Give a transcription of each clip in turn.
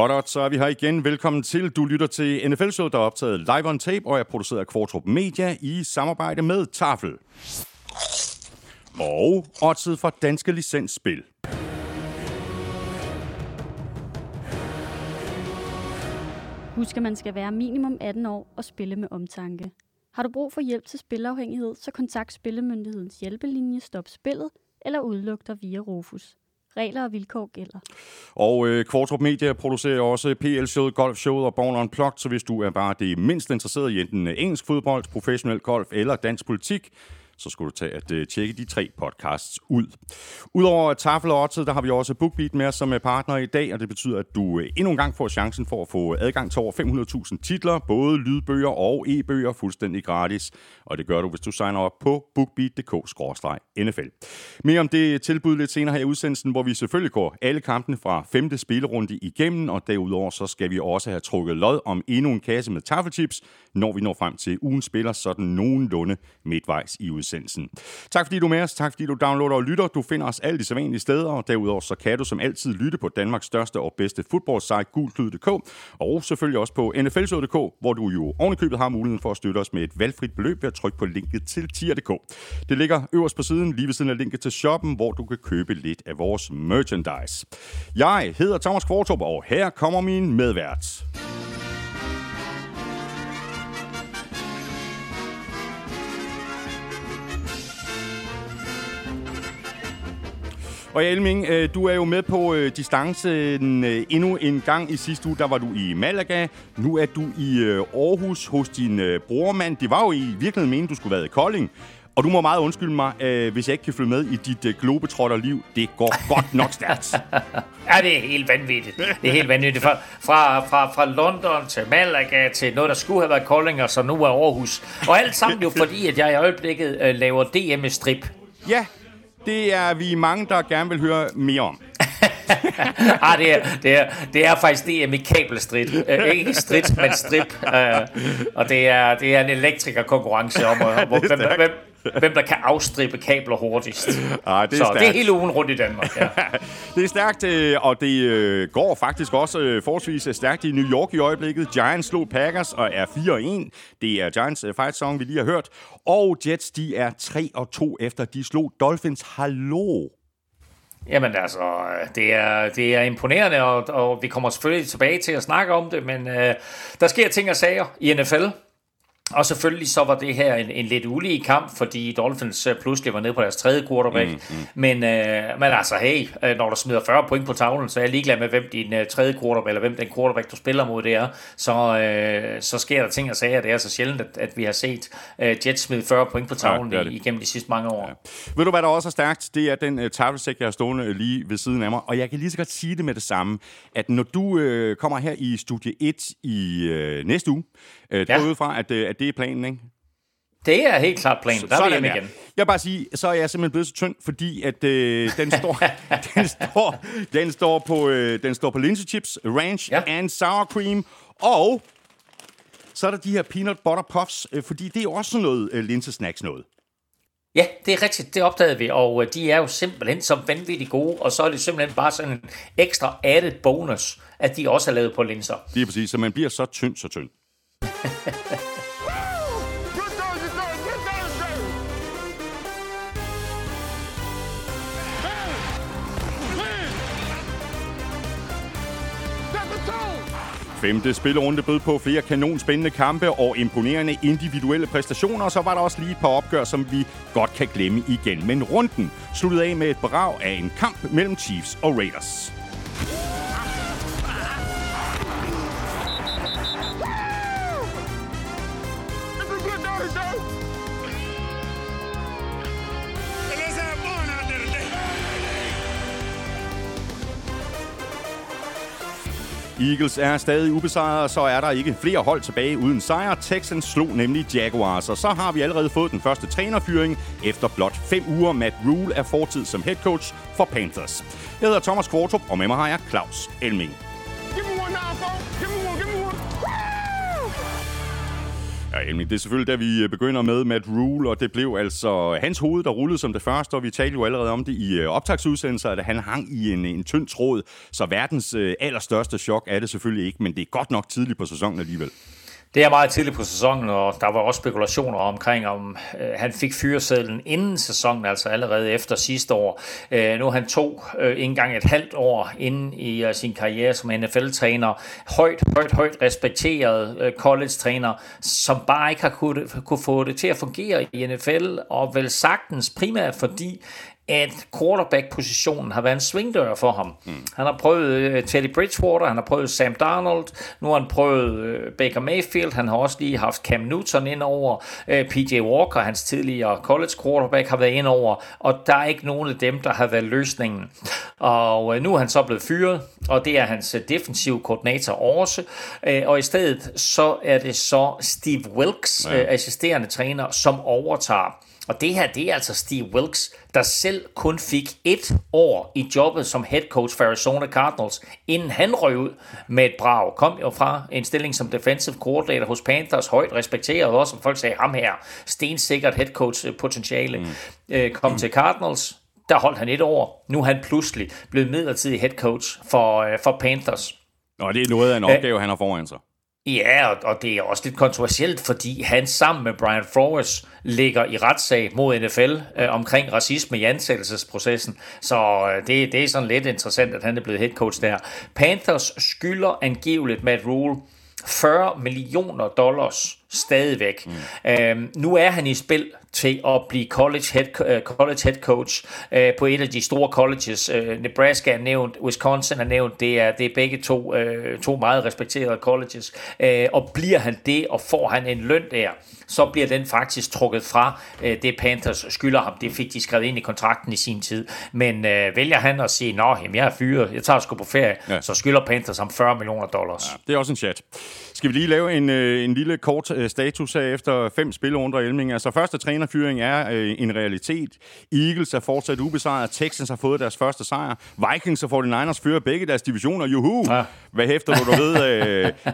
Hot så er vi her igen. Velkommen til. Du lytter til NFL-showet, der er optaget live on tape og er produceret af Kvartrup Media i samarbejde med Tafel. Og oddset fra Danske Licensspil. Husk, at man skal være minimum 18 år og spille med omtanke. Har du brug for hjælp til spilafhængighed, så kontakt Spillemyndighedens hjælpelinje Stop Spillet eller udluk dig via Rufus. Regler og vilkår gælder. Og øh, Kvartrup Media producerer også PL-showet, golfshowet og Born Unplugged, så hvis du er bare det mindst interesseret i enten engelsk fodbold, professionel golf eller dansk politik, så skulle du tage at øh, tjekke de tre podcasts ud. Udover Tafel og Oddset, der har vi også BookBeat med som øh, partner i dag, og det betyder, at du øh, endnu en gang får chancen for at få adgang til over 500.000 titler, både lydbøger og e-bøger, fuldstændig gratis. Og det gør du, hvis du signer op på bookbeat.dk-nfl. Mere om det tilbud lidt senere her i udsendelsen, hvor vi selvfølgelig går alle kampene fra femte spillerunde igennem, og derudover så skal vi også have trukket lod om endnu en kasse med taffelchips, når vi når frem til ugen spiller sådan nogenlunde midtvejs i udsendelsen udsendelsen. Tak fordi du er med os, tak fordi du downloader og lytter. Du finder os alle de sædvanlige steder, og derudover så kan du som altid lytte på Danmarks største og bedste fodboldsite, gulklyd.dk, og selvfølgelig også på nflsød.dk, hvor du jo ovenikøbet har muligheden for at støtte os med et valgfrit beløb ved at trykke på linket til tier.dk. Det ligger øverst på siden, lige ved siden af linket til shoppen, hvor du kan købe lidt af vores merchandise. Jeg hedder Thomas Kvartrup, og her kommer min medvært. Og Elming, øh, du er jo med på øh, distancen øh, endnu en gang i sidste uge. Der var du i Malaga. Nu er du i Aarhus hos din brormand. Det var jo i virkeligheden meningen, du skulle være i Kolding. Og du må meget undskylde mig, hvis jeg ikke kan følge med i dit globetrotter-liv. Det går godt nok stærkt. ja, det er helt vanvittigt. Det er helt vanvittigt. Fra, fra, fra, fra London til Malaga til noget, der skulle have været Kolding, og så nu er Aarhus. Og alt sammen jo fordi, at jeg i øjeblikket øh, laver DM-strip. Ja, det er vi mange, der gerne vil høre mere om. ah, det, er, det, er, det er faktisk det er med kabelstrid. Uh, ikke strid, men strip. Uh, og det er, det er en elektrikerkonkurrence om, uh, hvor, hvem, hvem, hvem der kan afstrippe kabler hurtigst. Ah, det er så stærkt. det er hele ugen rundt i Danmark. Ja. det er stærkt, øh, og det øh, går faktisk også øh, forholdsvis stærkt i New York i øjeblikket. Giants slog Packers og er 4-1. Det er Giants fight song, vi lige har hørt. Og Jets, de er 3-2 efter de slog Dolphins. Hallo! Jamen altså, øh, det er, det er imponerende, og, og vi kommer selvfølgelig tilbage til at snakke om det, men øh, der sker ting og sager i NFL. Og selvfølgelig så var det her en, en lidt ulige kamp, fordi Dolphins øh, pludselig var nede på deres tredje quarterback. Mm, mm. Men, øh, men altså, hey, øh, når du smider 40 point på tavlen, så er jeg ligeglad med, hvem din uh, tredje quarterback, eller hvem den quarterback, du spiller mod, det er. Så, øh, så sker der ting og sager. Det er så sjældent, at, at vi har set uh, Jets smide 40 point på tavlen ja, det det. igennem de sidste mange år. Ja. Ved du, hvad der også er stærkt? Det er den uh, tavlesæk, jeg har stående lige ved siden af mig. Og jeg kan lige så godt sige det med det samme, at når du uh, kommer her i studie 1 i uh, næste uge, Øh, ja. fra, at, øh, at det er planen, ikke? Det er helt klart planen. Der er vi igen. Jeg vil bare sige, så er jeg simpelthen blevet så tynd, fordi at øh, den, står, den, står, den, står på, øh, den står på linsechips, ranch ja. and sour cream, og så er der de her peanut butter puffs, øh, fordi det er også sådan noget øh, linsesnacks noget. Ja, det er rigtigt, det opdagede vi, og øh, de er jo simpelthen så vanvittigt gode, og så er det simpelthen bare sådan en ekstra added bonus, at de også er lavet på linser. Det er præcis, så man bliver så tynd, så tynd. Femte spillerunde bød på flere kanonspændende kampe og imponerende individuelle præstationer, og så var der også lige et par opgør, som vi godt kan glemme igen. Men runden sluttede af med et brag af en kamp mellem Chiefs og Raiders. Eagles er stadig ubesejret, og så er der ikke flere hold tilbage uden sejr. Texans slog nemlig Jaguars, og så har vi allerede fået den første trænerfyring efter blot fem uger. Matt Rule er fortid som head coach for Panthers. Jeg hedder Thomas Kvartrup, og med mig har jeg Claus Elming. Ja, det er selvfølgelig da vi øh, begynder med Matt Rule, og det blev altså hans hoved, der rullede som det første, og vi talte jo allerede om det i øh, optagsudsendelser, at han hang i en, en tynd tråd, så verdens øh, allerstørste chok er det selvfølgelig ikke, men det er godt nok tidligt på sæsonen alligevel. Det er meget tidligt på sæsonen, og der var også spekulationer omkring, om øh, han fik fyresedlen inden sæsonen, altså allerede efter sidste år. Øh, nu er han to, øh, ikke engang et halvt år inde i øh, sin karriere som NFL-træner. Højt, højt, højt respekteret øh, college-træner, som bare ikke har kunne, kunne få det til at fungere i NFL, og vel sagtens primært fordi, at quarterback-positionen har været en svingdør for ham. Mm. Han har prøvet uh, Teddy Bridgewater, han har prøvet Sam Darnold, nu har han prøvet uh, Baker Mayfield, han har også lige haft Cam Newton ind over, øh, PJ Walker, hans tidligere college quarterback, har været ind over, og der er ikke nogen af dem, der har været løsningen. Og nu er han så blevet fyret, og det er hans defensive koordinator også, og i stedet så er det så Steve Wilkes, ja. assisterende træner, som overtager. Og det her, det er altså Steve Wilkes, der selv kun fik et år i jobbet som head coach for Arizona Cardinals, inden han røg ud med et brag. Kom jo fra en stilling som defensive coordinator hos Panthers, højt respekteret også, som folk sagde, ham her, stensikkert head coach potentiale, mm. Øh, kom mm. til Cardinals, der holdt han et år. Nu er han pludselig blevet midlertidig head coach for, øh, for Panthers. Og det er noget af en opgave, han har foran sig. Ja, og det er også lidt kontroversielt, fordi han sammen med Brian Flores ligger i retssag mod NFL øh, omkring racisme i ansættelsesprocessen. Så øh, det, det er sådan lidt interessant, at han er blevet head coach der. Panthers skylder angiveligt Matt Rule 40 millioner dollars stadigvæk. Mm. Øhm, nu er han i spil til at blive college head, uh, college head coach uh, på et af de store colleges. Uh, Nebraska er nævnt, Wisconsin er nævnt, det er, det er begge to, uh, to meget respekterede colleges. Uh, og bliver han det, og får han en løn der, så bliver den faktisk trukket fra uh, det Panthers skylder ham. Det fik de skrevet ind i kontrakten i sin tid. Men uh, vælger han at sige, nå, jamen, jeg er fyret, jeg tager sgu på ferie, ja. så skylder Panthers ham 40 millioner dollars. Ja, det er også en chat. Skal vi lige lave en, en lille kort status af efter fem spillerunder i Elming? Altså første trænerfyring er en realitet. Eagles er fortsat ubesejret. Texans har fået deres første sejr. Vikings og 49ers fører begge deres divisioner. Juhu! Ja. Hvad hæfter du ved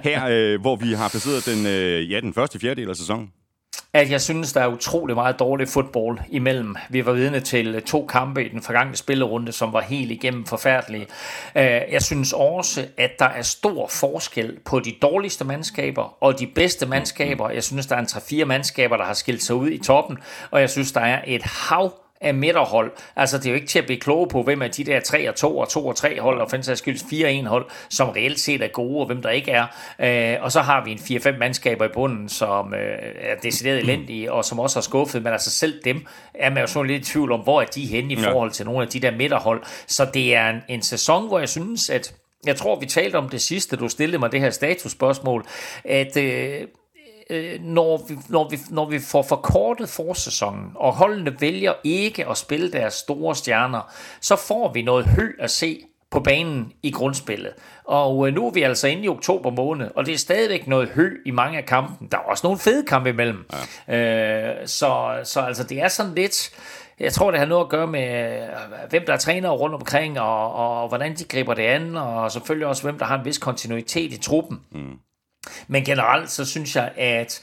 her, hvor vi har passeret den, ja, den første fjerdedel af sæsonen? At jeg synes, der er utrolig meget dårlig fodbold imellem. Vi var vidne til to kampe i den forgangne spillerunde, som var helt igennem forfærdelige. Øh, jeg synes også, at der er stor forskel på de dårligste mandskaber og de bedste mandskaber. Jeg synes, der er en 3-4 mandskaber, der har skilt sig ud i toppen, og jeg synes, der er et hav af midterhold. Altså, det er jo ikke til at blive kloge på, hvem er de der 3 og 2 og 2 og 3 hold, og fandt skyldes 4 hold, som reelt set er gode, og hvem der ikke er. Øh, og så har vi en 4-5 mandskaber i bunden, som øh, er decideret elendige, og som også har skuffet, men altså selv dem er man jo sådan lidt i tvivl om, hvor er de henne i forhold til nogle af de der midterhold. Så det er en, en sæson, hvor jeg synes, at jeg tror, vi talte om det sidste, du stillede mig det her statusspørgsmål, at øh, øh, når, vi, når, vi, når vi får forkortet forsæsonen, og holdene vælger ikke at spille deres store stjerner, så får vi noget hø at se på banen i grundspillet. Og øh, nu er vi altså inde i oktober måned, og det er stadigvæk noget hø i mange af kampen. Der er også nogle fede kampe imellem. Ja. Øh, så, så altså, det er sådan lidt... Jeg tror, det har noget at gøre med, øh, hvem der er trænere rundt omkring, og, og hvordan de griber det an, og selvfølgelig også, hvem der har en vis kontinuitet i truppen. Mm. Men generelt så synes jeg, at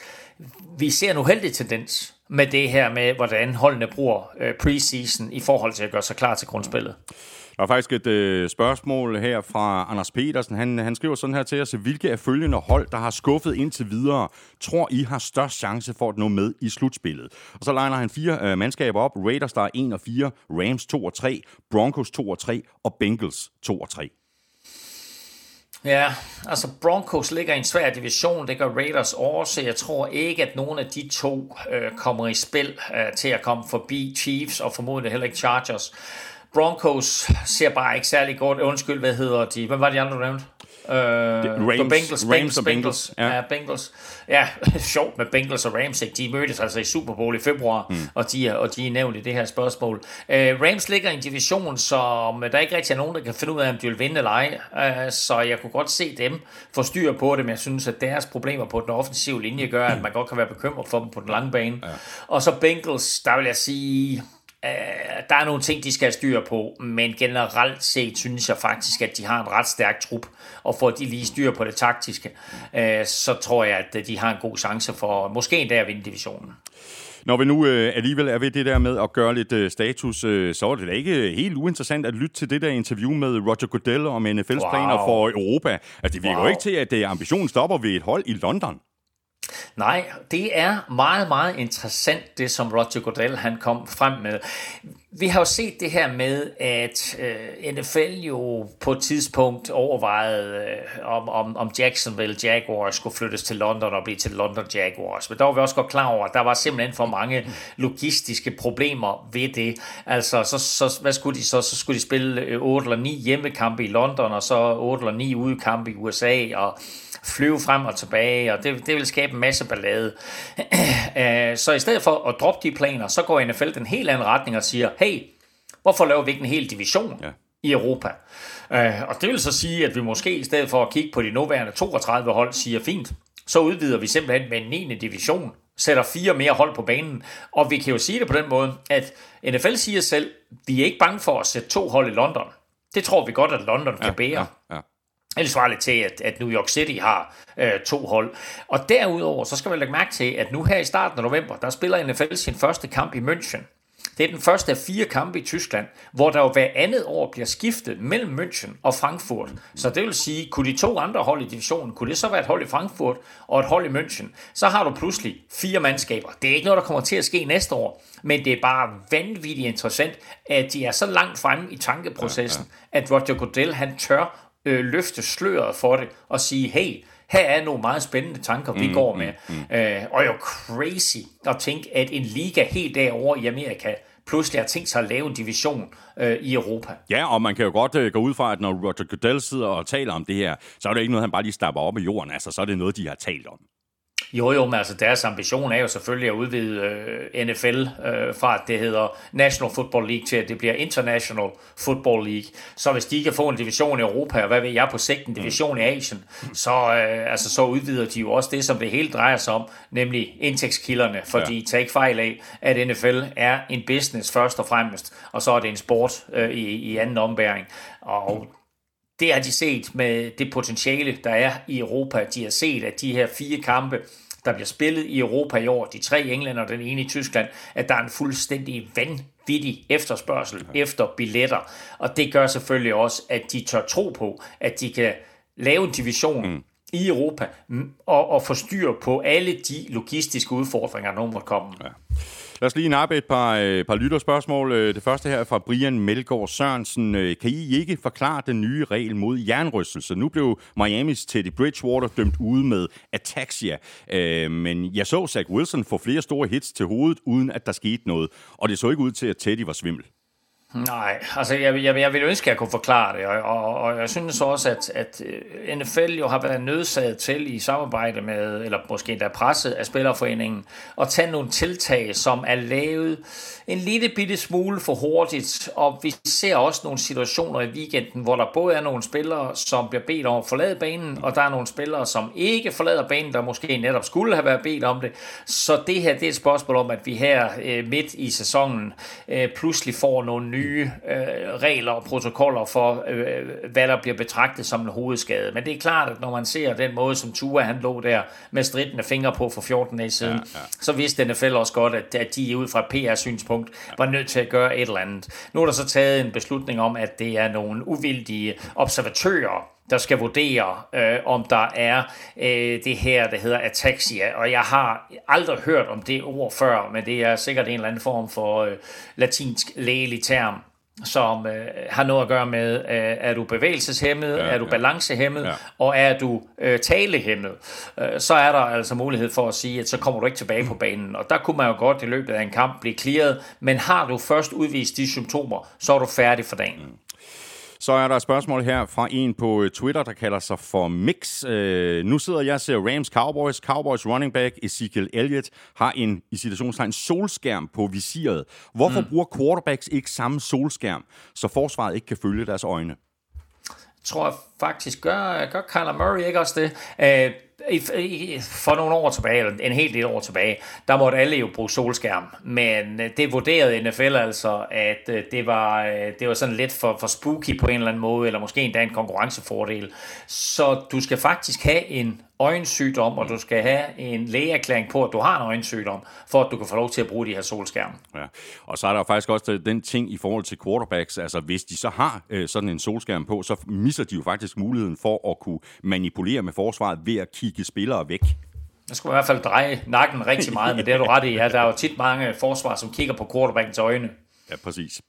vi ser en uheldig tendens med det her med, hvordan holdene bruger øh, preseason i forhold til at gøre sig klar til grundspillet. Der er faktisk et øh, spørgsmål her fra Anders Petersen. Han, han skriver sådan her til os. Hvilke af følgende hold, der har skuffet indtil videre, tror I har størst chance for at nå med i slutspillet? Og så legner han fire øh, mandskaber op. Raiders, der er 1 og 4, Rams 2 og 3, Broncos 2 og 3 og Bengals 2 og 3. Ja, altså Broncos ligger i en svær division, det gør Raiders også. Jeg tror ikke, at nogen af de to øh, kommer i spil øh, til at komme forbi Chiefs, og formodentlig heller ikke Chargers. Broncos ser bare ikke særlig godt. Undskyld, hvad hedder de? Hvad var de andre, du nævnte? Uh, Rams, Bengals, Rams og Bengals. Ja. ja, Bengals. Ja, sjovt med Bengals og Rams. Ikke? De mødtes altså i Super Bowl i februar, mm. og, de er, og de er nævnt i det her spørgsmål. Uh, Rams ligger i en division, som der ikke rigtig er nogen, der kan finde ud af, om de vil vinde eller ej. Uh, så jeg kunne godt se dem få styr på det, men jeg synes, at deres problemer på den offensive linje gør, at man godt kan være bekymret for dem på den lange bane. Ja. Og så Bengals, der vil jeg sige der er nogle ting, de skal have styr på, men generelt set synes jeg faktisk, at de har en ret stærk trup, og får de lige styr på det taktiske, øh, så tror jeg, at de har en god chance for måske endda at vinde divisionen. Når vi nu øh, alligevel er ved det der med at gøre lidt øh, status, øh, så er det da ikke helt uinteressant at lytte til det der interview med Roger Goodell om NFL's wow. planer for Europa. Altså, det virker wow. jo ikke til, at øh, ambitionen stopper ved et hold i London. Nej, det er meget, meget interessant, det som Roger Goodell han kom frem med. Vi har jo set det her med, at øh, NFL jo på et tidspunkt overvejede, øh, om, om, om Jacksonville Jaguars skulle flyttes til London og blive til London Jaguars. Men der var vi også godt klar over, at der var simpelthen for mange logistiske problemer ved det. Altså, så, så, hvad skulle de så? Så skulle de spille øh, 8 eller 9 hjemmekampe i London, og så 8 eller 9 udekampe i USA, og flyve frem og tilbage, og det, det vil skabe en masse ballade. Øh, så i stedet for at droppe de planer, så går NFL den helt anden retning og siger, hey, hvorfor laver vi ikke en hel division ja. i Europa? Øh, og det vil så sige, at vi måske i stedet for at kigge på de nuværende 32 hold, siger fint, så udvider vi simpelthen med en 9. division, sætter fire mere hold på banen, og vi kan jo sige det på den måde, at NFL siger selv, vi er ikke bange for at sætte to hold i London. Det tror vi godt, at London kan ja, bære. Ja, ja. Eller svarer til, at, at New York City har øh, to hold. Og derudover, så skal man lægge mærke til, at nu her i starten af november, der spiller NFL sin første kamp i München. Det er den første af fire kampe i Tyskland, hvor der jo hver andet år bliver skiftet mellem München og Frankfurt. Så det vil sige, kunne de to andre hold i divisionen, kunne det så være et hold i Frankfurt og et hold i München, så har du pludselig fire mandskaber. Det er ikke noget, der kommer til at ske næste år, men det er bare vanvittigt interessant, at de er så langt fremme i tankeprocessen, at Roger Goodell han tør øh, løfte sløret for det og sige, hey, her er nogle meget spændende tanker, vi mm, går med. Mm, mm. Øh, og jo crazy at tænke, at en liga helt derovre i Amerika pludselig har tænkt sig at lave en division øh, i Europa. Ja, og man kan jo godt øh, gå ud fra, at når Roger Goodell sidder og taler om det her, så er det ikke noget, han bare lige stapper op i jorden. Altså, så er det noget, de har talt om. Jo, jo, men altså deres ambition er jo selvfølgelig at udvide øh, NFL øh, fra, at det hedder National Football League til, at det bliver International Football League. Så hvis de kan få en division i Europa, og hvad ved jeg på sigt, en division i Asien, så, øh, altså, så udvider de jo også det, som det hele drejer sig om, nemlig indtægtskilderne. Fordi ja. tag fejl af, at NFL er en business først og fremmest, og så er det en sport øh, i, i anden ombæring. Og det har de set med det potentiale, der er i Europa. De har set, at de her fire kampe, der bliver spillet i Europa i år, de tre i England og den ene i Tyskland, at der er en fuldstændig vanvittig efterspørgsel ja. efter billetter. Og det gør selvfølgelig også, at de tør tro på, at de kan lave en division mm. i Europa og, og få styr på alle de logistiske udfordringer, der måtte komme. Ja. Lad os lige nappe et par, øh, par lytterspørgsmål. Øh, det første her er fra Brian Melgaard Sørensen. Øh, kan I ikke forklare den nye regel mod jernrystelse? Nu blev Miamis Teddy Bridgewater dømt ude med ataxia, øh, men jeg så Zach Wilson få flere store hits til hovedet, uden at der skete noget. Og det så ikke ud til, at Teddy var svimmel. Nej, altså jeg, jeg, jeg vil ønske, at jeg kunne forklare det, og, og, og jeg synes også, at, at øh, NFL jo har været nødsaget til i samarbejde med, eller måske endda presset af Spillerforeningen, at tage nogle tiltag, som er lavet en lille bitte smule for hurtigt, og vi ser også nogle situationer i weekenden, hvor der både er nogle spillere, som bliver bedt om at forlade banen, og der er nogle spillere, som ikke forlader banen, der måske netop skulle have været bedt om det. Så det her det er et spørgsmål om, at vi her øh, midt i sæsonen øh, pludselig får nogle nye nye øh, regler og protokoller for, øh, hvad der bliver betragtet som en hovedskade. Men det er klart, at når man ser den måde, som Tua han lå der med stridende fingre på for 14 dage siden, ja, ja. så vidste NFL også godt, at, at de ud fra PR-synspunkt var nødt til at gøre et eller andet. Nu er der så taget en beslutning om, at det er nogle uvildige observatører, der skal vurdere, øh, om der er øh, det her, der hedder ataxia. Og jeg har aldrig hørt om det ord før, men det er sikkert en eller anden form for øh, latinsk lægelig term som øh, har noget at gøre med, øh, er du bevægelseshæmmet, ja, er du ja. balancehæmmet, ja. og er du øh, talehæmmet, øh, så er der altså mulighed for at sige, at så kommer du ikke tilbage på banen. Og der kunne man jo godt i løbet af en kamp blive clearet, men har du først udvist de symptomer, så er du færdig for dagen. Mm. Så er der et spørgsmål her fra en på øh, Twitter, der kalder sig for Mix. Øh, nu sidder jeg og ser Rams Cowboys. Cowboys running back Ezekiel Elliott har en, i situationstegn, solskærm på visiret. Hvorfor mm. bruger quarterbacks ikke samme solskærm, så forsvaret ikke kan følge deres øjne? Tror jeg faktisk. Gør, gør Kyler Murray ikke også det? Uh, for nogle år tilbage, eller en hel del år tilbage, der måtte alle jo bruge solskærm. Men øh, det vurderede NFL altså, at øh, det var, det var sådan lidt for, for spooky på en eller anden måde, eller måske endda en konkurrencefordel. Så du skal faktisk have en øjensygdom, og du skal have en lægeerklæring på, at du har en øjensygdom, for at du kan få lov til at bruge de her solskærme. Ja. Og så er der jo faktisk også den ting i forhold til quarterbacks, altså hvis de så har øh, sådan en solskærm på, så misser de jo faktisk muligheden for at kunne manipulere med forsvaret ved at kigge spillere væk. Der skulle i hvert fald dreje nakken rigtig meget, men det er du ret i. Ja, der er jo tit mange forsvar, som kigger på quarterbackens øjne. Ja, præcis.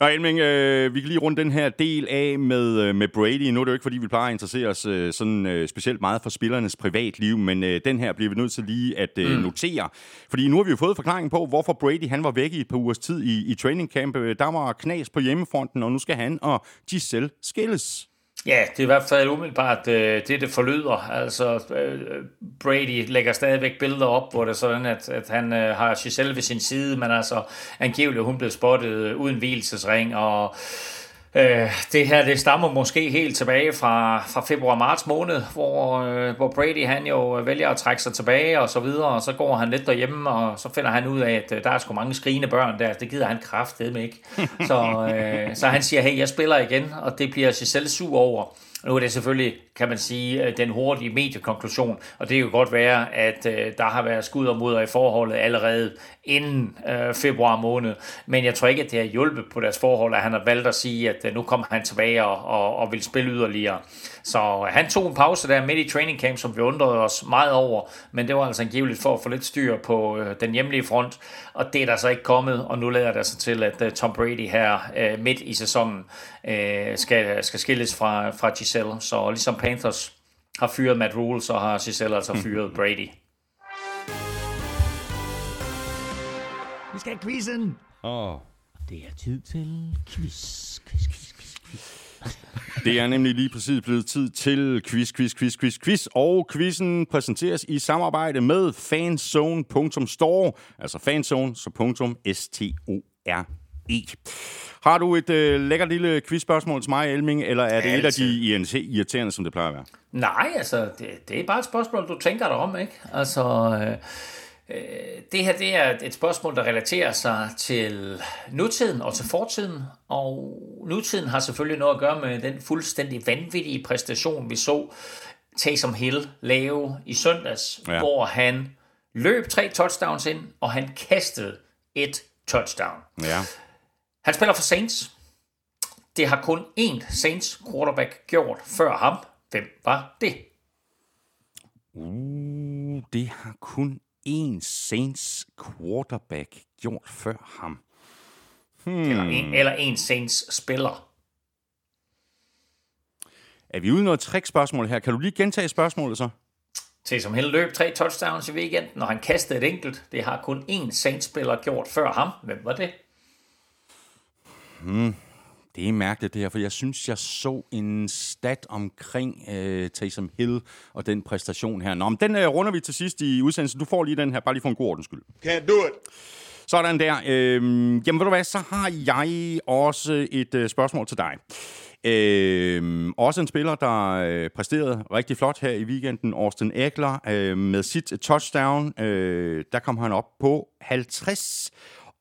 Nå, Elming, øh, vi kan lige runde den her del af med, øh, med Brady. Nu er det jo ikke, fordi vi plejer at interessere os øh, sådan øh, specielt meget for spillernes privatliv, men øh, den her bliver vi nødt til lige at øh, mm. notere. Fordi nu har vi jo fået forklaring på, hvorfor Brady han var væk i et par ugers tid i, i training camp. Der var knas på hjemmefronten, og nu skal han og Giselle skilles. Ja, det er i hvert fald umiddelbart øh, det, det forlyder. Altså, øh, Brady lægger stadigvæk billeder op, hvor det er sådan, at, at han øh, har Giselle ved sin side, men altså angiveligt hun blev spottet øh, uden hvilesesring, og Øh, Øh, det her det stammer måske helt tilbage fra, fra februar-marts måned, hvor, øh, hvor Brady han jo øh, vælger at trække sig tilbage og så videre, og så går han lidt derhjemme, og så finder han ud af, at øh, der er sgu mange skrigende børn der, det gider han kraftedeme ikke. Så, øh, så han siger, hey, jeg spiller igen, og det bliver sig selv sur over. Nu er det selvfølgelig, kan man sige, øh, den hurtige mediekonklusion, og det kan godt være, at øh, der har været skud og mudder i forholdet allerede inden øh, februar måned, men jeg tror ikke, at det har hjulpet på deres forhold, at han har valgt at sige, at øh, nu kommer han tilbage og, og, og vil spille yderligere. Så han tog en pause der midt i training camp, som vi undrede os meget over, men det var altså angiveligt for at få lidt styr på øh, den hjemlige front, og det er der så ikke kommet, og nu lader det sig til, at øh, Tom Brady her øh, midt i sæsonen øh, skal, skal skilles fra, fra Giselle. Så ligesom Panthers har fyret Matt Rule, så har Giselle altså fyret Brady. Vi skal have quizzen! Åh. Oh. Det er tid til quiz, quiz, quiz, quiz, quiz. Det er nemlig lige præcis blevet tid til quiz, quiz, quiz, quiz, quiz. Og quizzen præsenteres i samarbejde med fanzone.store, altså fanzone, så punktum S-T-O-R-E. Har du et øh, lækkert lille quizspørgsmål til mig, Elming, eller er det Altid. et af de irriterende, som det plejer at være? Nej, altså, det, det er bare et spørgsmål, du tænker dig om, ikke? Altså, øh, det her det er et spørgsmål, der relaterer sig til nutiden og til fortiden, og nutiden har selvfølgelig noget at gøre med den fuldstændig vanvittige præstation, vi så Taysom Hill lave i søndags, ja. hvor han løb tre touchdowns ind, og han kastede et touchdown. Ja. Han spiller for Saints. Det har kun én Saints quarterback gjort før ham. Hvem var det? Uh, det har kun én Saints quarterback gjort før ham. Hmm. Eller, en, eller en Saints spiller. Er vi ude i noget trick-spørgsmål her? Kan du lige gentage spørgsmålet så? Til som hele løb tre touchdowns i weekenden, når han kastede et enkelt. Det har kun én Saints-spiller gjort før ham. Hvem var det? Hmm. Det er mærkeligt det her, for jeg synes, jeg så en stat omkring øh, Taysom Hill og den præstation her. Nå, men den øh, runder vi til sidst i udsendelsen. Du får lige den her, bare lige for en god ordens skyld. Can't do it. Sådan der. Øh, jamen, ved du hvad, så har jeg også et øh, spørgsmål til dig. Øh, også en spiller, der øh, præsterede rigtig flot her i weekenden, Austin Eckler, øh, med sit touchdown. Øh, der kom han op på 50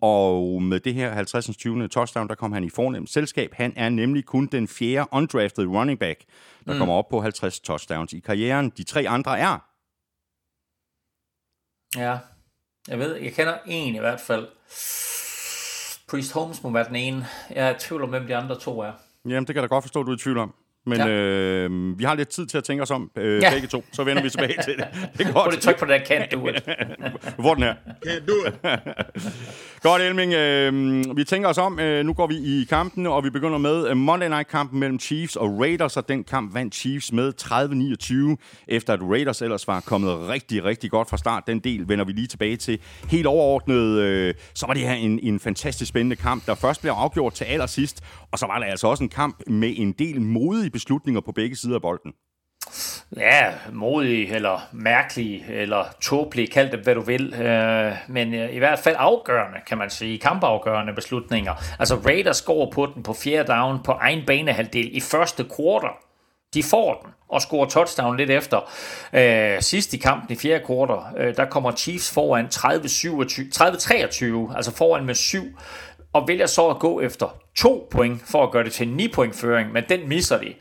og med det her 50. 20. touchdown, der kom han i fornemt selskab. Han er nemlig kun den fjerde undrafted running back, der mm. kommer op på 50 touchdowns i karrieren. De tre andre er... Ja, jeg ved, jeg kender en i hvert fald. Priest Holmes må være den ene. Jeg er i tvivl om, hvem de andre to er. Jamen, det kan jeg da godt forstå, du er i tvivl om. Men ja. øh, vi har lidt tid til at tænke os om øh, ja. begge to, så vender vi tilbage til det. Det er godt. Prøv lige tryk på den can't do it. Hvor den her? Can't do it. godt, Elming. Øh, vi tænker os om. Øh, nu går vi i kampen, og vi begynder med øh, Monday Night-kampen mellem Chiefs og Raiders, og den kamp vandt Chiefs med 30-29, efter at Raiders ellers var kommet rigtig, rigtig godt fra start. Den del vender vi lige tilbage til. Helt overordnet, øh, så var det her en, en fantastisk spændende kamp, der først blev afgjort til allersidst, og så var der altså også en kamp med en del modige beslutninger på begge sider af bolden. Ja, modig eller mærkelig eller tåbelige, kald det hvad du vil, øh, men øh, i hvert fald afgørende, kan man sige, kampafgørende beslutninger. Altså Raiders går på den på fjerde down på egen banehalvdel i første quarter, De får den og scorer touchdown lidt efter. Øh, sidst i kampen i fjerde kvartal, øh, der kommer Chiefs foran 30-23, altså foran med 7, og vælger så at gå efter to point for at gøre det til en 9 point føring, men den misser de.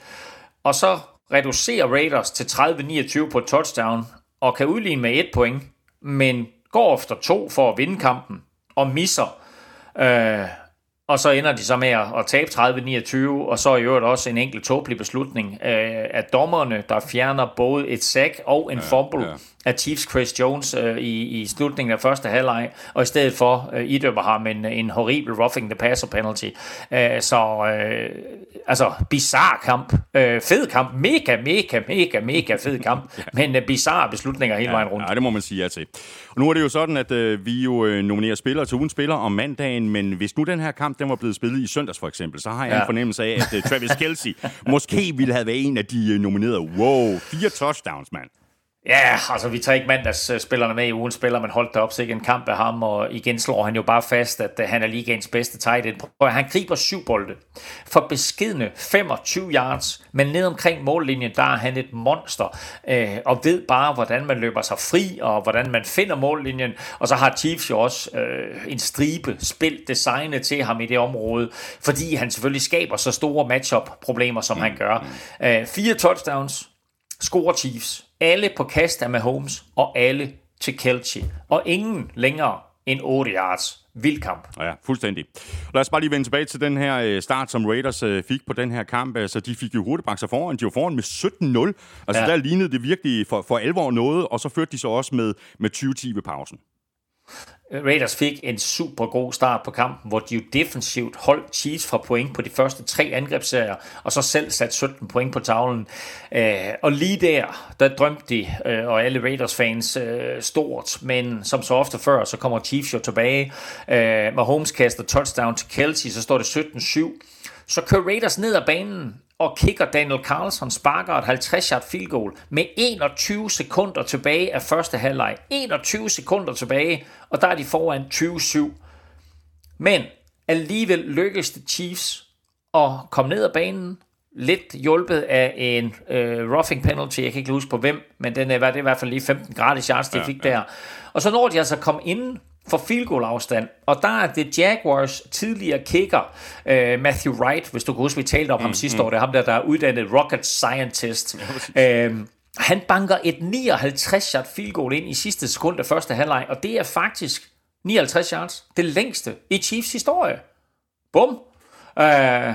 Og så reducerer Raiders til 30-29 på touchdown, og kan udligne med et point, men går efter to for at vinde kampen, og misser. Øh, og så ender de så med at tabe 30-29, og så i øvrigt også en enkelt tåbelig beslutning øh, af dommerne, der fjerner både et sack og en ja, fumble ja. Af Chiefs Chris Jones øh, i, i slutningen af første halvleg, og i stedet for øh, idømmer ham en, en horribel roughing the passer penalty. Øh, så øh, altså, bizarre kamp. Øh, fed kamp. Mega, mega, mega, mega fed kamp. ja. Men øh, bizarre beslutninger hele ja, vejen rundt. Ja, det må man sige ja til. Og nu er det jo sådan, at øh, vi jo øh, nominerer spillere til ugen spiller om mandagen, men hvis nu den her kamp den var blevet spillet i søndags for eksempel, så har jeg ja. en fornemmelse af, at uh, Travis Kelsey måske ville have været en af de uh, nominerede. Wow, fire touchdowns, mand. Ja, altså vi tager ikke mandagsspillerne med i ugen spiller, men holdt det op ikke en kamp af ham, og igen slår han jo bare fast, at han er ligaens bedste tight end. Han griber syv bolde for beskidende 25 yards, men ned omkring mållinjen, der er han et monster, øh, og ved bare, hvordan man løber sig fri, og hvordan man finder mållinjen, og så har Chiefs jo også øh, en stribe spil designet til ham i det område, fordi han selvfølgelig skaber så store matchup-problemer, som han gør. Øh, fire touchdowns, scorer Chiefs. Alle på kast af Mahomes, og alle til Kelce. Og ingen længere end 8 yards. Vild kamp. Ja, fuldstændig. Lad os bare lige vende tilbage til den her øh, start, som Raiders øh, fik på den her kamp. Altså, de fik jo hurtigt sig foran. De var foran med 17-0. Altså, ja. der lignede det virkelig for, for alvor noget, og så førte de så også med, med 20-10 ved pausen. Raiders fik en super god start på kampen, hvor de jo defensivt holdt Chiefs fra point på de første tre angrebsserier, og så selv satte 17 point på tavlen. Øh, og lige der, der drømte de, øh, og alle Raiders-fans, øh, stort, men som så ofte før, så kommer Chiefs jo tilbage. Mahomes kaster touchdown til Kelsey, så står det 17-7. Så kører Raiders ned ad banen, og kigger Daniel Carlson sparker et 50 yard field goal med 21 sekunder tilbage af første halvleg. 21 sekunder tilbage, og der er de foran 20-7. Men alligevel lykkes det Chiefs at komme ned ad banen, lidt hjulpet af en øh, roughing penalty, jeg kan ikke huske på hvem, men den er, det i hvert fald lige 15 gratis yards, de fik der. Og så når de altså kom ind for field goal afstand. Og der er det Jaguars tidligere kicker, uh, Matthew Wright, hvis du kan huske, vi talte om mm, ham sidste mm. år, det er ham der, der er uddannet rocket scientist. Ja, uh, han banker et 59 yard field goal ind i sidste sekund af første halvleg, og det er faktisk 59 yards, det længste i Chiefs historie. Bum. Uh,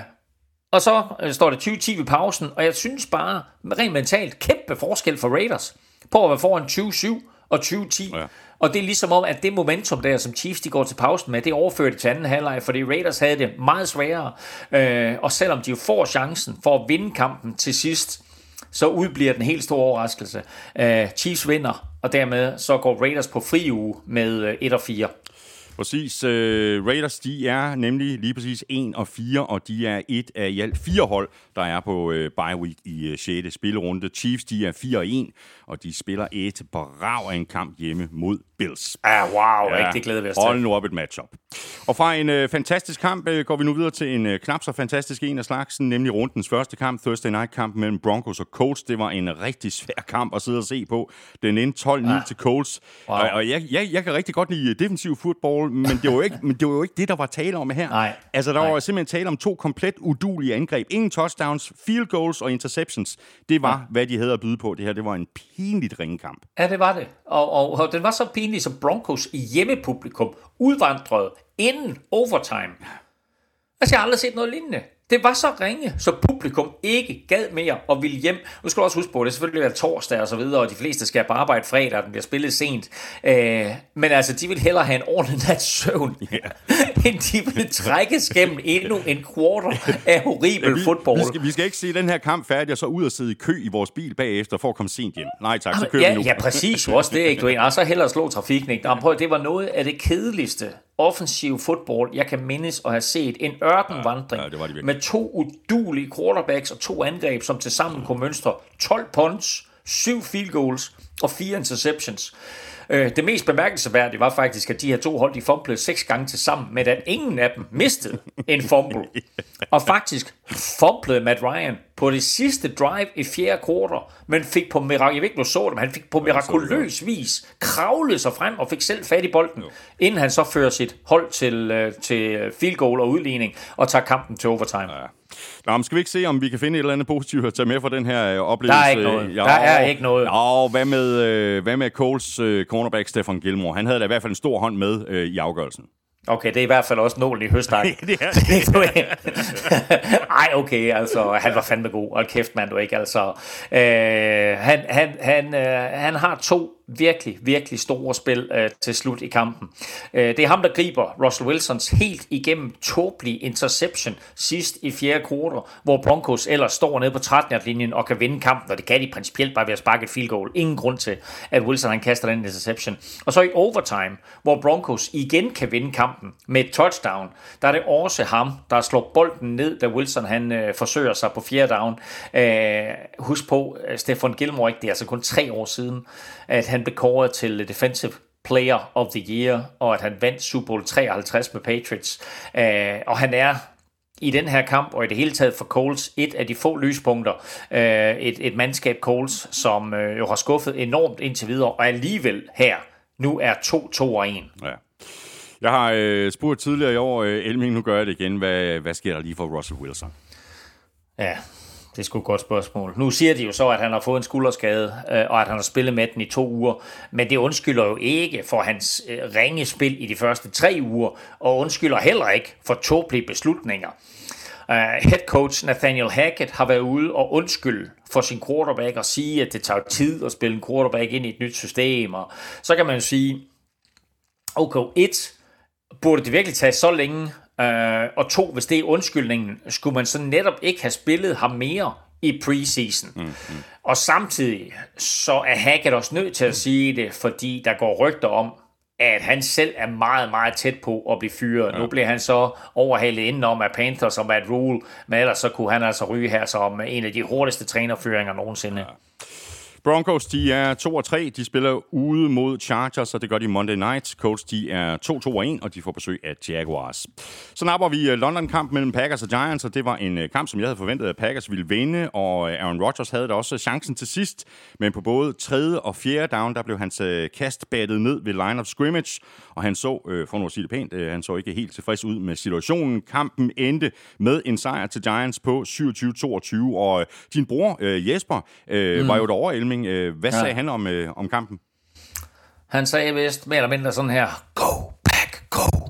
og så uh, står det 20-10 ved pausen, og jeg synes bare, rent mentalt, kæmpe forskel for Raiders på at være foran 20-7 og 20-10. Ja. Og det er ligesom om, at det momentum der, som Chiefs de går til pausen med, det overførte til anden halvleg, fordi Raiders havde det meget sværere. Øh, og selvom de jo får chancen for at vinde kampen til sidst, så udbliver den helt store overraskelse. Øh, Chiefs vinder, og dermed så går Raiders på fri uge med 1 øh, og 4. Præcis. Uh, Raiders, de er nemlig lige præcis 1 og 4, og de er et af i alt fire hold, der er på uh, bye week i uh, 6. spillerunde. Chiefs, de er 4 og 1, og de spiller et brav af en kamp hjemme mod Bills. Ah, wow, ja, rigtig glæder vi os til. Hold nu op et matchup. Og fra en uh, fantastisk kamp uh, går vi nu videre til en uh, knap så fantastisk en af slagsen, nemlig rundens første kamp, Thursday Night kamp mellem Broncos og Colts. Det var en rigtig svær kamp at sidde og se på. Den endte 12-9 ah. til Colts. Wow. Og, og jeg, jeg, jeg kan rigtig godt lide defensiv football, men det var jo ikke, men det, var jo ikke det, der var tale om her. Nej. Altså, der Nej. var simpelthen tale om to komplet udulige angreb. Ingen touchdowns, field goals og interceptions. Det var, ja. hvad de havde at byde på. Det her, det var en pinligt ringe kamp. Ja, det var det. Og, og, og den var så pinlig, som Broncos i hjemmepublikum udvandrede inden overtime. Altså, jeg har aldrig set noget lignende. Det var så ringe, så publikum ikke gad mere og ville hjem. Nu skal du også huske på, at det selvfølgelig være torsdag og så videre, og de fleste skal på arbejde fredag, og den bliver spillet sent. Øh, men altså, de vil hellere have en ordentlig nat søvn, yeah. end de vil trækkes gennem endnu en quarter af horribel ja, vi, fodbold. Vi skal, vi skal ikke se den her kamp færdig, og så ud og sidde i kø i vores bil bagefter for at komme sent hjem. Nej tak, så kører ja, vi nu. Ja, præcis. Også det, ikke? Du er og så hellere slå trafikken. Ikke? Nå, prøv, det var noget af det kedeligste offensiv fodbold, jeg kan mindes at have set. En ørkenvandring ja, ja, med to udulige quarterbacks og to angreb, som til sammen kunne mønstre 12 punts, 7 field goals og 4 interceptions. Øh, det mest bemærkelsesværdige var faktisk, at de her to hold, de fumblede seks gange til sammen, men at ingen af dem mistede en fumble. Og faktisk fumblede Matt Ryan på det sidste drive i fjerde quarter, men fik på mirakel, jeg ved ikke, du så det, men han fik på mirakuløs vis kravlet sig frem og fik selv fat i bolden, inden han så fører sit hold til, øh, til field goal og udligning og tager kampen til overtime. Ja. Nå, men skal vi ikke se, om vi kan finde et eller andet positivt at tage med fra den her øh, oplevelse? Der er ikke noget. Der er ikke noget. Ja, hvad med, øh, hvad med Coles øh, cornerback Stefan Gilmore? Han havde da i hvert fald en stor hånd med øh, i afgørelsen. Okay, det er i hvert fald også nålen i høstakken. det er det. Ej, okay, altså, han var fandme god. Og kæft, mand, du ikke, altså. Øh, han, han, han, øh, han har to virkelig, virkelig store spil øh, til slut i kampen. Øh, det er ham, der griber Russell Wilsons helt igennem tåbelige interception sidst i fjerde kvartal, hvor Broncos ellers står nede på 13-linjen og kan vinde kampen, og det kan de principielt bare ved at sparke et field goal. Ingen grund til, at Wilson han kaster den interception. Og så i overtime, hvor Broncos igen kan vinde kampen med et touchdown, der er det også ham, der slår bolden ned, da Wilson han øh, forsøger sig på fjerde down. Øh, husk på, øh, Stefan Gilmore, ikke, det er altså kun tre år siden, at han blev kåret til Defensive Player of the Year, og at han vandt Super Bowl 53 med Patriots. Uh, og han er i den her kamp, og i det hele taget for Coles, et af de få lyspunkter. Uh, et, et mandskab Coles, som uh, jo har skuffet enormt indtil videre, og alligevel her, nu er 2-2 og 1. Ja. Jeg har øh, spurgt tidligere i år, øh, Elming, nu gør jeg det igen. Hvad, hvad sker der lige for Russell Wilson? Ja, det er sgu et godt spørgsmål. Nu siger de jo så, at han har fået en skulderskade, øh, og at han har spillet med den i to uger. Men det undskylder jo ikke for hans øh, ringe spil i de første tre uger, og undskylder heller ikke for tåbelige beslutninger. Uh, head coach Nathaniel Hackett har været ude og undskylde for sin quarterback og sige, at det tager tid at spille en quarterback ind i et nyt system. Og så kan man jo sige, okay, et, burde det virkelig tage så længe Øh, og to, hvis det er undskyldningen, skulle man så netop ikke have spillet ham mere i preseason. Mm, mm. Og samtidig så er Hackett også nødt til at sige det, fordi der går rygter om, at han selv er meget, meget tæt på at blive fyret. Ja. Nu bliver han så overhalet indenom af Panthers og Matt Rule, men ellers så kunne han altså ryge her som en af de hurtigste trænerføringer nogensinde. Ja. Broncos, de er 2 og 3. De spiller ude mod Chargers, og det gør de Monday Night. Colts, de er 2-2 og 1, og de får besøg af Jaguars. Så napper vi øh, London-kamp mellem Packers og Giants, og det var en øh, kamp, som jeg havde forventet, at Packers ville vinde, og øh, Aaron Rodgers havde da også chancen til sidst, men på både tredje og fjerde down, der blev hans kast battet ned ved line of scrimmage, og han så, for nu at sige det pænt, han så ikke helt tilfreds ud med situationen. Kampen endte med en sejr til Giants på 27-22, og din bror Jesper mm. var jo derovre, Elming. Hvad sagde ja. han om, om kampen? Han sagde vist mere eller mindre sådan her, go, back, go.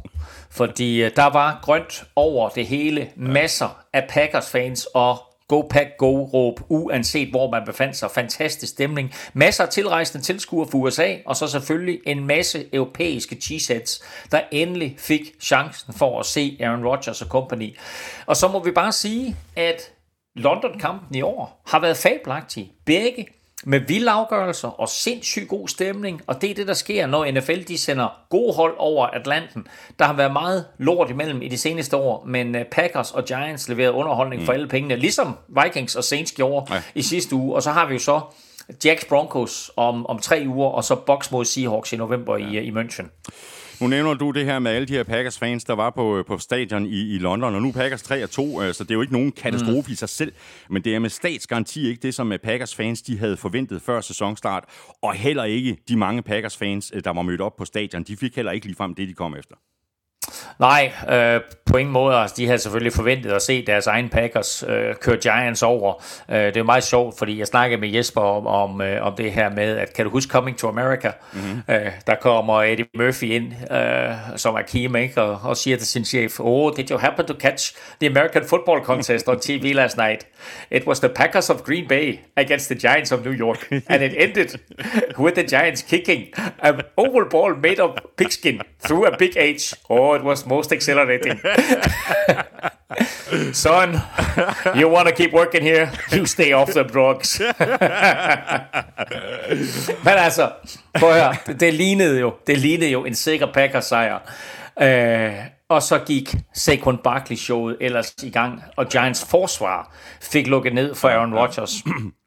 Fordi der var grønt over det hele. Masser af Packers-fans og Go Pack Go råb, uanset hvor man befandt sig. Fantastisk stemning. Masser af tilrejsende tilskuere for USA, og så selvfølgelig en masse europæiske cheeseheads, der endelig fik chancen for at se Aaron Rodgers og company. Og så må vi bare sige, at London-kampen i år har været fabelagtig. Begge med vilde afgørelser og sindssygt god stemning, og det er det, der sker, når NFL de sender gode hold over Atlanten. Der har været meget lort imellem i de seneste år, men øh, Packers og Giants leverede underholdning mm. for alle pengene, ligesom Vikings og Saints gjorde ja. i sidste uge, og så har vi jo så Jacks Broncos om, om tre uger, og så Bucks mod Seahawks i november ja. i, i München. Nu nævner du det her med alle de her Packers-fans, der var på, på stadion i, i London, og nu Packers 3 og 2, øh, så det er jo ikke nogen katastrofe mm. i sig selv, men det er med statsgaranti ikke det, som Packers-fans de havde forventet før sæsonstart, og heller ikke de mange Packers-fans, øh, der var mødt op på stadion, de fik heller ikke ligefrem det, de kom efter. Nej, øh, på ingen måde. Altså, de havde selvfølgelig forventet at se deres egen Packers øh, køre Giants over. Øh, det er meget sjovt, fordi jeg snakkede med Jesper om, om, øh, om det her med, at kan du huske Coming to America? Mm-hmm. Øh, der kommer Eddie Murphy ind, øh, som er key maker, og, og siger til sin chef, Oh, did you happen to catch the American Football Contest on TV last night? It was the Packers of Green Bay against the Giants of New York, and it ended with the Giants kicking an oval ball made of pigskin through a big H. Oh, it was most exhilarating. Son, you want to keep working here? You stay off the drugs. Men altså, prøv at høre, det lignede jo, det lignede jo en sikker Packers sejr. Øh, og så gik Saquon Barkley-showet ellers i gang, og Giants forsvar fik lukket ned for Aaron Rodgers.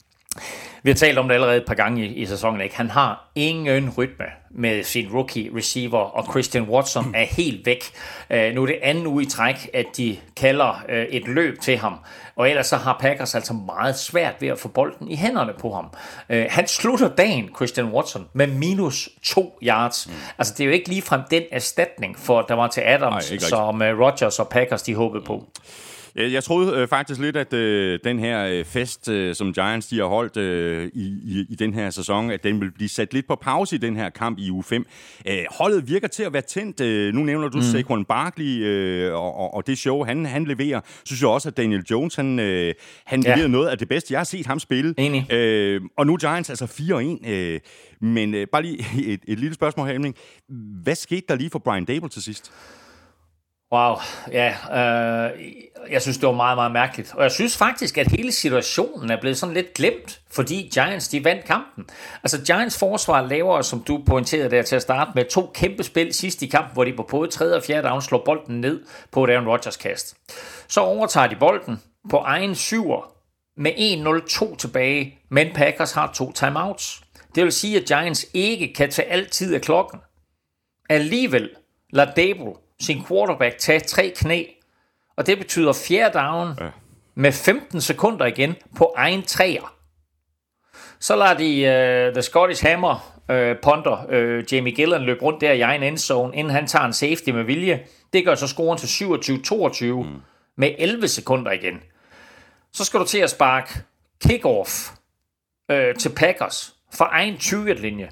Vi har talt om det allerede et par gange i, i sæsonen. Ikke? Han har ingen rytme med sin rookie receiver, og Christian Watson er helt væk. Uh, nu er det anden uge i træk, at de kalder uh, et løb til ham, og ellers så har Packers altså meget svært ved at få bolden i hænderne på ham. Uh, han slutter dagen, Christian Watson, med minus to yards. Mm. Altså det er jo ikke ligefrem den erstatning for, der var til Adams, ikke som Rodgers og Packers de håbede på. Jeg, jeg troede øh, faktisk lidt, at øh, den her øh, fest, øh, som Giants de har holdt øh, i, i, i den her sæson, at den vil blive sat lidt på pause i den her kamp i uge 5. Øh, holdet virker til at være tændt. Øh, nu nævner du mm. Saquon Barkley øh, og, og, og det show, han, han leverer. Synes jeg også, at Daniel Jones, han, øh, han Ja. leverer noget af det bedste, jeg har set ham spille. Enig. Øh, og nu Giants altså 4-1. Øh, men øh, bare lige et, et lille spørgsmål her. Hvad skete der lige for Brian Dable til sidst? Wow, ja, øh, jeg synes, det var meget, meget mærkeligt. Og jeg synes faktisk, at hele situationen er blevet sådan lidt glemt, fordi Giants, de vandt kampen. Altså, Giants forsvar laver, som du pointerede der til at starte med, to kæmpe spil sidst i kampen, hvor de på både tredje og fjerde down slår bolden ned på et Aaron Rodgers kast. Så overtager de bolden på egen syver med 1-0-2 tilbage, men Packers har to timeouts. Det vil sige, at Giants ikke kan tage altid af klokken. Alligevel lader Dable sin quarterback tage tre knæ, og det betyder fjerde down Ja. med 15 sekunder igen på egen træer. Så lader de uh, The Scottish Hammer uh, punter uh, Jamie Gillen løbe rundt der i egen endzone, inden han tager en safety med vilje. Det gør så scoren til 27-22 mm. med 11 sekunder igen. Så skal du til at sparke kickoff uh, til Packers fra egen 20-linje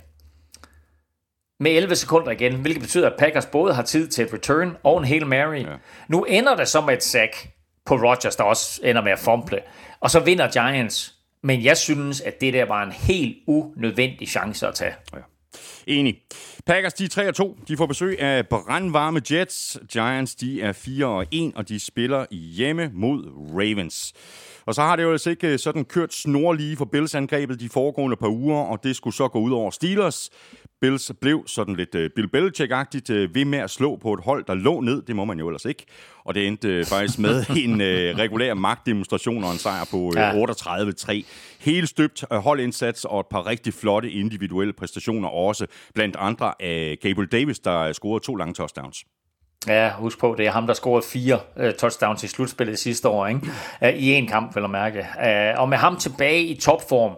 med 11 sekunder igen, hvilket betyder, at Packers både har tid til et return og en Hail Mary. Ja. Nu ender det som et sack på Rodgers, der også ender med at fumble. Og så vinder Giants. Men jeg synes, at det der var en helt unødvendig chance at tage. Enig. Packers, de er 3 og 2. De får besøg af brandvarme Jets. Giants, de er 4 og 1, og de spiller hjemme mod Ravens. Og så har det jo altså ikke sådan kørt snorlige for Bills-angrebet de foregående par uger, og det skulle så gå ud over Steelers. Bills blev sådan lidt uh, Bill Belichick-agtigt uh, ved med at slå på et hold, der lå ned. Det må man jo ellers ikke. Og det endte uh, faktisk med en uh, regulær magtdemonstration og en sejr på uh, Ja. 38-3. Helt støbt uh, holdindsats og et par rigtig flotte individuelle præstationer også. Blandt andre af Gabriel Davis, der scorede to lange touchdowns. Ja, husk på, det er ham, der scorede fire uh, touchdowns i slutspillet sidste år, ikke? Uh, i en kamp, vil jeg mærke. Uh, og med ham tilbage i topform,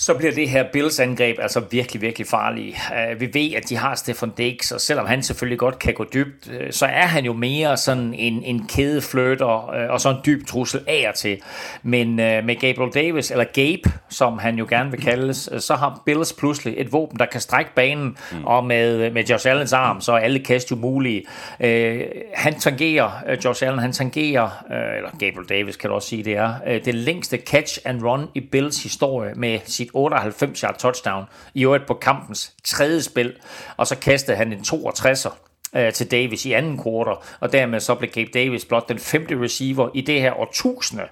så bliver det her Bills angreb altså virkelig, virkelig farlige. Uh, vi ved, at de har Stefan Diggs, og selvom han selvfølgelig godt kan gå dybt, uh, så er han jo mere sådan en, en kædefløter uh, og så en dyb trussel af og til. Men med Gabriel Davis, eller Gabe, som han jo gerne vil kaldes, så har Bills pludselig et våben, der kan strække banen, mm. og med, med Josh Allens arm, så er alle kast jo mulige. Han tangerer, Josh Allen, han tangerer, eller Gabriel Davis kan du også sige, det er, det længste catch and run i Bills historie med sit 98 yard touchdown, i øvrigt på kampens tredje spil, og så kastede han en 62'er øh, til Davis i anden kvartal, og dermed så blev Gabe Davis blot den femte receiver i det her årtusinde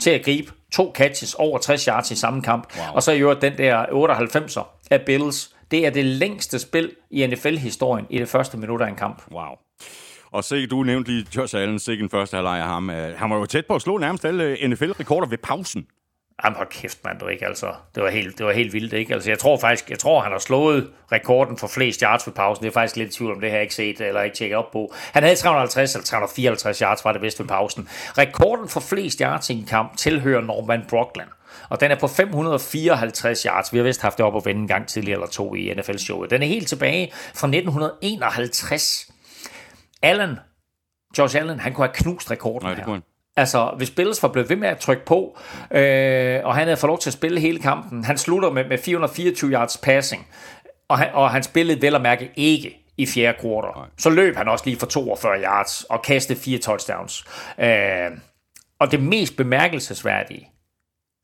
til at gribe to catches over 60 yards i samme kamp, wow. og så i øvrigt den der 98'er af Bills. Det er det længste spil i NFL-historien i det første minut af en kamp. Wow. Og se, du nævnte lige Josh Allen, sikke en første halvleg af ham. Øh, Han var jo tæt på at slå nærmest alle NFL-rekorder ved pausen. Jamen hold kæft, mand, du ikke, altså. Det var helt, det var helt vildt, ikke? Altså, jeg tror faktisk, jeg tror, han har slået rekorden for flest yards ved pausen. Det er faktisk lidt i tvivl om, det har jeg ikke set eller ikke tjekket op på. Han havde 350 eller 354 yards, var det bedst ved pausen. Rekorden for flest yards i en kamp tilhører Norman Brockland. Og den er på 554 yards. Vi har vist haft det op at vende en gang tidligere eller to i NFL-showet. Den er helt tilbage fra 1951. Allen, Josh Allen, han kunne have knust rekorden Nej, det her. kunne han. Altså, hvis Bills var blevet ved med at trykke på, øh, og han havde fået lov til at spille hele kampen, han slutter med, med 424 yards passing, og han, og han spillede vel at mærke ikke i fjerde kvartal. Så løb han også lige for 42 yards og kastede fire touchdowns. Øh, og det mest bemærkelsesværdige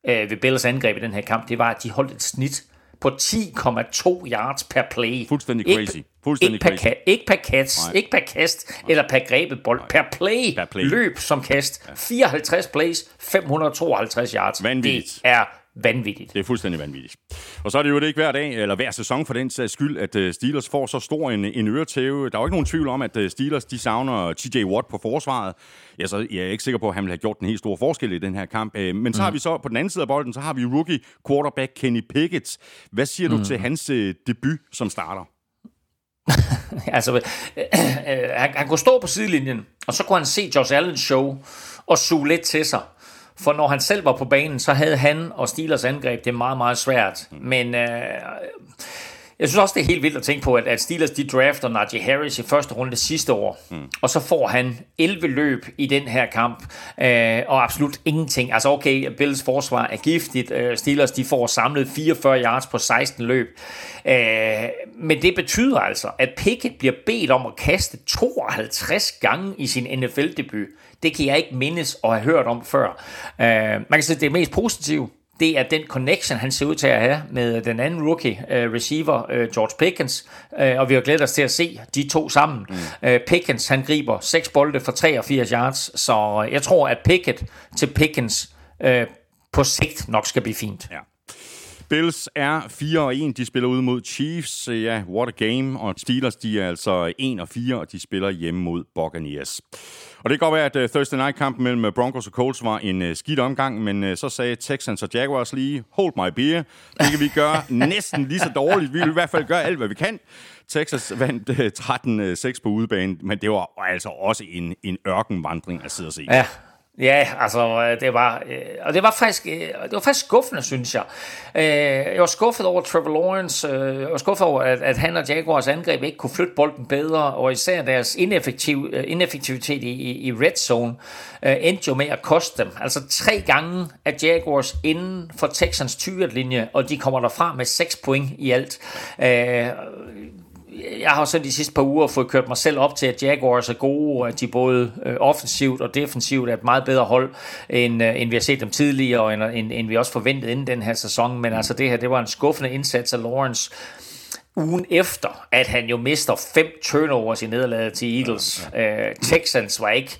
øh, ved Bills angreb i den her kamp, det var, at de holdt et snit på 10,2 yards per play. Fuldstændig Ikke- crazy. Fuldstændig ikke per, crazy. ka- ikke per kast, Nej. ikke per kast, eller per grebet bold, per play, Per play. løb som kast. 54 plays, 552 yards. Vanvittigt. Det er vanvittigt. Det er fuldstændig vanvittigt. Og så er det jo det ikke hver dag, eller hver sæson for den sags skyld, at øh, Steelers får så stor en, en øretæve. Der er jo ikke nogen tvivl om, at øh, Steelers de savner TJ Watt på forsvaret. Ja, så jeg er ikke sikker på, at han vil have gjort den helt store forskel i den her kamp. Øh, men så mm. har vi så på den anden side af bolden, så har vi rookie quarterback Kenny Pickett. Hvad siger mm. du til hans debut som starter? altså, øh, øh, han, han kunne stå på sidelinjen, og så kunne han se Josh Allen show og suge lidt til sig. For når han selv var på banen, så havde han og Steelers angreb det meget, meget svært. Men øh, jeg synes også, det er helt vildt at tænke på, at, at Steelers de drafter Najee Harris i første runde sidste år, mm. og så får han 11 løb i den her kamp, øh, og absolut ingenting. Altså okay, Bills forsvar er giftigt, øh, Steelers de får samlet 44 yards på 16 løb, øh, men det betyder altså, at Pickett bliver bedt om at kaste 52 gange i sin NFL-debut. Det kan jeg ikke mindes og have hørt om før. Øh, man kan sige, at det mest positive, det er den connection, han ser ud til at have med den anden rookie uh, receiver, uh, George Pickens, uh, og vi har glædet os til at se de to sammen. Mm. Uh, Pickens, han griber seks bolde for 83 yards, så jeg tror, at Pickett til Pickens uh, på sigt nok skal blive fint. Ja. Bills er 4 og 1. De spiller ud mod Chiefs. Ja, what a game. Og Steelers, de er altså 1 og 4, og de spiller hjemme mod Buccaneers. Og det kan godt være, at øh, Thursday Night-kampen mellem øh, Broncos og Colts var en øh, skidt omgang, men så sagde Texans og Jaguars lige, hold my beer. Det kan vi gøre næsten lige så dårligt. Vi vil i hvert fald gøre alt, hvad vi kan. Texas vandt 13-6 på udebane, men det var altså også en, en ørkenvandring at sidde og se. Ja, Ja, altså, øh, det var, øh, og det var faktisk, øh, det var faktisk skuffende, synes jeg. Øh, jeg var skuffet over Trevor Lawrence, øh, jeg var skuffet over, at, at han og Jaguars angreb ikke kunne flytte bolden bedre, og især deres ineffektiv, ineffektivitet i, i red zone endte jo med at koste dem. Altså tre gange er Jaguars inden for Texans 20 linje, og de kommer derfra med 6 point i alt jeg har så de sidste par uger fået kørt mig selv op til, at Jaguars er gode, at de både øh, offensivt og defensivt er et meget bedre hold, end, øh, end vi har set dem tidligere, og end, end, end vi også forventede inden den her sæson. Men altså det her, det var en skuffende indsats af Lawrence ugen efter, at han jo mister fem turnovers i nederlaget til Eagles. Ja, ja. Uh, Texans var ikke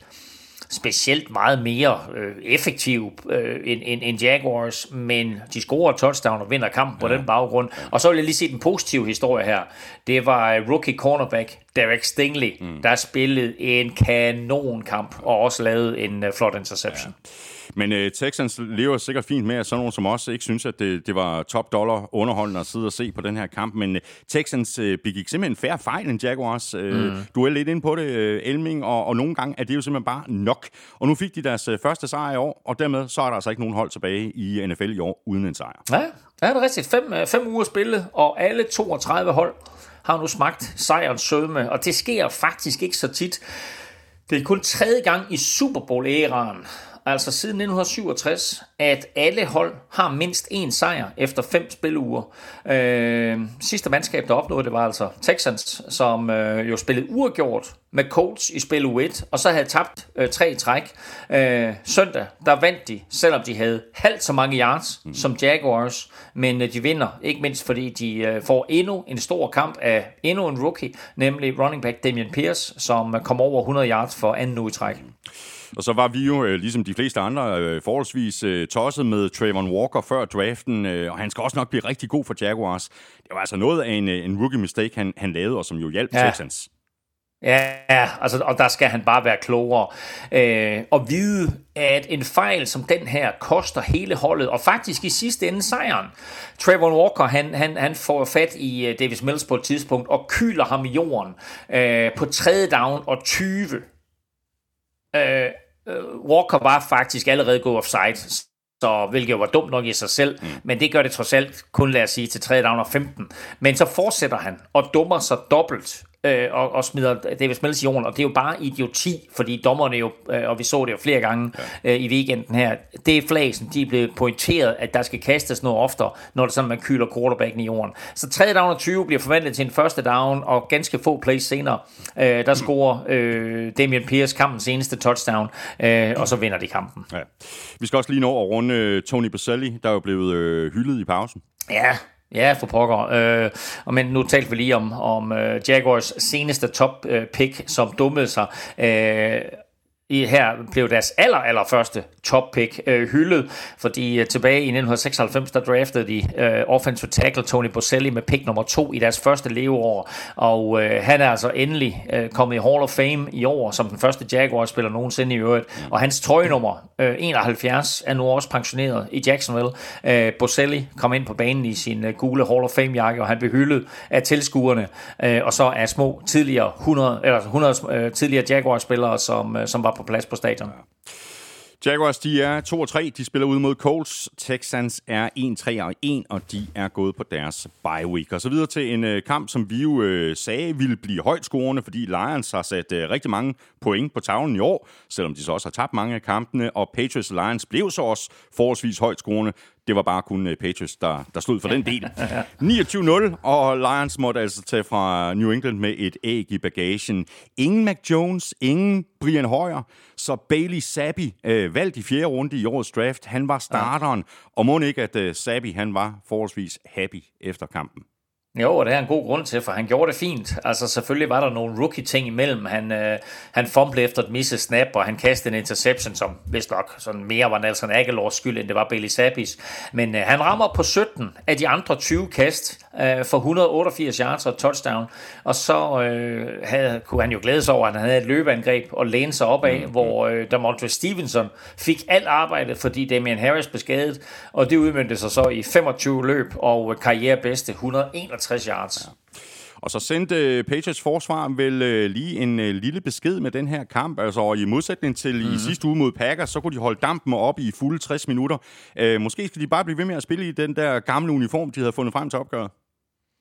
specielt meget mere øh, effektiv øh, end, end, end Jaguars, men de scorer touchdown og vinder kampen på ja. den baggrund. Og så vil jeg lige se den positive historie her. Det var øh, rookie cornerback Derek Stingley, mm. der spillede en kanonkamp og også lavede en uh, flot interception. Ja. Men uh, Texans lever sikkert fint med, at sådan nogen som os ikke synes, at det, det var top dollar underholdende at sidde og se på den her kamp. Men uh, Texans uh, begik simpelthen færre fejl end Jaguars. Uh, mm. Du er lidt inde på det, uh, Elming, og, og nogle gange er det jo simpelthen bare nok. Og nu fik de deres uh, første sejr i år, og dermed så er der altså ikke nogen hold tilbage i NFL i år uden en sejr. Ja, ja det er rigtigt. Fem, fem uger spillet, og alle 32 hold har nu smagt sejrens sødme, og det sker faktisk ikke så tit. Det er kun tredje gang i Super Bowl-æraen, altså siden 1967, at alle hold har mindst én sejr efter fem spiluger. Øh, sidste mandskab, der opnåede det, var altså Texans, som øh, jo spillede uafgjort med Colts i spil u 1, og så havde tabt øh, tre træk. Øh, søndag, der vandt de, selvom de havde halvt så mange yards mm. som Jaguars, men øh, de vinder, ikke mindst fordi de øh, får endnu en stor kamp af endnu en rookie, nemlig running back Damian Pierce, som øh, kom over 100 yards for anden uge i træk. Mm. Og så var vi jo, øh, ligesom de fleste andre, øh, forholdsvis øh, tosset med Trayvon Walker før draften, og han skal også nok blive rigtig god for Jaguars. Det var altså noget af en, en rookie mistake, han, han lavede, og som jo hjalp ja. Texans. Ja, altså, og der skal han bare være klogere. Øh, og vide, at en fejl som den her koster hele holdet, og faktisk i sidste ende sejren. Trayvon Walker, han, han, han får fat i uh, Davis Mills på et tidspunkt, og kyler ham i jorden øh, på tredje down og 20. Øh, Walker var faktisk allerede gået offside, så, hvilket var dumt nok i sig selv, mm. men det gør det trods alt kun, lad os sige, til 3 down og 15. Men så fortsætter han og dummer sig dobbelt øh, og, og smider Davis Mills i jorden, og det er jo bare idioti, fordi dommerne jo, øh, og vi så det jo flere gange ja. øh, i weekenden her, det er flag, som de er blevet pointeret, at der skal kastes noget oftere, når det sådan, man kyler quarterbacken i jorden. Så 3. down og 20 bliver forvandlet til en første down, og ganske få plays senere, øh, der scorer øh, Damian Pierce kampens eneste touchdown, øh, og så vinder de kampen. Ja. Vi skal også lige nå at runde øh, Tony Baselli, der er jo blevet øh, hyldet i pausen. Ja, Ja, for pokker. Øh, men nu talte vi lige om, om øh, Jaguars seneste top-pick, øh, som dummede sig. Øh, i her blev deres aller, aller første top pick øh, hyldet, fordi øh, tilbage i 1996, der draftede de øh, offensive tackle Tony Boselli med pick nummer to i deres første leveår, og øh, han er altså endelig øh, kommet i Hall of Fame i år, som den første Jaguar-spiller nogensinde i øvrigt, og hans trøjenummer øh, 71 er nu også pensioneret i Jacksonville. Øh, Boselli kom ind på banen i sin øh, gule Hall of Fame-jakke, og han blev hyldet af tilskuerne, øh, og så er små tidligere 100, eller 100 øh, tidligere Jaguar-spillere, som, øh, som var på plads på stadion. Jaguars, de er 2-3. De spiller ud mod Colts. Texans er 1, 3 og 1, og de er gået på deres bye week. Og så videre til en øh, kamp, som vi jo øh, sagde ville blive højt scorende, fordi Lions har sat øh, rigtig mange point på tavlen i år, selvom de så også har tabt mange af kampene, og Patriots Lions blev så også forholdsvis højt scorende. Det var bare kun øh, Patriots, der, der stod for den del. 29-0, og Lions måtte altså tage fra New England med et æg i bagagen. Ingen Mac Jones, ingen Brian Hoyer, så Bailey Zappi, øh, valgt i fjerde runde i årets draft, han var starteren, ja. og må ikke, at øh, Zappi han var forholdsvis happy efter kampen. Jo, og det er en god grund til, for han gjorde det fint. Altså selvfølgelig var der nogle rookie-ting imellem. Han, øh, han fumblede efter et misset snap, og han kastede en interception, som vist nok sådan mere var Nelson Aguilars skyld, end det var Bailey Sabis. Men øh, han rammer på 17 af de andre 20 kast øh, for 188 yards og touchdown. Og så øh, havde, kunne han jo glæde sig over, at han havde et løbeangreb og læne sig op af, mm. hvor øh, Damontre Stevenson fik alt arbejdet, fordi Damian Harris blev skadet. Og det udmyndte sig så i 25 løb og karrierebedste 161 50 yards. Ja. Og så sendte Patriots forsvar vel øh, lige en øh, lille besked med den her kamp. Altså i modsætning til mm-hmm. i mhm. sidste uge mod Packers, så kunne de holde dampen op i fulde 60 minutter. Øh, måske skal de bare blive ved med at spille i den der gamle uniform, de havde fundet frem til opgøret.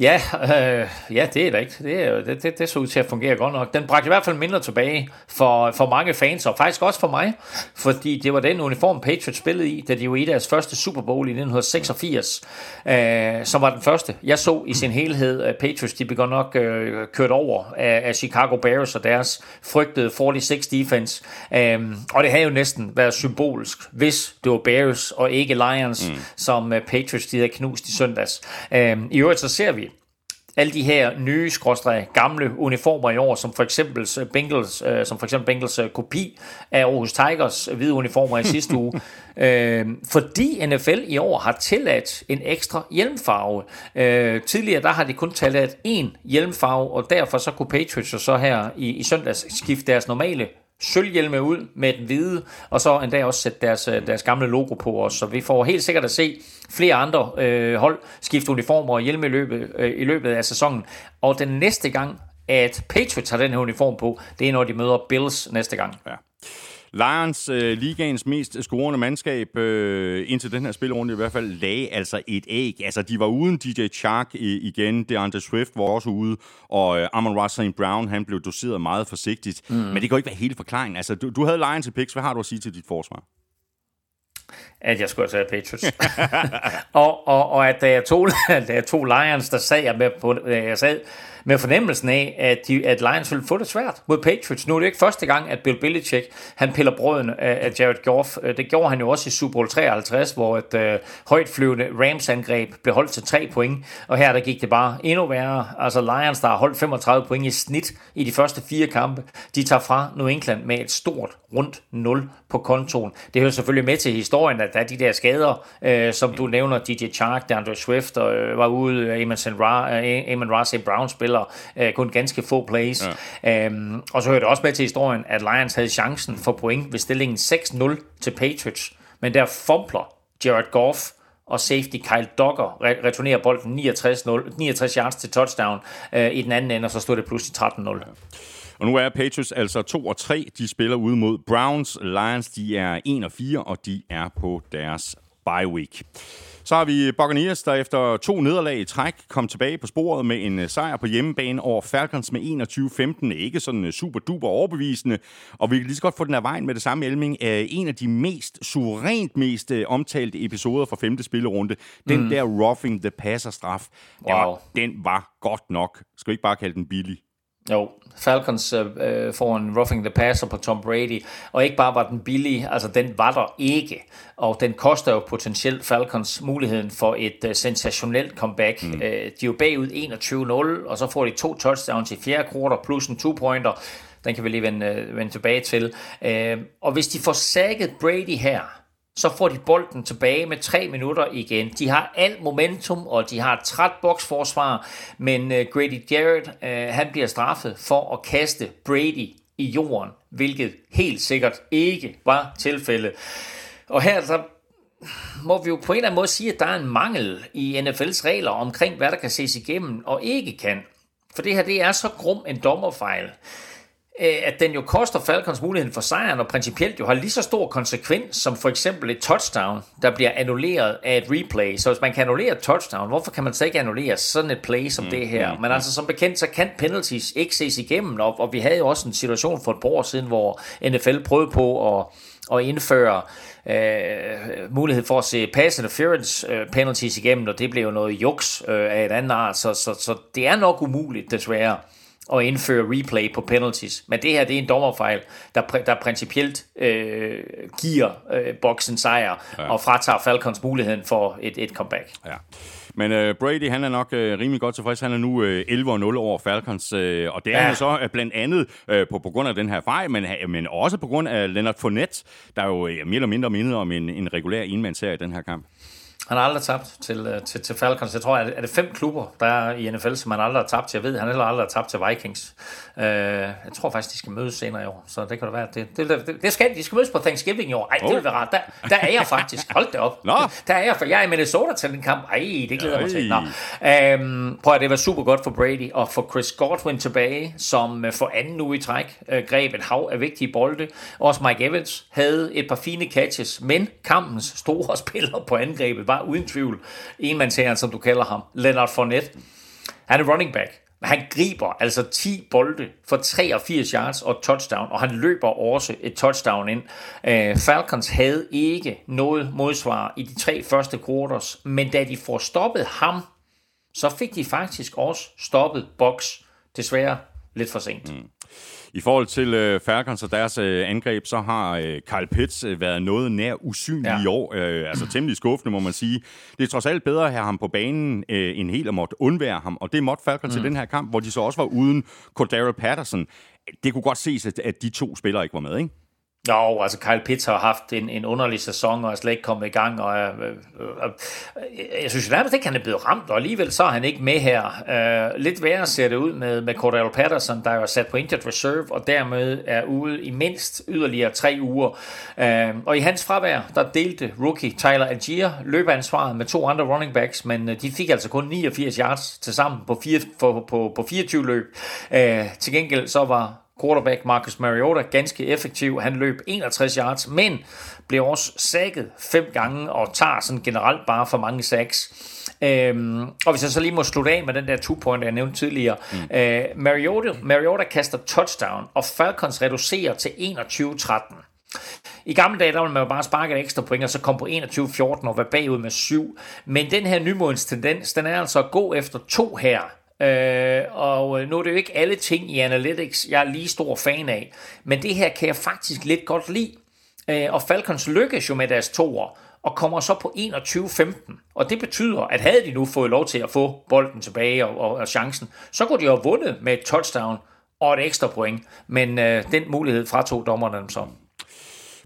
Ja, øh, ja, det er da ikke. Det, det, det, det så ud til at fungere godt nok. Den bragte i hvert fald mindre tilbage for, for mange fans, og faktisk også for mig, fordi det var den uniform, Patriots spillede i, da de var i deres første Super Bowl i 1986, øh, som var den første. Jeg så i sin helhed, at Patriots de blev nok øh, kørt over af, af Chicago Bears og deres frygtede 46 defense, øh, og det havde jo næsten været symbolsk, hvis det var Bears og ikke Lions, mm. som uh, Patriots de havde knust i søndags. Øh, I øvrigt så ser vi alle de her nye, skråstrej, gamle uniformer i år, som for eksempel øh, Bengals, øh, som for eksempel Bengals øh, kopi af Aarhus Tigers hvide uniformer i sidste uge. Øh, fordi NFL i år har tilladt en ekstra hjelmfarve. Øh, tidligere der har de kun tilladt én hjelmfarve, og derfor så kunne Patriots så her i, i søndags skifte deres normale sølvhjelme ud med den hvide, og så endda også sætte deres, øh, deres gamle logo på os. Så vi får helt sikkert at se flere andre øh, hold skifte uniformer og hjelme i løbet, øh, i løbet af sæsonen. Og den næste gang, at Patriots har den her uniform på, det er når de møder Bills næste gang. Ja. Lions, øh, ligaens mest scorende mandskab, øh, indtil den her spilrunde i hvert fald, lagde altså et æg. Altså, de var uden DJ Chark i, igen. Andre Swift var også ude, og øh, Amon Ross St. Brown, han blev doseret meget forsigtigt. Mm. Men det kan jo ikke være hele forklaringen. Altså, du, du havde Lions i picks. Hvad har du at sige til dit forsvar? at jeg skulle taget Patriots. og, og, og at da jeg tog, da jeg tog Lions, der sad jeg med på, jeg sad med fornemmelsen af, at, de, at Lions ville få det svært mod Patriots. Nu er det ikke første gang, at Bill Belichick han piller brøden af, af Jared Goff. Øh, det gjorde han jo også i Super Bowl 53, hvor et øh, højtflyvende Rams-angreb blev holdt til 3 point, og her der gik det bare endnu værre. Altså Lions, der har holdt 35 point i snit i de første fire kampe, de tager fra New England med et stort rundt 0 på kontoen. Det hører selvfølgelig med til historien, at der er de der skader, øh, som du nævner, DJ Chark, DeAndre Swift øh, var ude, øh, Amon, Ra, øh, Amon Ross, Brown spiller øh, kun ganske få plays. Ja. Øhm, og så hører det også med til historien, at Lions havde chancen for point ved stillingen 6-0 til Patriots, men der fumbler Jared Goff og safety Kyle Dogger returnerer bolden 69, 0, 69 yards til touchdown øh, i den anden ende, og så stod det pludselig 13-0. Ja. Og nu er Patriots altså 2 og 3. De spiller ude mod Browns. Lions, de er 1 og 4, og de er på deres bye week. Så har vi Buccaneers, der efter to nederlag i træk kom tilbage på sporet med en øh, sejr på hjemmebane over Falcons med 21-15. Ikke sådan øh, super duper overbevisende. Og vi kan lige så godt få den af vejen med det samme Elming. En af de mest suverænt mest øh, omtalte episoder fra femte spillerunde. Den mm. der roughing the passer straf. Wow. Den var godt nok. Skal vi ikke bare kalde den billig? Jo, Falcons øh, får en roughing the passer på Tom Brady, og ikke bare var den billig, altså den var der ikke, og den koster jo potentielt Falcons muligheden for et øh, sensationelt comeback. Mm. Øh, de er jo bagud 21-0, og så får de to touchdowns i fjerde quarter plus en two-pointer. Den kan vi lige vende, øh, vende tilbage til. Øh, og hvis de får sækket Brady her, så får de bolden tilbage med tre minutter igen. De har alt momentum, og de har et træt boksforsvar, men øh, Grady Jarrett, øh, han bliver straffet for at kaste Brady i jorden, hvilket helt sikkert ikke var tilfældet. Og her så må vi jo på en eller anden måde sige, at der er en mangel i NFL's regler omkring, hvad der kan ses igennem og ikke kan. For det her, det er så grum en dommerfejl, at den jo koster Falcons muligheden for sejren, og principielt jo har lige så stor konsekvens som for eksempel et touchdown, der bliver annulleret af et replay. Så hvis man kan annullere et touchdown, hvorfor kan man så ikke annullere sådan et play som mm, det her? Mm, Men altså som bekendt, så kan penalties ikke ses igennem, og, og vi havde jo også en situation for et par år siden, hvor NFL prøvede på at, at indføre øh, mulighed for at se pass interference øh, penalties igennem, og det blev jo noget juks øh, af et andet art, så, så, så det er nok umuligt desværre at indføre replay på penalties. Men det her, det er en dommerfejl, der, der principielt øh, giver øh, boksen sejr ja. og fratager Falcons muligheden for et, et comeback. Ja. Men øh, Brady, han er nok øh, rimelig godt tilfreds. Han er nu øh, 11-0 over Falcons, øh, og det er ja. han så øh, blandt andet øh, på, på grund af den her fejl, men, men også på grund af Leonard Fournette, der jo øh, mere eller mindre minder om en, en regulær enmandsserie i den her kamp. Han har aldrig tabt til, øh, til, til Falcons. Jeg tror, at er det fem klubber, der er i NFL, som han aldrig har tabt til. Jeg ved, han heller aldrig har tabt til Vikings. Uh, jeg tror faktisk, de skal mødes senere i år, så det kan det være. Det, det, det, det skal, de skal mødes på Thanksgiving i år. Ej, oh. det vil være rart. Der, der er jeg faktisk. Hold det op. Nå. Der er jeg, for jeg er i Minnesota til den kamp. Ej, det glæder jeg mig til. Nå. Um, prøv at det var super godt for Brady og for Chris Godwin tilbage, som for anden uge i træk uh, greb et hav af vigtige bolde. Også Mike Evans havde et par fine catches, men kampens store spiller på angrebet var uden tvivl enmandsherren, som du kalder ham, Leonard Fournette. Han er running back. Han griber altså 10 bolde for 83 yards og touchdown, og han løber også et touchdown ind. Øh, Falcons havde ikke noget modsvar i de tre første quarters, men da de får stoppet ham, så fik de faktisk også stoppet Box. Desværre lidt for sent. Mm. I forhold til øh, Falcons og deres øh, angreb, så har øh, Kyle Pitts øh, været noget nær usynlig ja. i år. Øh, altså temmelig skuffende, må man sige. Det er trods alt bedre at have ham på banen, øh, end helt at måtte undvære ham. Og det måtte Falcons mm. i den her kamp, hvor de så også var uden Cordero Patterson. Det kunne godt ses, at, at de to spillere ikke var med, ikke? Jo, altså Kyle Pitts har haft en, en underlig sæson og er slet ikke kommet i gang, og øh, øh, øh, jeg synes nærmest ikke, han er blevet ramt, og alligevel så er han ikke med her. Øh, lidt værre ser det ud med, med Cordell Patterson, der er sat på injured reserve, og dermed er ude i mindst yderligere tre uger. Øh, og i hans fravær, der delte rookie Tyler Algier løbeansvaret med to andre running backs, men øh, de fik altså kun 89 yards til sammen på, fire, på, på, på 24 løb. Øh, til gengæld så var quarterback Marcus Mariota ganske effektiv. Han løb 61 yards, men blev også sækket fem gange og tager sådan generelt bare for mange sacks. Øhm, og hvis jeg så lige må slutte af med den der two-point, jeg nævnte tidligere. Mm. Øh, Mariota, Mariota kaster touchdown, og Falcons reducerer til 21-13. I gamle dage, der ville man jo bare sparke et ekstra point, og så komme på 21-14 og være bagud med 7. Men den her nymodens tendens, den er altså at gå efter to her Øh, og øh, nu er det jo ikke alle ting i Analytics, jeg er lige stor fan af, men det her kan jeg faktisk lidt godt lide. Øh, og Falcons lykkes jo med deres toer, og kommer så på 21-15. Og det betyder, at havde de nu fået lov til at få bolden tilbage og, og, og chancen, så kunne de jo have vundet med et touchdown og et ekstra point. Men øh, den mulighed fratog dommerne dem så.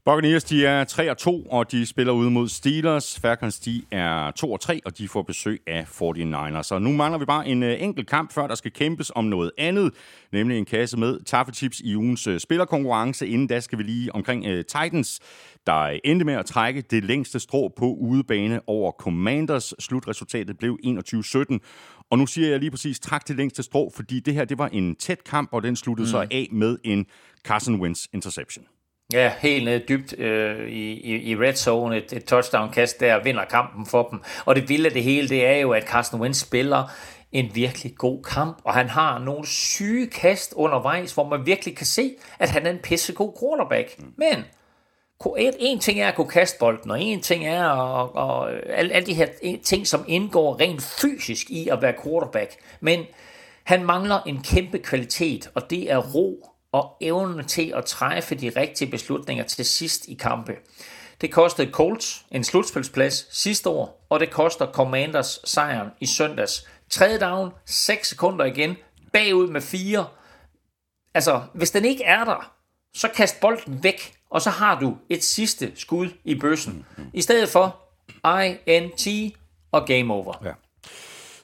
Buccaneers, de er 3 og 2, og de spiller ude mod Steelers. Falcons, de er 2 og 3, og de får besøg af 49ers. Så nu mangler vi bare en uh, enkelt kamp, før der skal kæmpes om noget andet, nemlig en kasse med taffetips i ugens uh, spillerkonkurrence. Inden da skal vi lige omkring uh, Titans, der endte med at trække det længste strå på udebane over Commanders. Slutresultatet blev 21-17, og nu siger jeg lige præcis træk til længste strå, fordi det her det var en tæt kamp, og den sluttede mm. så af med en Carson Wentz interception. Ja, helt ned dybt øh, i, i, red zone, et, et touchdown-kast der, vinder kampen for dem. Og det vilde af det hele, det er jo, at Carson Wentz spiller en virkelig god kamp, og han har nogle syge kast undervejs, hvor man virkelig kan se, at han er en pissegod quarterback. Mm. Men en, en ting er at kunne kaste bolden, og en ting er og, og, alle, alle de her ting, som indgår rent fysisk i at være quarterback. Men han mangler en kæmpe kvalitet, og det er ro og evnen til at træffe de rigtige beslutninger til sidst i kampe. Det kostede Colts en slutspilsplads sidste år, og det koster Commanders sejren i søndags. Tredje down, 6 sekunder igen, bagud med 4. Altså, hvis den ikke er der, så kast bolden væk, og så har du et sidste skud i bøssen. I stedet for INT og game over. Ja.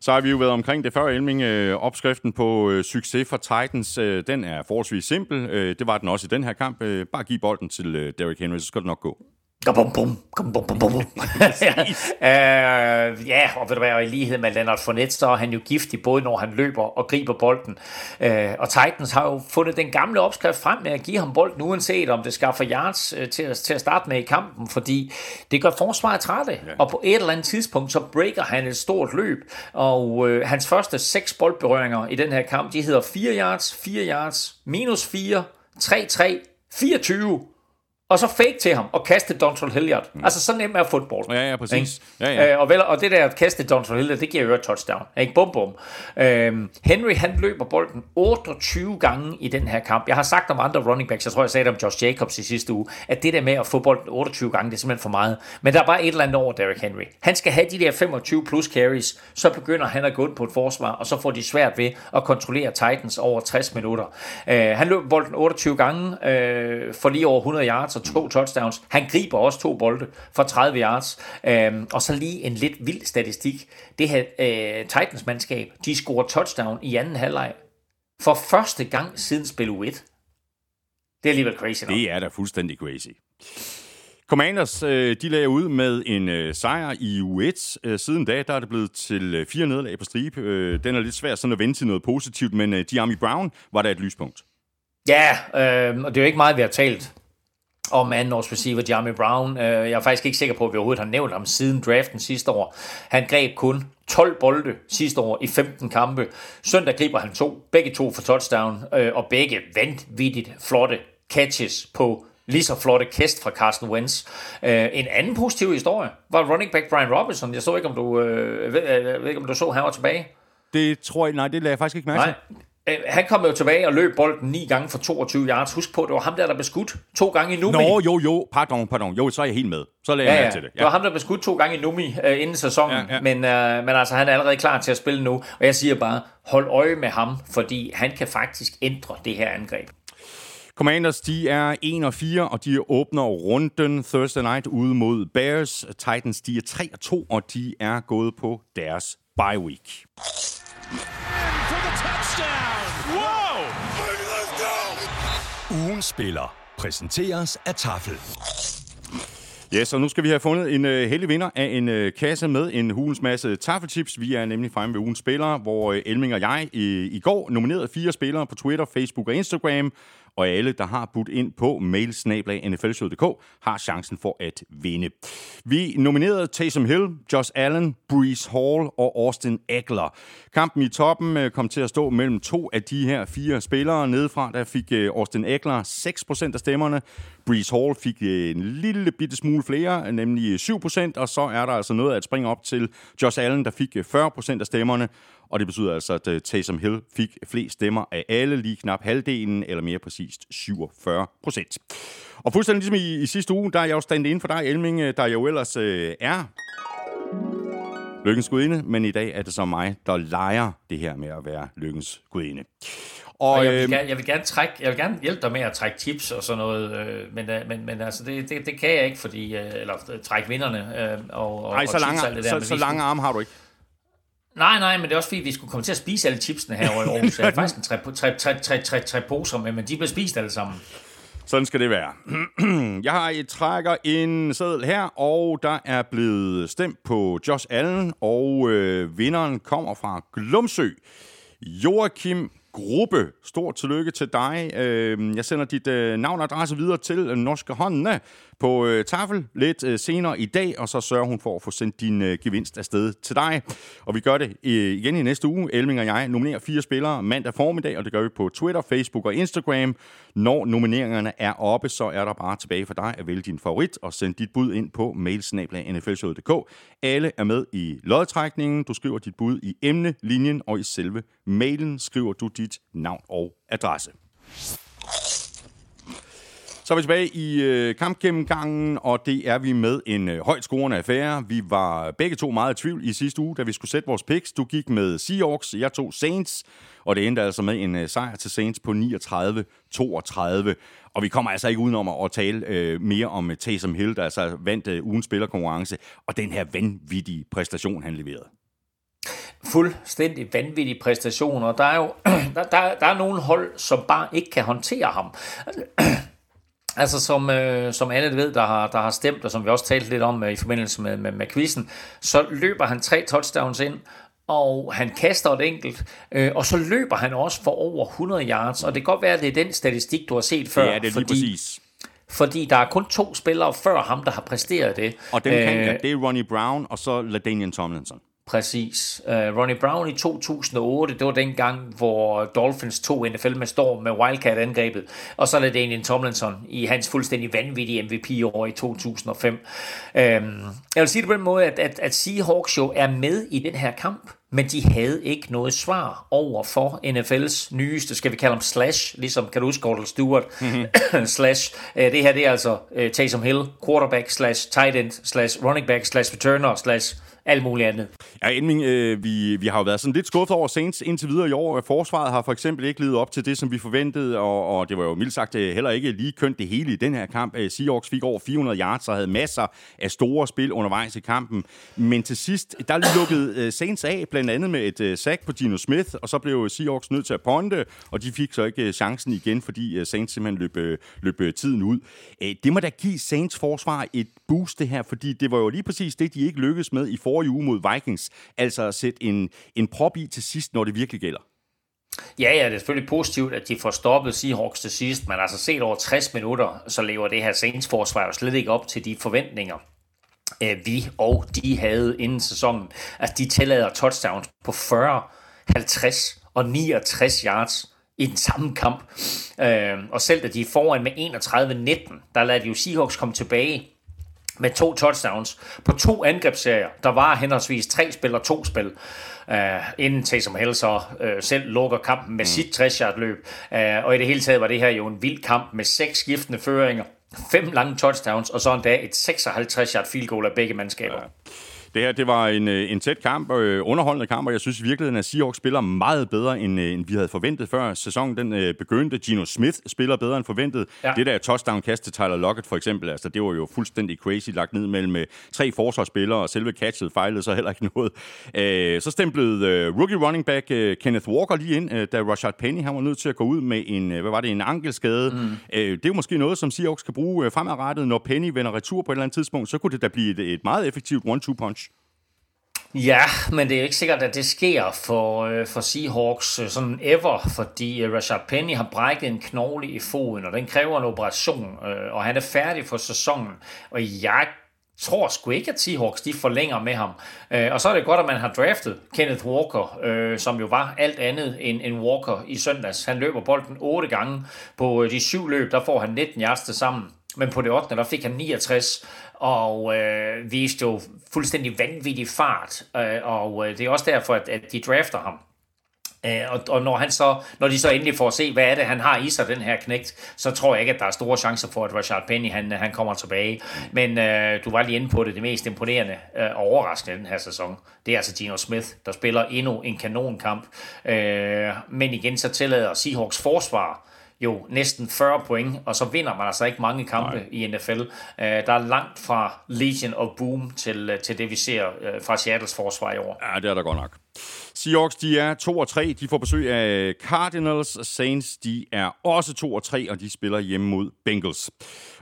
Så har vi jo været omkring det før, Elming. Øh, opskriften på øh, succes for Titans, øh, den er forholdsvis simpel. Øh, det var den også i den her kamp. Øh, bare giv bolden til øh, Derrick Henry, så skal det nok gå. Bum, bum, bum, bum, bum, bum. uh, ja, og ved du hvad, og i lighed med Leonard Fournette, så er han jo giftig, både når han løber og griber bolden. Uh, og Titans har jo fundet den gamle opskrift frem med at give ham bolden, uanset om det skaffer yards uh, til, at, til at starte med i kampen, fordi det gør forsvaret trætte. Ja. Og på et eller andet tidspunkt, så breaker han et stort løb, og uh, hans første seks boldberøringer i den her kamp, de hedder 4 yards, 4 yards, minus 4, 3-3, 24, og så fake til ham og kaste Donald Hilliard. Mm. Altså, så nemt er fodbold. Ja, ja, præcis. Ja, ja. Øh, og, vel, og det der at kaste Donald Hilliard, det giver jo et touchdown. Ikke? Bum, bum. Øhm, Henry, han løber bolden 28 gange i den her kamp. Jeg har sagt om andre running backs, jeg tror, jeg sagde det om Josh Jacobs i sidste uge, at det der med at få bolden 28 gange, det er simpelthen for meget. Men der er bare et eller andet over Derrick Henry. Han skal have de der 25 plus carries, så begynder han at gå ind på et forsvar, og så får de svært ved at kontrollere Titans over 60 minutter. Øh, han løber bolden 28 gange, øh, for lige over 100 yards og to touchdowns. Han griber også to bolde for 30 yards. Øhm, og så lige en lidt vild statistik. Det her øh, Titans-mandskab, de scorer touchdown i anden halvleg for første gang siden spil 1. Det er alligevel crazy nok. Det er da fuldstændig crazy. Commanders, øh, de lagde ud med en øh, sejr i U1. Øh, siden da, der er det blevet til fire nederlag på stribe. Den er lidt svært sådan at vente til noget positivt, men Diami Brown var der et lyspunkt. Ja, øh, og det er jo ikke meget, vi har talt om andenårs receiver Jamie Brown. Øh, jeg er faktisk ikke sikker på, at vi overhovedet har nævnt ham siden draften sidste år. Han greb kun 12 bolde sidste år i 15 kampe. Søndag griber han to, begge to for touchdown, øh, og begge vanvittigt flotte catches på lige så flotte kast fra Carsten Wentz. Øh, en anden positiv historie var running back Brian Robinson. Jeg så ikke, om du, øh, ved, jeg ved ikke, om du så, han var tilbage. Det tror jeg, nej, det lader jeg faktisk ikke mærke til. Han kom jo tilbage og løb bolden ni gange for 22 yards. Husk på, det var ham der, der blev skudt to gange i Numi. Nå, jo, jo, pardon, pardon. Jo, så er jeg helt med. Så lader ja, jeg ja. til det. Ja. Det var ham, der blev skudt to gange i Numi uh, inden sæsonen. Ja, ja. Men, uh, men altså, han er allerede klar til at spille nu. Og jeg siger bare, hold øje med ham, fordi han kan faktisk ændre det her angreb. Commanders, de er 1 og 4, og de åbner runden Thursday night ude mod Bears. Titans, de er 3 og 2, og de er gået på deres bye week. Ugens spiller præsenteres af Tafel. Ja, så nu skal vi have fundet en uh, heldig vinder af en uh, kasse med en hulens masse taffelchips. Vi er nemlig fremme ved ugens spillere, hvor uh, Elming og jeg i, i går nominerede fire spillere på Twitter, Facebook og Instagram og alle, der har budt ind på mailsnablag.nflshow.dk, har chancen for at vinde. Vi nominerede Taysom Hill, Josh Allen, Breeze Hall og Austin Eckler. Kampen i toppen øh, kom til at stå mellem to af de her fire spillere. Nedefra der fik øh, Austin Eckler 6% af stemmerne. Breeze Hall fik øh, en lille bitte smule flere, nemlig 7%, og så er der altså noget at springe op til Josh Allen, der fik 40% af stemmerne og det betyder altså, at uh, Taysom Hill fik flest stemmer af alle, lige knap halvdelen, eller mere præcist 47 procent. Og fuldstændig ligesom i, i sidste uge, der er jeg jo standet inden for dig, Elming, øh, der jo ellers uh, er lykkens gudinde, men i dag er det så mig, der leger det her med at være lykkens gudinde. Og, og jeg, vil gerne, jeg, vil gerne trække, jeg vil gerne hjælpe dig med at trække tips og sådan noget, øh, men, øh, men, men altså det, det, det kan jeg ikke, fordi, øh, eller trække vinderne øh, og, og, Ej, så, og lange, det der, så, så lange arme har du ikke. Nej, nej, men det er også fordi, vi skulle komme til at spise alle chipsene her i Aarhus. Jeg har faktisk en tre, tre, tre, tre, tre, tre poser med, men de bliver spist alle sammen. Sådan skal det være. Jeg har et trækker en seddel her, og der er blevet stemt på Josh Allen, og øh, vinderen kommer fra Glumsø. Joachim Gruppe. Stort tillykke til dig. Øh, jeg sender dit øh, navn og adresse videre til Norske Håndene på øh, tafel lidt øh, senere i dag, og så sørger hun for at få sendt din øh, gevinst afsted til dig. Og vi gør det øh, igen i næste uge. Elming og jeg nominerer fire spillere mandag formiddag, og det gør vi på Twitter, Facebook og Instagram. Når nomineringerne er oppe, så er der bare tilbage for dig at vælge din favorit og sende dit bud ind på mailsnabla.nflshowet.dk. Alle er med i lodtrækningen. Du skriver dit bud i emnelinjen, og i selve mailen skriver du dit navn og adresse. Så er vi tilbage i øh, kampgennemgangen, og det er vi med en øh, højt scorende affære. Vi var begge to meget i tvivl i sidste uge, da vi skulle sætte vores picks. Du gik med Seahawks, jeg tog Saints, og det endte altså med en øh, sejr til Saints på 39-32. Og vi kommer altså ikke udenom at tale øh, mere om øh, Taysom Hill, der altså vandt øh, ugens spillerkonkurrence, og den her vanvittige præstation, han leverede. Fuldstændig vanvittig præstation, og der er jo der, der, der er nogle hold, som bare ikke kan håndtere ham. Altså som, øh, som alle ved, der har, der har stemt, og som vi også talte lidt om øh, i forbindelse med, med, med quizzen, så løber han tre touchdowns ind, og han kaster et enkelt, øh, og så løber han også for over 100 yards, og det kan godt være, at det er den statistik, du har set før. Ja, det er fordi, præcis. Fordi der er kun to spillere før ham, der har præsteret det. Og den kan jeg, det er Ronnie Brown, og så LaDainian Tomlinson. Præcis. Uh, Ronnie Brown i 2008, det var den gang, hvor Dolphins tog NFL med storm med Wildcat-angrebet, og så Daniel Tomlinson i hans fuldstændig vanvittige MVP-år i 2005. Um, jeg vil sige det på den måde, at, at, at Seahawks jo er med i den her kamp, men de havde ikke noget svar over for NFL's nyeste, skal vi kalde dem slash, ligesom kan du huske Gordon Stewart, mm-hmm. slash. Uh, det her det er altså uh, Taysom Hill, quarterback slash tight end slash running back slash returner slash alt muligt andet. Ja, Elming, øh, vi, vi har jo været sådan lidt skuffet over Saints indtil videre i år. Forsvaret har for eksempel ikke levet op til det, som vi forventede, og, og det var jo mildt sagt øh, heller ikke lige kønt det hele i den her kamp. Øh, Seahawks fik over 400 yards og havde masser af store spil undervejs i kampen. Men til sidst, der lukkede øh, Saints af, blandt andet med et sack på Gino Smith, og så blev Seahawks nødt til at ponde, og de fik så ikke chancen igen, fordi Saints simpelthen løb, løb tiden ud. Det må da give Saints forsvar et boost det her, fordi det var jo lige præcis det, de ikke lykkedes med i forrige uge mod Vikings. Altså at sætte en, en prop i til sidst, når det virkelig gælder. Ja, ja, det er selvfølgelig positivt, at de får stoppet Seahawks til sidst, men altså set over 60 minutter, så lever det her Saints forsvar jo slet ikke op til de forventninger, øh, vi og de havde inden sæsonen. Altså, de tillader touchdowns på 40, 50 og 69 yards i den samme kamp. Øh, og selv da de er foran med 31-19, der lader de jo Seahawks komme tilbage med to touchdowns på to angrebsserier. Der var henholdsvis tre spil og to spil, uh, inden Taysom Hill så uh, selv lukker kampen med mm. sit 60-yard løb. Uh, og i det hele taget var det her jo en vild kamp med seks skiftende føringer, fem lange touchdowns, og så endda et 56-yard field goal af begge mandskaber. Ja. Det her, det var en, øh, en tæt kamp, øh, underholdende kamp, og jeg synes i virkeligheden, at Seahawks spiller meget bedre, end, øh, end vi havde forventet før sæsonen den øh, begyndte. Gino Smith spiller bedre end forventet. Ja. Det der touchdown-kast til Tyler Lockett for eksempel, altså det var jo fuldstændig crazy lagt ned mellem øh, tre forsvarsspillere, og selve catchet fejlede så heller ikke noget. Øh, så stemplede øh, rookie running back øh, Kenneth Walker lige ind, øh, da Rashad Penny han var nødt til at gå ud med en, øh, hvad var det, en ankelskade. Mm. Øh, det er jo måske noget, som Seahawks kan bruge øh, fremadrettet, når Penny vender retur på et eller andet tidspunkt, så kunne det da blive et, et meget effektivt one-two punch. Ja, men det er ikke sikkert, at det sker for, øh, for Seahawks øh, sådan ever, fordi øh, Rashad Penny har brækket en knogle i foden, og den kræver en operation, øh, og han er færdig for sæsonen. Og jeg tror sgu ikke, at Seahawks de forlænger med ham. Øh, og så er det godt, at man har draftet Kenneth Walker, øh, som jo var alt andet end en Walker i søndags. Han løber bolden otte gange. På øh, de syv løb, der får han 19 yards til sammen. Men på det 8. der fik han 69, og øh, viste jo fuldstændig vanvittig fart, øh, og øh, det er også derfor, at, at de drafter ham. Øh, og, og når, han så, når de så endelig får at se, hvad er det, han har i sig, den her knægt, så tror jeg ikke, at der er store chancer for, at Rashard Penny han, han kommer tilbage. Men øh, du var lige inde på det, det mest imponerende øh, og overraskende den her sæson, det er altså Gino Smith, der spiller endnu en kanonkamp. Øh, men igen, så tillader Seahawks forsvar jo næsten 40 point, og så vinder man altså ikke mange kampe Nej. i NFL. Uh, der er langt fra Legion of Boom til, uh, til det, vi ser uh, fra Seattles forsvar i år. Ja, det er der godt nok. Seahawks, de er 2 og 3. De får besøg af Cardinals. Saints, de er også 2 og 3, og de spiller hjemme mod Bengals.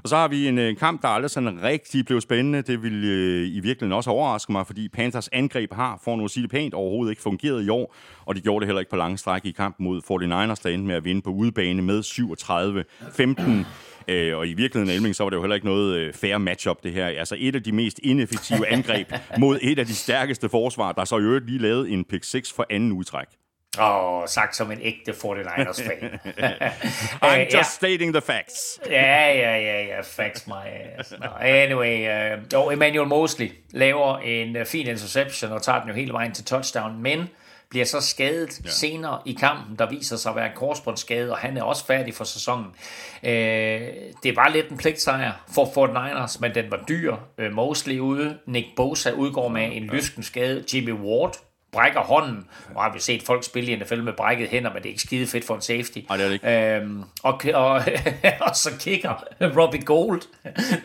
Og så har vi en, øh, kamp, der aldrig sådan rigtig blev spændende. Det vil øh, i virkeligheden også overraske mig, fordi Panthers angreb har, for nu at sige det pænt, overhovedet ikke fungeret i år. Og de gjorde det heller ikke på lange stræk i kampen mod 49ers, der endte med at vinde på udebane med 37-15. Øh, og i virkeligheden, Elming, så var det jo heller ikke noget øh, fair matchup, det her. Altså et af de mest ineffektive angreb mod et af de stærkeste forsvar, der så i øvrigt lige lavet en pick 6 for anden udtræk. Åh, oh, sagt som en ægte 49ers-fan. I'm just ja. stating the facts. ja, ja, ja, ja, facts my ass. No, anyway, uh, jo, Emmanuel Mosley laver en uh, fin interception og tager den jo hele vejen til touchdown, men bliver så skadet ja. senere i kampen, der viser sig at være en korsbåndsskade, og han er også færdig for sæsonen. Øh, det var lidt en pligtsejr for Fort Niners, men den var dyr. Øh, Mosley ude, Nick Bosa udgår med en lysken skade, Jimmy Ward brækker hånden. Og har vi set folk spille i NFL med brækket hænder, men det er ikke skide fedt for en safety. Nej, det er det ikke. Øhm, og, og, og så kigger Robbie Gold,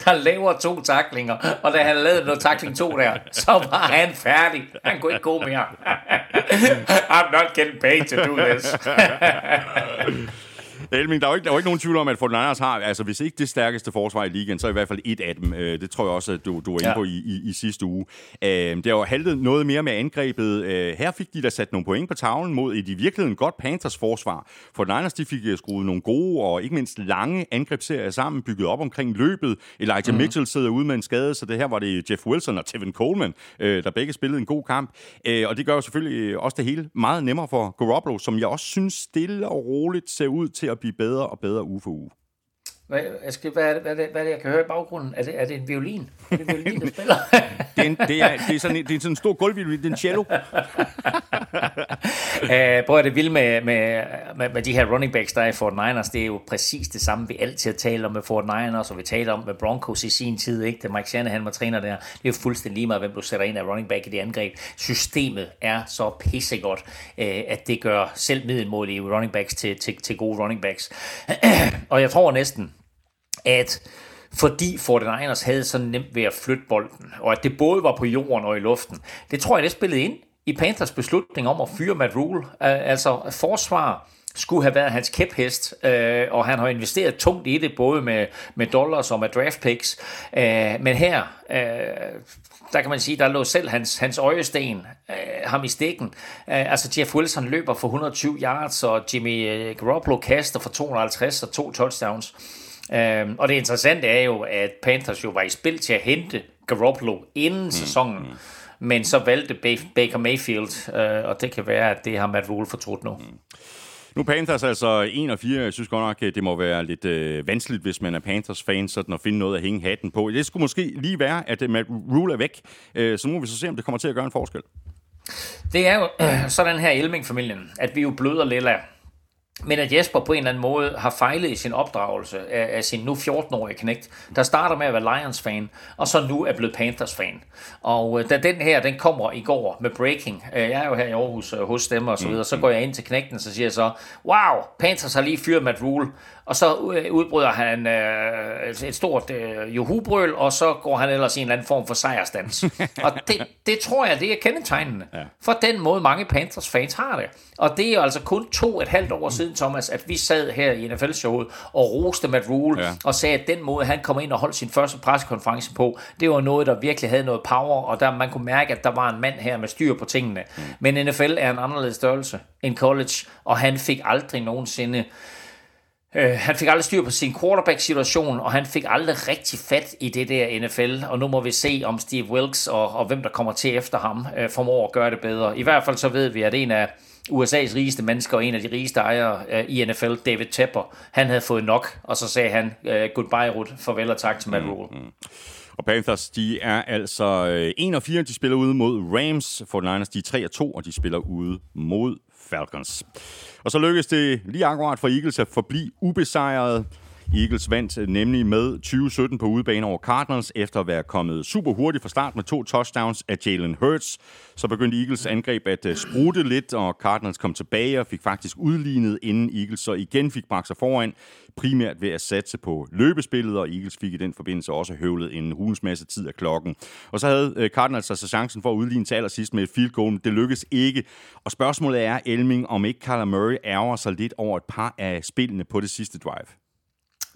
der laver to taklinger, og da han lavede noget takling to der, så var han færdig. Han kunne ikke gå mere. I'm not getting paid to do this. Elming, der er jo ikke, der er jo ikke nogen tvivl om, at 49ers har, altså hvis ikke det stærkeste forsvar i ligaen, så er i hvert fald et af dem. Øh, Det tror jeg også, at du, du var inde Ja. på i, i, i sidste uge. Øh, Det har jo haltet noget mere med angrebet. Øh, Her fik de da sat nogle point på tavlen mod et i virkeligheden godt Panthers forsvar. 49ers, de fik øh, skruet nogle gode og ikke mindst lange angrebsserier sammen, bygget op omkring løbet. Elijah mm. Mitchell sidder ude med en skade, så det her var det Jeff Wilson og Tevin Coleman, der begge spillede en god kamp. Og det gør jo selvfølgelig også det hele meget nemmere for Garoppolo, som jeg også synes stille og roligt ser ud til at blive bedre og bedre uge for uge. Hvad, jeg skal, hvad, er det, hvad, er det, hvad er det, jeg kan høre i baggrunden? Er det, er det en violin? Er det en violin, der spiller? Det er, en, det er, det er, sådan, en, det er sådan en stor gulvviolin, det er en cello. Uh, prøv at det vilde med, med, med, med de her running backs, der er i Fort Niners, det er jo præcis det samme, vi altid har talt om med Fort Niners, og vi taler om med Broncos i sin tid, ikke? Da Mike Shanahan var træner der. Det er jo fuldstændig lige meget, hvem du sætter ind af running back i det angreb. Systemet er så pissegodt, uh, at det gør selv middelmålige running backs til, til, til gode running backs. og jeg tror næsten, at fordi 49ers havde så nemt ved at flytte bolden, og at det både var på jorden og i luften, det tror jeg, det spillede ind i Panthers beslutning om at fyre Matt Rule. Altså forsvar skulle have været hans kæphest, øh, og han har investeret tungt i det, både med, med dollars og med draft picks. Øh, men her, øh, der kan man sige, der lå selv hans, hans øjesten øh, ham i stikken. Øh, altså Jeff Wilson løber for 120 yards, og Jimmy øh, Garoppolo kaster for 250 og to touchdowns. Øh, og det interessante er jo, at Panthers jo var i spil til at hente Garoppolo inden sæsonen, men så valgte Ba- Baker Mayfield, øh, og det kan være, at det har Matt Rule fortrudt nu. Nu er Panthers altså 1 og 4. Jeg synes godt nok, at det må være lidt øh, vanskeligt, hvis man er Panthers-fan, sådan at finde noget at hænge hatten på. Det skulle måske lige være, at øh, Matt Rule er væk. Øh, så nu må vi så se, om det kommer til at gøre en forskel. Det er jo øh, sådan her i Elming-familien, at vi jo bløder lidt af. Men at Jesper på en eller anden måde har fejlet i sin opdragelse af, af sin nu 14-årige knægt, der starter med at være Lions-fan, og så nu er blevet Panthers-fan. Og øh, da den her, den kommer i går med breaking, øh, jeg er jo her i Aarhus øh, hos dem og så videre, så går jeg ind til knægten, så siger jeg så, wow, Panthers har lige fyret Matt Rule, og så øh, udbryder han øh, et- stort øh, juhubrøl, og så går han ellers i en eller anden form for sejrstans. og det, det tror jeg, det er kendetegnende. Ja. For den måde, mange Panthers-fans har det. Og det er altså kun to og et halvt år siden, Thomas, at vi sad her i NFL-showet og roste Matt Rule, ja. og sagde, at den måde, han kom ind og holdt sin første pressekonference på, det var noget, der virkelig havde noget power, og der man kunne mærke, at der var en mand her med styr på tingene. Mm. Men NFL er en anderledes størrelse end college, og han fik aldrig nogensinde Øh, han fik aldrig styr på sin quarterback-situation, og han fik aldrig rigtig fat i det der NFL, og nu må vi se, om Steve Wilkes og, og hvem der kommer til efter ham, øh, formår at gøre det bedre. I hvert fald så ved vi, at en af USA's rigeste mennesker, og en af de rigeste ejere øh, i NFL, David Tepper, han havde fået nok, og så sagde han, øh, goodbye Ruth, farvel og tak til Matt Rule. Og Panthers, de er altså øh, 1 og 4. De spiller ude mod Rams. 49ers, de er 3 og 2, og de spiller ude mod Falcons. Og så lykkedes det lige akkurat for Eagles at forblive ubesejret. Eagles vandt øh, nemlig med 2017 på udebane over Cardinals, efter at være kommet super hurtigt fra start med to touchdowns af Jalen Hurts. Så begyndte Eagles angreb at øh, sprutte sprute lidt, og Cardinals kom tilbage og fik faktisk udlignet, inden Eagles så igen fik bragt sig foran, primært ved at satse på løbespillet, og Eagles fik i den forbindelse også høvlet en hulens masse tid af klokken. Og så havde øh, Cardinals altså chancen for at udligne til allersidst med et field goal, men det lykkedes ikke. Og spørgsmålet er, Elming, om ikke Kyler Murray ærger sig lidt over et par af spillene på det sidste drive.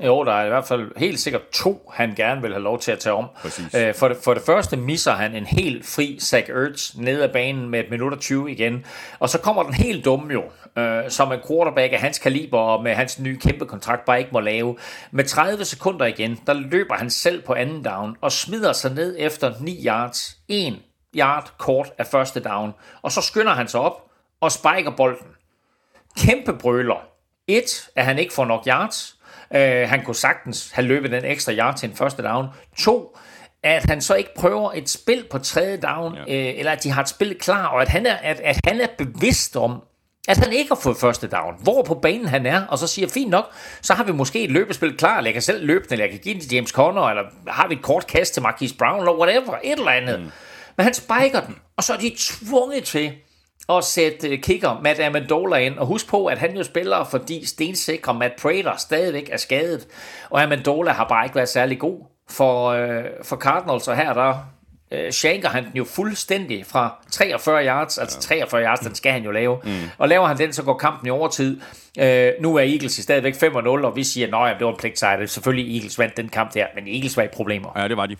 Jo, der er i hvert fald helt sikkert to, han gerne vil have lov til at tage om. Præcis. Øh, for, det, for det første misser han en helt fri Zach Ertz ned ad banen med et minut og 20 igen. Og så kommer den helt dumme jo, øh, som en quarterback af hans kaliber og med hans nye kæmpe kontrakt bare ikke må lave. Med 30 sekunder igen, der løber han selv på anden down og smider sig ned efter 9 yards. 1 yard kort af første down. Og så skynder han sig op og spiker bolden kæmpe brøler. Et, at han ikke får nok yards. Øh, han kunne sagtens have løbet den ekstra yard til en første down. To, at han så ikke prøver et spil på tredje down, ja. øh, eller at de har et spil klar, og at han er, at, at han er bevidst om, at han ikke har fået første down, hvor på banen han er, og så siger, fint nok, så har vi måske et løbespil klar, eller jeg kan selv løbe den, eller jeg kan give den til James Conner, eller har vi et kort kast til Marquise Brown, eller whatever, et eller andet. Mm. Men han spiker den, og så er de tvunget til at sætte øh, kicker Matt Amendola ind. Og husk på, at han jo spiller, fordi stensikre Matt Prater stadigvæk er skadet. Og Amendola har bare ikke været særlig god for, øh, for Cardinals, og her der øh, shanker han den jo fuldstændig fra 43 yards, altså 43 yards, den skal han jo lave. Mm. Og laver han den, så går kampen i overtid. Øh, nu er Eagles i stadigvæk 5-0, og vi siger, at det var en pligtsejr. Selvfølgelig Eagles vandt den kamp der, men Eagles var i problemer. Ja, det var de.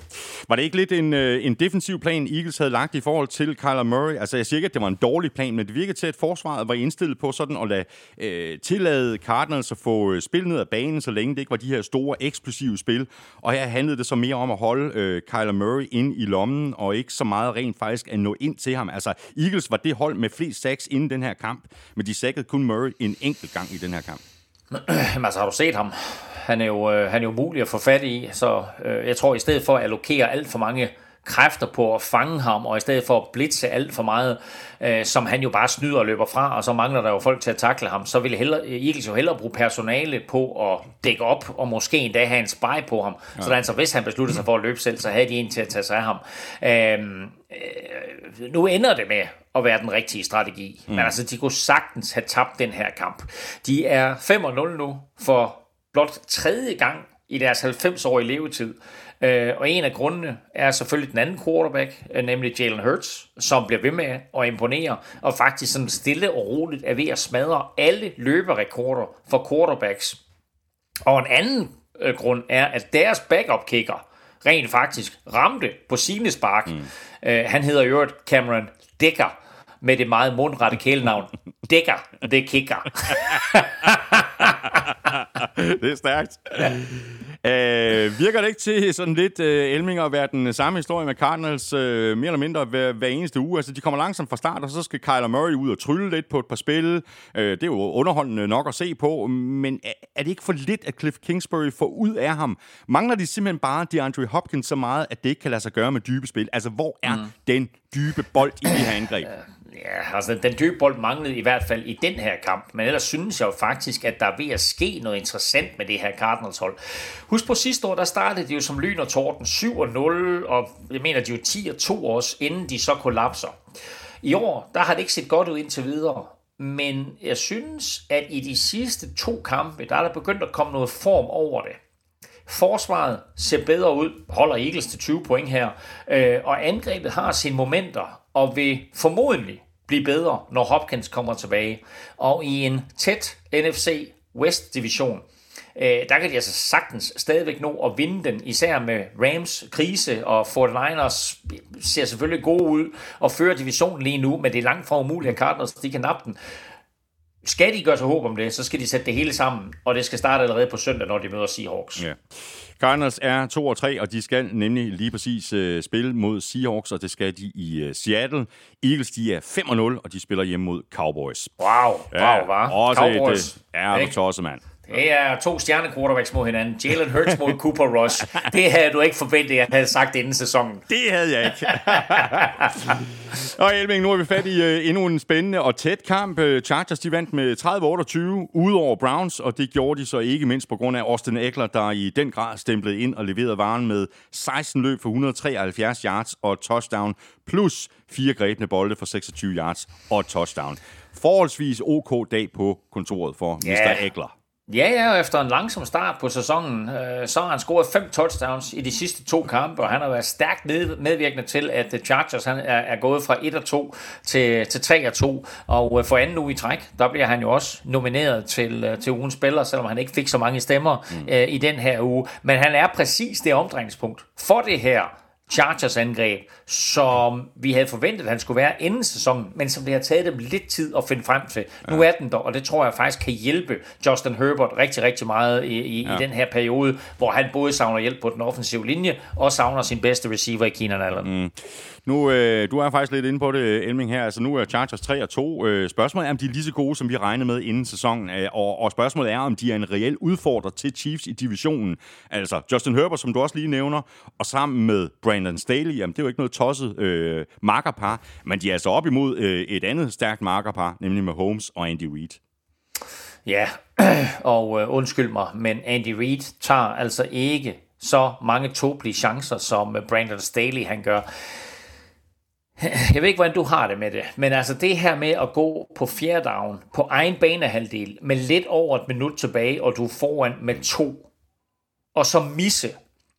Var det ikke lidt en, øh, en defensiv plan, Eagles havde lagt i forhold til Kyler Murray? Altså, jeg siger ikke, at det var en dårlig plan, men det virkede til, at forsvaret var indstillet på sådan at lade øh, tillade Cardinals at få øh, spil ned ad banen, så længe det ikke var de her store, eksplosive spil. Og her handlede det så mere om at holde øh, Kyler Murray ind i lommen, og ikke så meget rent faktisk at nå ind til ham. Altså, Eagles var det hold med flest sacks inden den her kamp, men de sækkede kun Murray en enkelt gang i den her kamp. Jamen, altså, har du set ham? Han er jo, øh, han er jo mulig at få fat i, så øh, jeg tror, i stedet for at allokere alt for mange kræfter på at fange ham, og i stedet for at blitse alt for meget, øh, som han jo bare snyder og løber fra, og så mangler der jo folk til at takle ham, så vil hellere, Eagles jo hellere bruge personale på at dække op, og måske endda have en spy på ham. Ja. Så altså, hvis han beslutter sig for at løbe selv, så havde de en til at tage sig af ham. Øhm, øh, nu ender det med at være den rigtige strategi, mm. men altså, de kunne sagtens have tabt den her kamp. De er 5-0 nu for blot tredje gang i deres 90-årige levetid. Øh, og en af grundene er selvfølgelig den anden quarterback, øh, nemlig Jalen Hurts, som bliver ved med at imponere, og faktisk sådan stille og roligt er ved at smadre alle løberekorder for quarterbacks. Og en anden øh, grund er, at deres backup kicker rent faktisk ramte på sine spark. Mm. han hedder jo Cameron Decker, med det meget mundrette kælenavn. Dækker, det kicker. det er stærkt. Ja. Øh, virker det ikke til sådan lidt øh, Elming at være den samme historie med Cardinals øh, mere eller mindre hver, hver eneste uge? Altså, de kommer langsomt fra start, og så skal Kyler Murray ud og trylle lidt på et par spil. Øh, det er jo underholdende nok at se på, men er, er det ikke for lidt, at Cliff Kingsbury får ud af ham? Mangler de simpelthen bare DeAndre Hopkins så meget, at det ikke kan lade sig gøre med dybe spil? Altså, hvor er mm. den dybe bold i de her angreb? Ja, altså den dybe bold manglede i hvert fald i den her kamp, men ellers synes jeg jo faktisk, at der er ved at ske noget interessant med det her Cardinals hold. Husk på sidste år, der startede de jo som lyn og torden 7-0, og jeg mener, de jo 10-2 også, inden de så kollapser. I år, der har det ikke set godt ud indtil videre, men jeg synes, at i de sidste to kampe, der er der begyndt at komme noget form over det. Forsvaret ser bedre ud, holder Eagles til 20 point her, øh, og angrebet har sine momenter, og vil formodentlig blive bedre, når Hopkins kommer tilbage. Og i en tæt NFC West division, øh, der kan de altså sagtens stadigvæk nå at vinde den, især med Rams krise, og 49ers ser selvfølgelig gode ud og fører divisionen lige nu, men det er langt fra umuligt, at Cardinals de kan nappe den. Skal de gøre sig håb om det, så skal de sætte det hele sammen, og det skal starte allerede på søndag, når de møder Seahawks. Ja. Cardinals er 2 og 3, og de skal nemlig lige præcis uh, spille mod Seahawks, og det skal de i uh, Seattle. Eagles, de er 5 og 0, og de spiller hjemme mod Cowboys. Wow, ja, wow, var. Også Cowboys. Et, uh, er du tosset, mand. Det er to stjerne quarterbacks mod hinanden. Jalen Hurts mod Cooper Rush. Det havde du ikke forventet, jeg havde sagt inden sæsonen. Det havde jeg ikke. og Elming, nu er vi fat i uh, endnu en spændende og tæt kamp. Uh, Chargers de vandt med 30-28 ud over Browns, og det gjorde de så ikke mindst på grund af Austin Eckler, der i den grad stemplede ind og leverede varen med 16 løb for 173 yards og touchdown, plus fire grebne bolde for 26 yards og touchdown. Forholdsvis OK dag på kontoret for yeah. Mr. Eckler. Ja, ja, og efter en langsom start på sæsonen, øh, så har han scoret fem touchdowns i de sidste to kampe, og han har været stærkt med, medvirkende til, at The Chargers han er, er gået fra 1-2 til, til 3-2, og øh, for anden uge i træk, der bliver han jo også nomineret til, øh, til ugens spiller, selvom han ikke fik så mange stemmer mm. øh, i den her uge. Men han er præcis det omdrejningspunkt for det her Chargers angreb, som vi havde forventet, at han skulle være inden sæsonen, men som det har taget dem lidt tid at finde frem til. Ja. Nu er den der, og det tror jeg faktisk kan hjælpe Justin Herbert rigtig, rigtig meget i, i, ja. i den her periode, hvor han både savner hjælp på den offensive linje, og savner sin bedste receiver i Keenan Allen. Mm. Nu, øh, du er faktisk lidt inde på det, Elming her. Altså, nu er Chargers 3 og 2. Øh, spørgsmålet er, om de er lige så gode, som vi regnede med inden sæsonen. Øh, og, og spørgsmålet er, om de er en reel udfordrer til Chiefs i divisionen. Altså, Justin Herbert, som du også lige nævner, og sammen med Brandon Staley, jamen det er jo ikke noget tosset øh, markerpar, men de er altså op imod øh, et andet stærkt markerpar, nemlig med Holmes og Andy Reid. Ja, og øh, undskyld mig, men Andy Reid tager altså ikke så mange tåbelige chancer, som øh, Brandon Staley han gør. Jeg ved ikke, hvordan du har det med det, men altså det her med at gå på fjerde down på egen banehalvdel med lidt over et minut tilbage, og du er foran med to, og så misse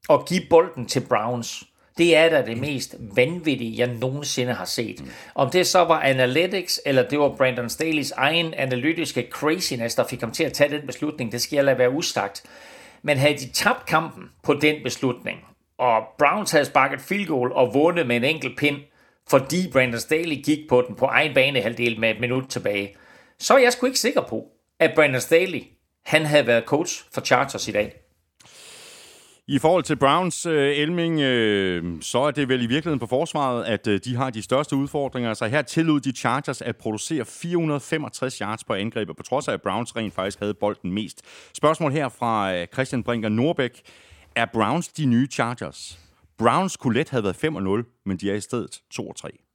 og give bolden til Browns, det er da det mest vanvittige, jeg nogensinde har set. Om det så var Analytics, eller det var Brandon Staley's egen analytiske craziness, der fik ham til at tage den beslutning, det skal jeg lade være usagt. Men havde de tabt kampen på den beslutning, og Browns havde sparket field goal og vundet med en enkelt pind, fordi Brandon Staley gik på den på egen banehalvdel med et minut tilbage, så er jeg sgu ikke sikker på, at Brandon Staley, han havde været coach for Chargers i dag. I forhold til Browns, øh, Elming, øh, så er det vel i virkeligheden på forsvaret, at øh, de har de største udfordringer. Så her tillod de Chargers at producere 465 yards på angrebet, på trods af, at Browns rent faktisk havde bolden mest. Spørgsmål her fra øh, Christian Brinker Norbæk. Er Browns de nye Chargers? Browns kunne let have været 5-0, men de er i stedet 2-3.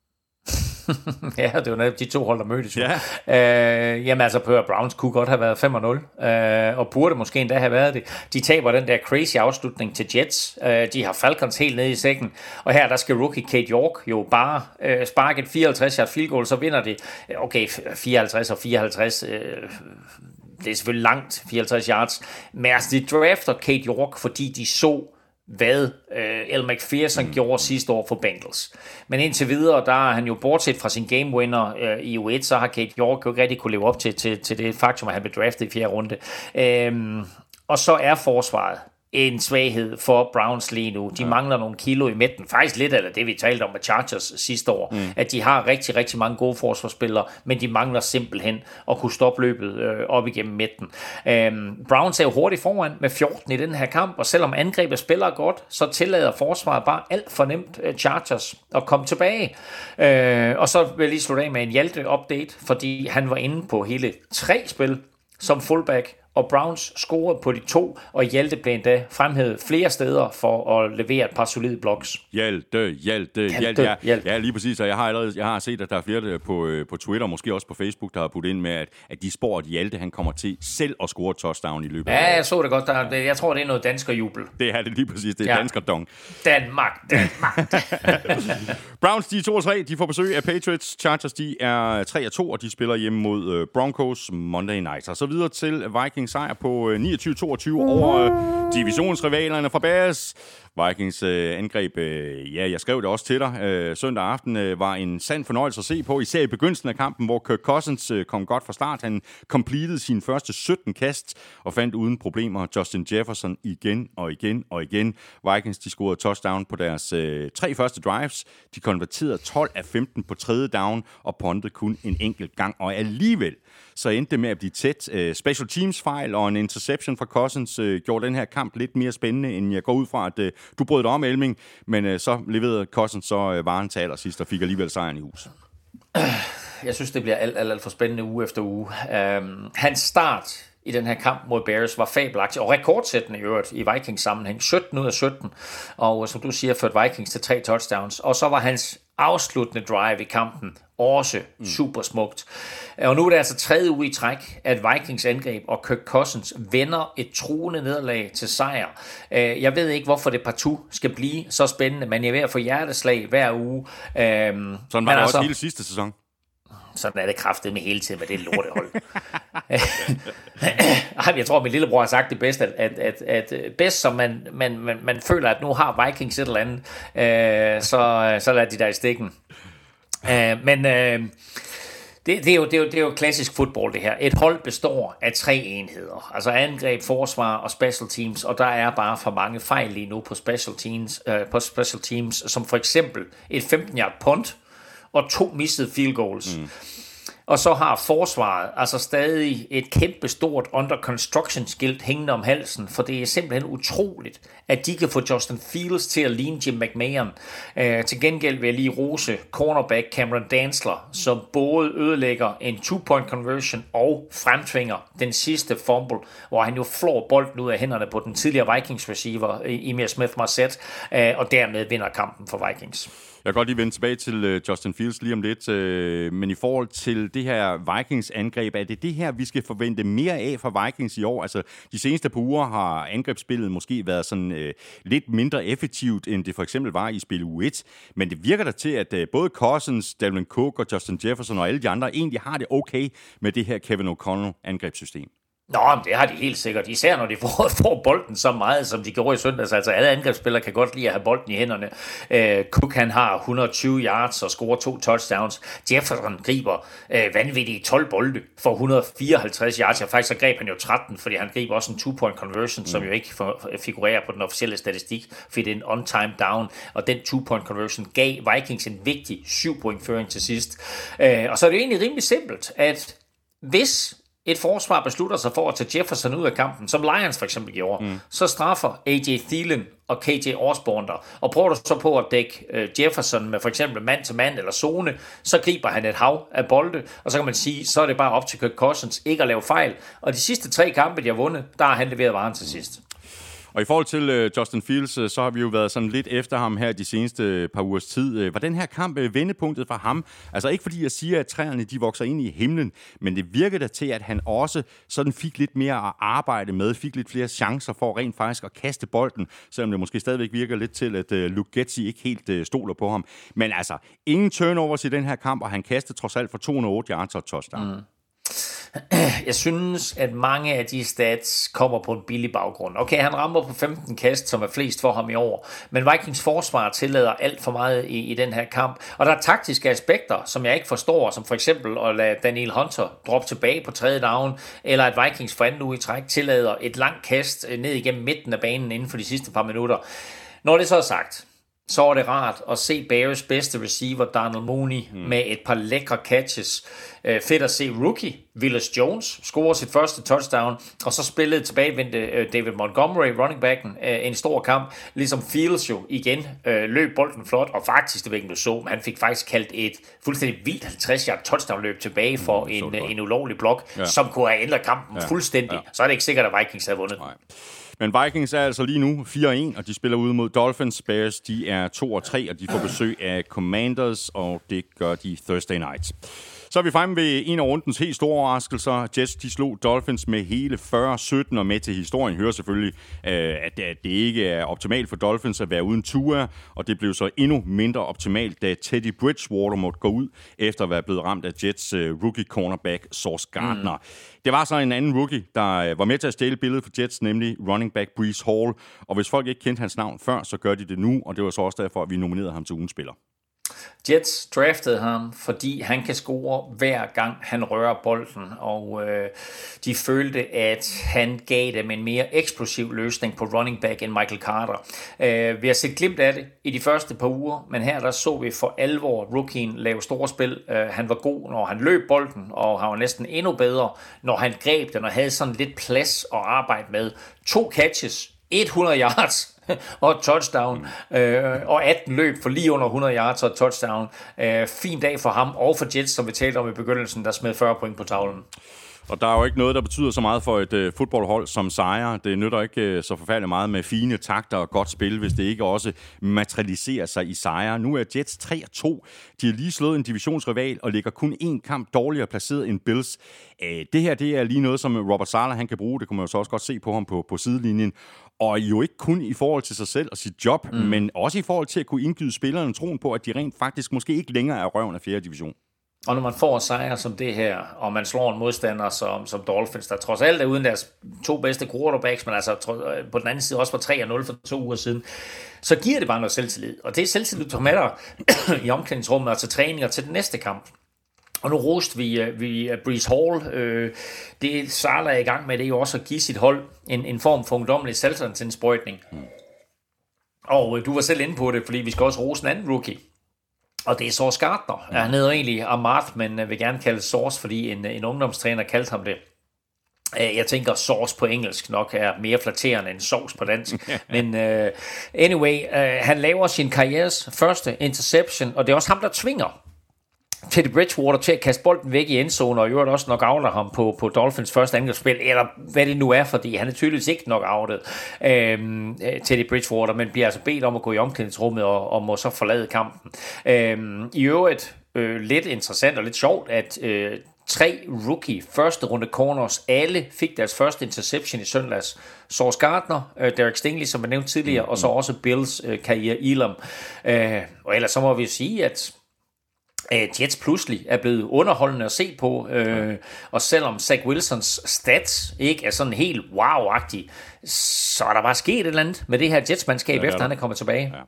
ja, det var netop de to hold, der mødtes. Ja. Øh, jamen altså, Pør Browns kunne godt have været 5-0, øh, og burde måske endda have været det. De taber den der crazy afslutning til Jets. Øh, de har Falcons helt nede i sækken, og her der skal rookie Kate York jo bare øh, sparke et 54 yard field goal, så vinder de. Okay, 54 og 54, øh, det er selvfølgelig langt, 54 yards, men altså, de drafter Kate York, fordi de så hvad øh, El McPherson mm. gjorde sidste år for Bengals. Men indtil videre, der er han jo bortset fra sin game winner øh, i U1, så har Kate York jo ikke rigtig kunne leve op til, til, til det faktum, at han blev draftet i fjerde runde. Øhm, og så er forsvaret en svaghed for Browns lige nu. De ja. mangler nogle kilo i midten. Faktisk lidt af det, vi talte om med Chargers sidste år. Mm. At de har rigtig, rigtig mange gode forsvarsspillere, men de mangler simpelthen at kunne stoppe løbet øh, op igennem midten. Øhm, Browns er jo hurtigt foran med 14 i den her kamp, og selvom angrebet spiller godt, så tillader forsvaret bare alt for nemt øh, Chargers at komme tilbage. Øh, og så vil jeg lige slutte af med en Hjalte-update, fordi han var inde på hele tre spil som fullback, og Browns scorede på de to, og Hjalte blev endda fremhævet flere steder for at levere et par solide blocks. Hjalte, Hjalte, Hjalte. Ja, Hjalte. ja, lige præcis. Og jeg har allerede jeg har set, at der er flere på, øh, på Twitter, måske også på Facebook, der har puttet ind med, at, at de spår, at Hjalte han kommer til selv at score touchdown i løbet af Ja, jeg så det godt. Der, jeg tror, det er noget dansker jubel. Det er det lige præcis. Det er ja. dansker dong. Danmark, Danmark. Browns, de er 2 og 3. De får besøg af Patriots. Chargers, de er 3 og 2, og de spiller hjemme mod øh, Broncos Monday Night. Og så videre til Vikings sejr på 29-22 øh, over divisionsrivalerne fra Bears. Vikings øh, angreb, øh, ja, jeg skrev det også til dig, øh, søndag aften øh, var en sand fornøjelse at se på, især i begyndelsen af kampen, hvor Kirk Cousins øh, kom godt fra start. Han completed sin første 17 kast og fandt uden problemer Justin Jefferson igen og igen og igen. Vikings, de scorede touchdown på deres øh, tre første drives. De konverterede 12 af 15 på tredje down og pontede kun en enkelt gang. Og alligevel, så endte det med at blive tæt. Øh, special teams fejl og en interception fra Cousins øh, gjorde den her kamp lidt mere spændende, end jeg går ud fra, at øh, du brød dig om, Elming. Men øh, så leverede Cousins så øh, varen til allersidst og fik alligevel sejren i hus. Jeg synes, det bliver alt, alt, alt for spændende uge efter uge. Øhm, hans start i den her kamp mod Bears var fabelagtig, og rekordsættende i øvrigt i Vikings sammenhæng. 17 ud af 17, og som du siger, ført Vikings til tre touchdowns. Og så var hans afsluttende drive i kampen også mm. super smukt. Og nu er det altså tredje uge i træk, at Vikings angreb og Kirk Cousins vender et truende nederlag til sejr. Øh, jeg ved ikke, hvorfor det partout skal blive så spændende, men jeg er ved at få hjerteslag hver uge. Øhm, Sådan var det altså, også hele sidste sæson. Sådan er det kraftet med hele tiden med det lortehold. jeg tror, min lillebror har sagt det bedst, at, at, at, at øh, bedst som man, man, man, man føler, at nu har Vikings et eller andet, øh, så, øh, så lader de der i stikken. Øh, men øh, det, det, er jo, det, er jo, det er jo klassisk fodbold, det her. Et hold består af tre enheder. Altså angreb, forsvar og special teams, og der er bare for mange fejl lige nu på special teams, øh, på special teams som for eksempel et 15-yard punt og to missede field goals. Mm. Og så har forsvaret altså stadig et kæmpe stort under construction skilt hængende om halsen, for det er simpelthen utroligt, at de kan få Justin Fields til at ligne Jim McMahon. Øh, til gengæld vil jeg lige rose cornerback Cameron Dansler, som både ødelægger en two-point conversion og fremtvinger den sidste fumble, hvor han jo flår bolden ud af hænderne på den tidligere Vikings receiver, e- Emir Smith-Marset, øh, og dermed vinder kampen for Vikings. Jeg kan godt lige vende tilbage til øh, Justin Fields lige om lidt, øh, men i forhold til det her Vikings-angreb, er det det her, vi skal forvente mere af fra Vikings i år? Altså, de seneste par uger har angrebsspillet måske været sådan øh, lidt mindre effektivt, end det for eksempel var i spil U1, men det virker da til, at øh, både Cousins, Dalvin Cook og Justin Jefferson og alle de andre egentlig har det okay med det her Kevin O'Connell-angrebssystem. Nå, men det har de helt sikkert. Især når de får, får bolden så meget, som de gjorde i søndags. Altså alle angrebsspillere kan godt lide at have bolden i hænderne. Uh, Cook han har 120 yards og scorer to touchdowns. Jefferson griber uh, vanvittige 12 bolde for 154 yards. Ja, faktisk så greb han jo 13, fordi han griber også en two-point conversion, mm. som jo ikke figurerer på den officielle statistik, fordi det er en on-time down. Og den two-point conversion gav Vikings en vigtig 7-point føring til sidst. Uh, og så er det egentlig rimelig simpelt, at hvis et forsvar beslutter sig for at tage Jefferson ud af kampen, som Lions for eksempel gjorde, mm. så straffer AJ Thielen og KJ Osborne der. Og prøver du så på at dække uh, Jefferson med for eksempel mand til mand eller zone, så griber han et hav af bolde, og så kan man sige, så er det bare op til Kirk Cousins ikke at lave fejl. Og de sidste tre kampe, de har vundet, der har han leveret varen til sidst. Og i forhold til øh, Justin Fields, øh, så har vi jo været sådan lidt efter ham her de seneste øh, par ugers tid. Øh, var den her kamp øh, vendepunktet for ham? Altså ikke fordi jeg siger, at træerne de vokser ind i himlen, men det virkede da til, at han også sådan fik lidt mere at arbejde med, fik lidt flere chancer for rent faktisk at kaste bolden, selvom det måske stadigvæk virker lidt til, at øh, Luke Getzi ikke helt øh, stoler på ham. Men altså, ingen turnovers i den her kamp, og han kastede trods alt for 208 yards og touchdown. Mm. Jeg synes, at mange af de stats kommer på en billig baggrund. Okay, han rammer på 15 kast, som er flest for ham i år, men Vikings forsvar tillader alt for meget i, i den her kamp. Og der er taktiske aspekter, som jeg ikke forstår, som for eksempel at lade Daniel Hunter droppe tilbage på tredje down, eller at Vikings for anden uge i træk tillader et langt kast øh, ned igennem midten af banen inden for de sidste par minutter. Når det så er sagt, så er det rart at se Bears bedste receiver, Donald Mooney, mm. med et par lækre catches. Uh, fedt at se rookie, Willis Jones, score sit første touchdown, og så spillede tilbagevendte uh, David Montgomery, running backen, uh, en stor kamp, ligesom Fields jo igen uh, løb bolden flot, og faktisk, det var ikke så, men han fik faktisk kaldt et fuldstændig vildt 50-yard touchdown-løb tilbage for mm, en, en ulovlig blok, ja. som kunne have ændret kampen ja. fuldstændig. Ja. Så er det ikke sikkert, at Vikings havde vundet. Nej. Men Vikings er altså lige nu 4-1, og de spiller ude mod Dolphins. Bears, de er 2-3, og de får besøg af Commanders, og det gør de Thursday night. Så er vi fremme ved en af rundens helt store overraskelser. Jets de slog Dolphins med hele 40-17, og med til historien hører selvfølgelig, øh, at det ikke er optimalt for Dolphins at være uden Tua, og det blev så endnu mindre optimalt, da Teddy Bridgewater måtte gå ud efter at være blevet ramt af Jets øh, rookie cornerback Sauce Gardner. Mm. Det var så en anden rookie, der øh, var med til at stjæle billedet for Jets, nemlig running back Brees Hall. Og hvis folk ikke kendte hans navn før, så gør de det nu, og det var så også derfor, at vi nominerede ham til ugens spiller. Jets draftede ham, fordi han kan score hver gang han rører bolden, og øh, de følte, at han gav dem en mere eksplosiv løsning på running back end Michael Carter. Øh, vi har set glimt af det i de første par uger, men her der så vi for alvor rookien lave store spil. Øh, han var god, når han løb bolden, og han var næsten endnu bedre, når han greb den og havde sådan lidt plads at arbejde med. To catches, 100 yards, og touchdown, øh, og 18 løb for lige under 100 yards og touchdown. Øh, fin dag for ham og for Jets, som vi talte om i begyndelsen, der smed 40 point på tavlen. Og der er jo ikke noget, der betyder så meget for et øh, fodboldhold som sejre. Det nytter ikke øh, så forfærdeligt meget med fine takter og godt spil, hvis det ikke også materialiserer sig i sejre. Nu er Jets 3-2. De har lige slået en divisionsrival og ligger kun én kamp dårligere placeret end Bills. Øh, det her det er lige noget, som Robert Sala han kan bruge. Det kunne man jo så også godt se på ham på, på sidelinjen. Og jo ikke kun i forhold til sig selv og sit job, mm. men også i forhold til at kunne indgyde spillerne troen på, at de rent faktisk måske ikke længere er røven af 4. division. Og når man får sejre som det her, og man slår en modstander som, som Dolphins, der trods alt er uden deres to bedste quarterbacks, men altså på den anden side også var 3-0 for to uger siden, så giver det bare noget selvtillid. Og det er selvtillid, du tager med dig i omklædningsrummet og til træninger til den næste kamp. Og nu roste vi, øh, vi uh, Breeze Hall. Øh, det Sala er i gang med, det er jo også at give sit hold en, en form for ungdommelig selvtillidsindsprøjtning. Mm. Og øh, du var selv inde på det, fordi vi skal også rose en anden rookie. Og det er Source Gardner. Ja. Han hedder egentlig Amarth, men vil gerne kalde Source, fordi en, en ungdomstræner kaldte ham det. Jeg tænker, sauce på engelsk nok er mere flatterende end sauce på dansk. Men uh, anyway, uh, han laver sin karrieres første interception, og det er også ham, der tvinger Teddy Bridgewater til at kaste bolden væk i endzone, og i øvrigt også knockouter ham på, på Dolphins første angrebsspil, eller hvad det nu er, fordi han er tydeligvis ikke knockoutet, øhm, øh, Teddy Bridgewater, men bliver altså bedt om at gå i omklædningsrummet og, og må så forlade kampen. Øhm, I øvrigt øh, lidt interessant og lidt sjovt, at øh, tre rookie første runde corners, alle fik deres første interception i søndags. Source Gardner, øh, Derek Stingley, som jeg nævnte tidligere, mm-hmm. og så også Bills øh, karriere Elam. Øh, og ellers så må vi sige, at at Jets pludselig er blevet underholdende at se på, øh, og selvom Zach Wilsons stats ikke er sådan helt wow-agtig, så er der bare sket et eller andet med det her Jets-mandskab, ja, efter han er kommet tilbage. Ja.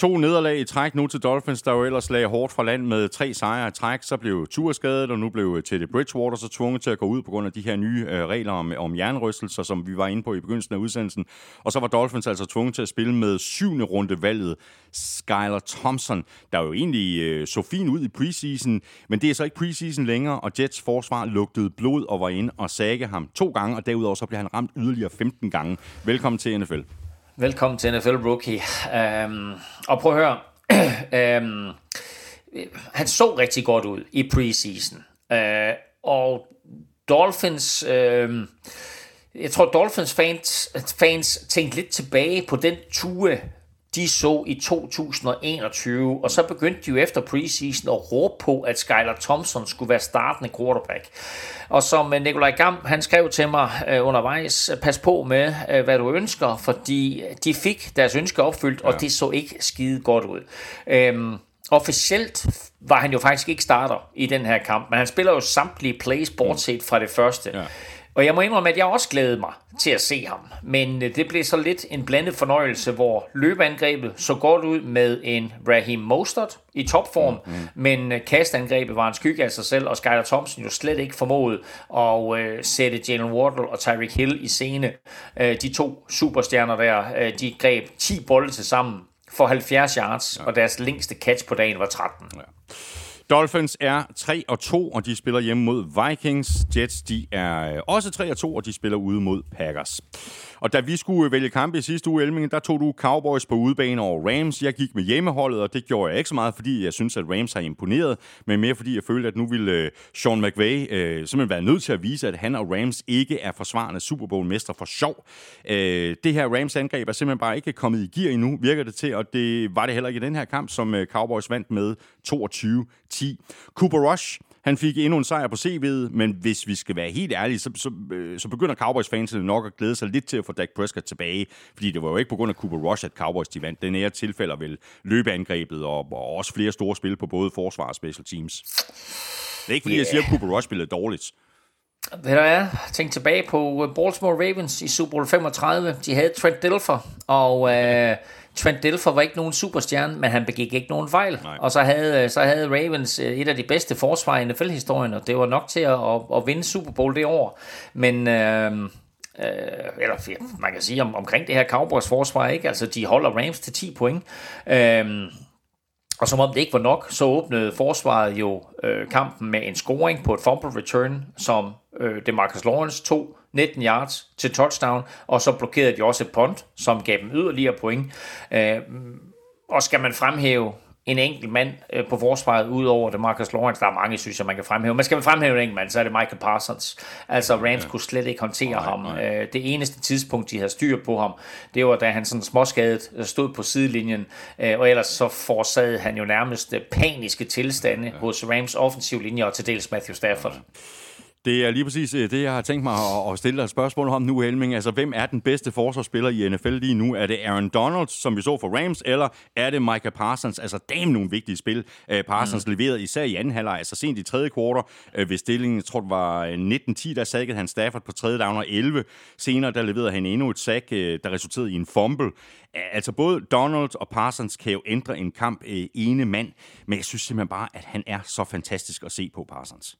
To nederlag i træk nu til Dolphins, der jo ellers lagde hårdt fra land med tre sejre i træk. Så blev Tua skadet, og nu blev øh, Teddy Bridgewater så tvunget til at gå ud på grund af de her nye øh, regler om, om jernrystelser, som vi var inde på i begyndelsen af udsendelsen. Og så var Dolphins altså tvunget til at spille med syvende runde valget Skyler Thompson, der jo egentlig øh, så fin ud i preseason, men det er så ikke preseason længere, og Jets forsvar lugtede blod og var inde og sagde ham to gange, og derudover så blev han ramt yderligere 15 gange. Velkommen til NFL. Velkommen til NFL Rookie. Um, og prøv at høre. um, han så rigtig godt ud i preseason. Uh, og Dolphins... Uh, jeg tror, Dolphins fans, fans tænkte lidt tilbage på den tue, de så i 2021, og så begyndte de jo efter preseason at råbe på, at Skylar Thompson skulle være startende quarterback. Og som øh, Nikolaj Gam, han skrev til mig uh, undervejs, pas på med, hvad du ønsker, fordi de fik deres ønsker opfyldt, ja. og det så ikke skide godt ud. Um, officielt var han jo faktisk ikke starter i den her kamp, men han spiller jo samtlige plays, bortset fra det første. Ja. Og jeg må indrømme, at jeg også glædede mig til at se ham. Men øh, det blev så lidt en blandet fornøjelse, hvor løbeangrebet så godt ud med en Raheem Mostert i topform, mm, mm. men øh, kastangrebet var en skygge af sig selv, og Skyler Thompson jo slet ikke formået at øh, sætte Jalen Wardle og Tyreek Hill i scene. Øh, de to superstjerner der, øh, de greb 10 bolde til sammen for 70 yards, ja. og deres længste catch på dagen var 13. Ja. Dolphins er 3 og 2, og de spiller hjemme mod Vikings. Jets de er øh, også 3 og 2, og de spiller ude mod Packers. Og da vi skulle øh, vælge kampe i sidste uge, Elming, der tog du Cowboys på udebane over Rams. Jeg gik med hjemmeholdet, og det gjorde jeg ikke så meget, fordi jeg synes, at Rams har imponeret, men mere fordi jeg følte, at nu ville øh, Sean McVay øh, simpelthen være nødt til at vise, at han og Rams ikke er forsvarende Super Bowl-mester for sjov. Øh, det her Rams-angreb er simpelthen bare ikke kommet i gear endnu, virker det til, og det var det heller ikke i den her kamp, som øh, Cowboys vandt med 22-10. Cooper Rush han fik endnu en sejr på CV'et, men hvis vi skal være helt ærlige, så, så, øh, så begynder Cowboys fans nok at glæde sig lidt til at få Dak Prescott tilbage, fordi det var jo ikke på grund af Cooper Rush, at Cowboys de vandt. Den nære tilfælde vel løbeangrebet og, og også flere store spil på både forsvar og special teams. Det er ikke fordi, yeah. jeg siger, at Cooper Rush spillede dårligt. Ved du hvad? Tænk tilbage på øh, Baltimore Ravens i Super Bowl 35. De havde Trent Dilfer, og øh, Trent Dilfer var ikke nogen superstjerne, men han begik ikke nogen fejl. Nej. Og så havde, øh, så havde Ravens øh, et af de bedste forsvar i NFL-historien, og det var nok til at, at, at vinde Super Bowl det år. Men... Øh, øh, eller man kan sige om, omkring det her Cowboys forsvar, ikke? Altså, de holder Rams til 10 point. Øh, og som om det ikke var nok, så åbnede forsvaret jo øh, kampen med en scoring på et fumble return, som øh, Demarcus Lawrence tog 19 yards til touchdown, og så blokerede de også et punt, som gav dem yderligere point. Øh, og skal man fremhæve en enkelt mand øh, på forsvaret, udover det Marcus Lawrence. Der er mange, synes jeg, man kan fremhæve. Men skal man fremhæve en enkelt mand, så er det Michael Parsons. Altså, Rams ja. kunne slet ikke håndtere nej, ham. Nej. Øh, det eneste tidspunkt, de havde styr på ham, det var, da han sådan småskadet stod på sidelinjen. Øh, og ellers så forsagede han jo nærmest paniske tilstande ja. hos Rams offensiv linje, og til dels Matthew Stafford. Ja. Det er lige præcis øh, det, jeg har tænkt mig at stille dig et spørgsmål om nu, Helming. Altså, hvem er den bedste forsvarsspiller i NFL lige nu? Er det Aaron Donald, som vi så for Rams, eller er det Micah Parsons? Altså, damn nogle vigtige spil. Øh, Parsons mm. leverede især i anden halvleg, altså sent i tredje kvartal, øh, ved stillingen, jeg tror det var 19-10, der saggede han Stafford på tredje down og 11. Senere, der leverede han endnu et sack, der resulterede i en fumble. Altså, både Donald og Parsons kan jo ændre en kamp ene mand, men jeg synes simpelthen bare, at han er så fantastisk at se på, Parsons.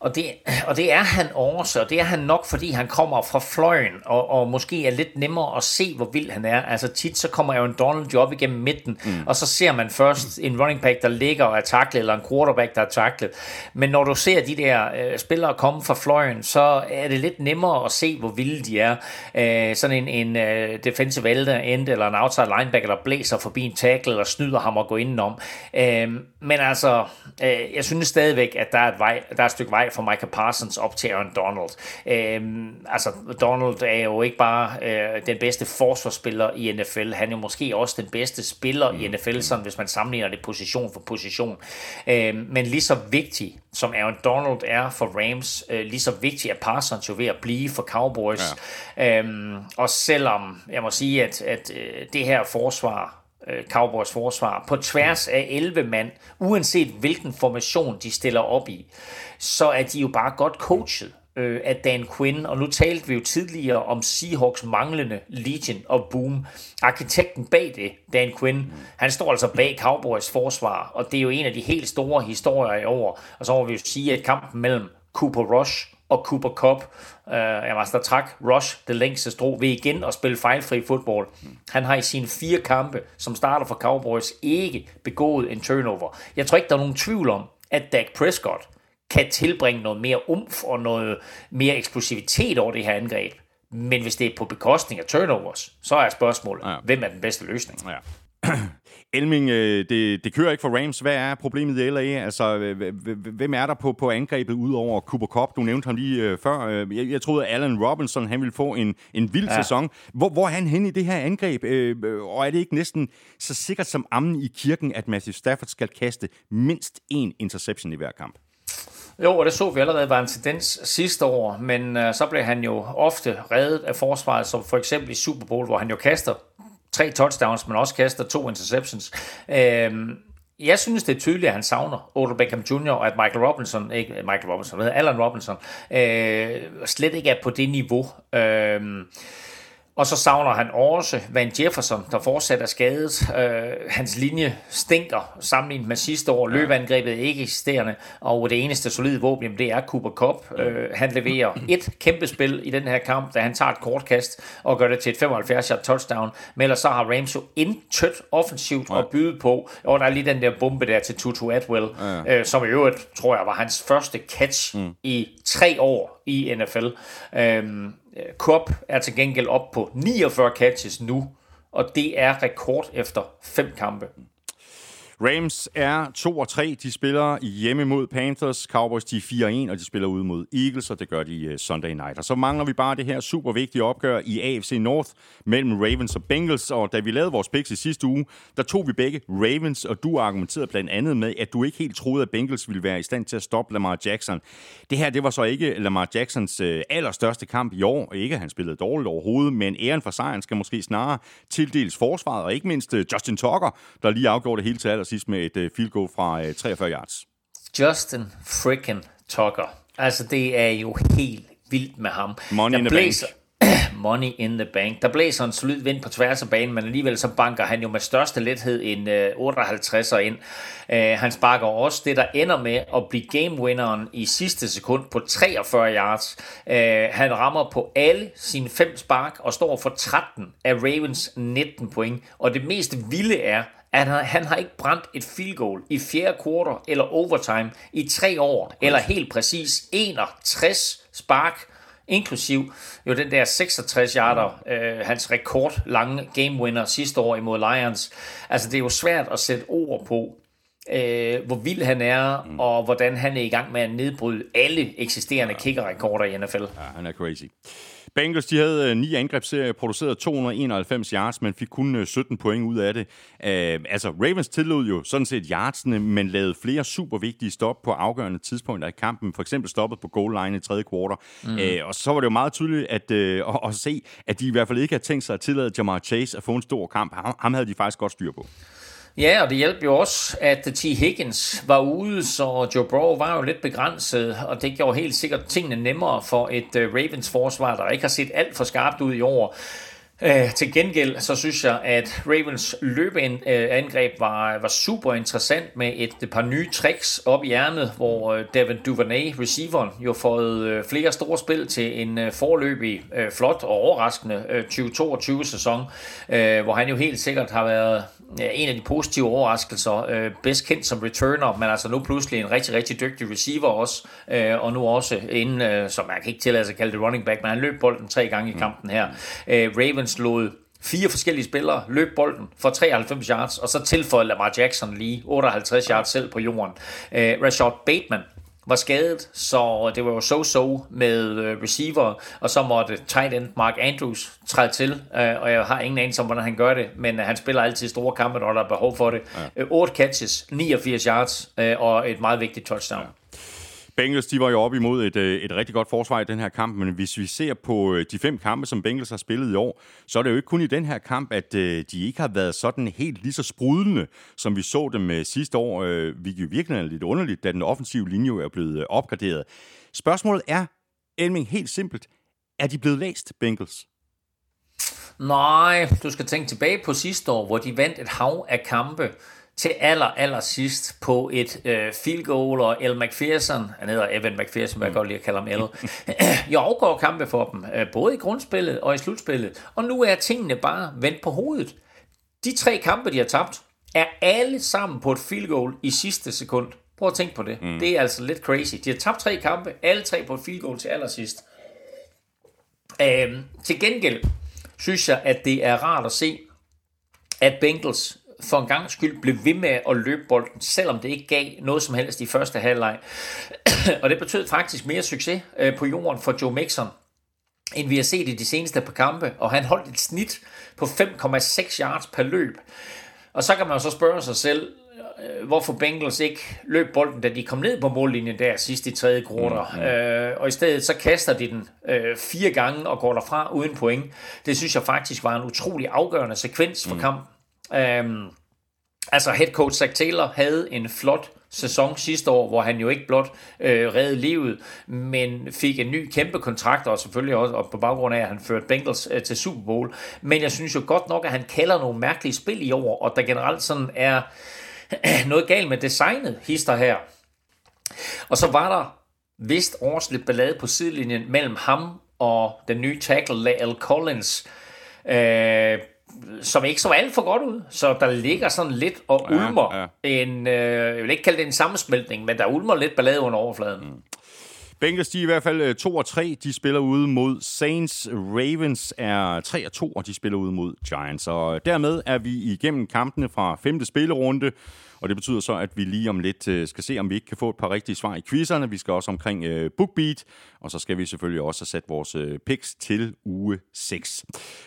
Og det, og det er han også, og det er han nok, fordi han kommer fra fløjen, og, og måske er lidt nemmere at se, hvor vild han er. Altså tit så kommer Aaron Donald jo op igennem midten, mm. og så ser man først en running back, der ligger og er taklet, eller en quarterback, der er taklet. Men når du ser de der øh, spillere komme fra fløjen, så er det lidt nemmere at se, hvor vilde de er. Øh, sådan en, en øh, defensive end eller en outside linebacker, der blæser forbi en tackle, eller snyder ham og går indenom. Øh, men altså, øh, jeg synes stadigvæk, at der er, et vej, der er et stykke vej fra Michael Parsons op til Aaron Donald. Øhm, altså, Donald er jo ikke bare øh, den bedste forsvarsspiller i NFL, han er jo måske også den bedste spiller i NFL, sådan, hvis man sammenligner det position for position. Øhm, men lige så vigtig som Aaron Donald er for Rams, øh, lige så vigtig er Parsons jo ved at blive for Cowboys. Ja. Øhm, og selvom jeg må sige, at, at øh, det her forsvar Øh, Cowboys forsvar på tværs af 11 mand, uanset hvilken formation de stiller op i, så er de jo bare godt coachet øh, af Dan Quinn, og nu talte vi jo tidligere om Seahawks manglende Legion og Boom. Arkitekten bag det, Dan Quinn, han står altså bag Cowboys forsvar, og det er jo en af de helt store historier i år. Og så må vi jo sige, at kampen mellem Cooper Rush og Cooper Cup. Jamen, altså, der trak Rush det længste strå ved igen at spille fejlfri fodbold. Han har i sine fire kampe, som starter for Cowboys, ikke begået en turnover. Jeg tror ikke, der er nogen tvivl om, at Dak Prescott kan tilbringe noget mere umf og noget mere eksplosivitet over det her angreb. Men hvis det er på bekostning af turnovers, så er spørgsmålet, ja. hvem er den bedste løsning? Ja. Elming, øh, det, det kører ikke for Rams. Hvad er problemet i LA? Altså, hvem er der på, på angrebet ud over Cooper Cup? Du nævnte ham lige øh, før. Øh, jeg, jeg troede, at Allen Robinson han ville få en, en vild ja. sæson. Hvor, hvor er han hen i det her angreb? Og er det ikke næsten så sikkert som ammen i kirken, at Matthew Stafford skal kaste mindst én interception i hver kamp? Jo, og det så vi allerede var en tendens sidste år, men uh, så blev han jo ofte reddet af forsvaret, som for eksempel i Super Bowl, hvor han jo kaster tre touchdowns, men også kaster to interceptions. Øhm, jeg synes, det er tydeligt, at han savner Odell Beckham Jr., og at Michael Robinson, ikke øh, Michael Robinson, hvad Alan Robinson, øh, slet ikke er på det niveau. Øh, og så savner han også Van Jefferson, der fortsat er skadet. Øh, hans linje stinker sammenlignet med sidste år. Løbeangrebet er ikke eksisterende, og det eneste solide våben, det er Cooper Cup. Øh, han leverer et kæmpe spil i den her kamp, da han tager et kortkast og gør det til et 75-yard touchdown. Men ellers så har Rams jo intet offensivt at byde på. Og der er lige den der bombe der til Tutu Atwell, øh, som i øvrigt, tror jeg, var hans første catch mm. i tre år i NFL. Øhm, Øh, Cobb er til gengæld op på 49 catches nu, og det er rekord efter fem kampe. Rams er 2 og 3. De spiller hjemme mod Panthers. Cowboys de er 4 og 1, og de spiller ude mod Eagles, og det gør de øh, Sunday night. Og så mangler vi bare det her super vigtige opgør i AFC North mellem Ravens og Bengals. Og da vi lavede vores picks i sidste uge, der tog vi begge Ravens, og du argumenterede blandt andet med, at du ikke helt troede, at Bengals ville være i stand til at stoppe Lamar Jackson. Det her, det var så ikke Lamar Jacksons øh, allerstørste kamp i år. Ikke at han spillede dårligt overhovedet, men æren for sejren skal måske snarere tildeles forsvaret, og ikke mindst øh, Justin Tucker, der lige afgjorde det hele til allersidst med et uh, field goal fra uh, 43 yards. Justin freaking Tucker. Altså, det er jo helt vildt med ham. Money in the blæser, bank. Money in the bank. Der blæser en solid vind på tværs af banen, men alligevel så banker han jo med største lethed en uh, 58'er ind. Uh, han sparker også det, der ender med at blive gamewinneren i sidste sekund på 43 yards. Han rammer på alle sine fem spark og står for 13 af Ravens 19 point. Og det mest vilde er, at han, han har ikke brændt et field goal i fjerde kvartal eller overtime i tre år, eller helt præcis 61 spark, inklusiv jo den der 66 yarder, øh, hans rekord lange game winner sidste år imod Lions. Altså det er jo svært at sætte ord på, øh, hvor vild han er, mm. og hvordan han er i gang med at nedbryde alle eksisterende ja. kickerrekorder i NFL. Ja, han er crazy. Bengals de havde øh, ni angrebsserier, produceret 291 yards, men fik kun 17 øh, point ud af det. Uh, altså, Ravens tillod jo sådan set yardsene, men lavede flere super vigtige stop på afgørende tidspunkter i kampen. For eksempel stoppet på goal line i tredje kvartal. Mm. Uh, og så var det jo meget tydeligt at, uh, at, at se, at de i hvert fald ikke havde tænkt sig at tillade Jamar Chase at få en stor kamp. Ham, ham havde de faktisk godt styr på. Ja, og det hjalp jo også, at T. Higgins var ude, så Joe Burrow var jo lidt begrænset, og det gjorde helt sikkert tingene nemmere for et øh, Ravens forsvar, der ikke har set alt for skarpt ud i år. Uh, til gengæld så synes jeg, at Ravens løbeangreb øh, var, var super interessant med et, et par nye tricks op i hjernet, hvor Devin Duvernay, receiveren, jo fået flere store spil til en uh, forløbig, flot og overraskende 2022-sæson, uh, hvor han jo helt sikkert har været en af de positive overraskelser, øh, bedst kendt som returner, men altså nu pludselig en rigtig, rigtig dygtig receiver også, øh, og nu også inden, øh, som man kan ikke tillade sig at kalde det running back, men han løb bolden tre gange i mm. kampen her. Øh, Ravens lod fire forskellige spillere løb bolden for 93 yards, og så tilføjede Lamar Jackson lige 58 yards selv på jorden. Øh, Rashad Bateman var skadet, så det var jo so-so med øh, receiver, og så måtte tight end Mark Andrews træde til, øh, og jeg har ingen anelse om, hvordan han gør det, men han spiller altid store kampe, når der er behov for det. Ja. 8 catches, 89 yards og et meget vigtigt touchdown. Ja. Bengals de var jo op imod et, øh, et rigtig godt forsvar i den her kamp, men hvis vi ser på øh, de fem kampe, som Bengals har spillet i år, så er det jo ikke kun i den her kamp, at øh, de ikke har været sådan helt lige så sprudlende, som vi så dem sidste år. Vi jo virkelig er lidt underligt, da den offensive linje er blevet opgraderet. Spørgsmålet er, Elming, helt simpelt. Er de blevet læst, Bengals? Nej, du skal tænke tilbage på sidste år, hvor de vandt et hav af kampe til aller, aller sidst på et øh, field goal, og El McPherson, han hedder Evan McPherson, jeg mm. godt lide at kalde ham El, jeg afgår kampe for dem, øh, både i grundspillet og i slutspillet, og nu er tingene bare vendt på hovedet. De tre kampe, de har tabt, er alle sammen på et field goal i sidste sekund. Prøv at tænke på det. Mm. Det er altså lidt crazy. De har tabt tre kampe, alle tre på et field goal til allersidst. Øhm, til gengæld synes jeg, at det er rart at se, at Bengals for en gang skyld blev ved med at løbe bolden, selvom det ikke gav noget som helst i første halvleg. og det betød faktisk mere succes øh, på jorden for Joe Mixon, end vi har set i de seneste par kampe, og han holdt et snit på 5,6 yards per løb. Og så kan man jo så spørge sig selv, øh, hvorfor Bengals ikke løb bolden, da de kom ned på mållinjen der sidst i tredje kvartal. Mm, mm. øh, og i stedet så kaster de den øh, fire gange og går derfra uden point. Det synes jeg faktisk var en utrolig afgørende sekvens for mm. kampen. Øhm, altså head coach Zach Taylor havde en flot sæson sidste år, hvor han jo ikke blot øh, redde livet, men fik en ny kæmpe kontrakt, og selvfølgelig også og på baggrund af, at han førte Bengals øh, til Super Bowl. Men jeg synes jo godt nok, at han kalder nogle mærkelige spil i år, og der generelt sådan er noget galt med designet hister her. Og så var der vist års lidt ballade på sidelinjen mellem ham og den nye tackle, Lael Collins. Øh, som ikke så alt for godt ud. Så der ligger sådan lidt og ulmer ja, ja. en, øh, jeg vil ikke kalde det en sammensmeltning, men der ulmer lidt ballade under overfladen. Mm. Bengals, de er i hvert fald 2 og 3. De spiller ude mod Saints. Ravens er 3 og 2, og de spiller ude mod Giants. Og dermed er vi igennem kampene fra femte spillerunde. Og det betyder så, at vi lige om lidt øh, skal se, om vi ikke kan få et par rigtige svar i quizerne. Vi skal også omkring øh, BookBeat, og så skal vi selvfølgelig også have sat vores øh, picks til uge 6.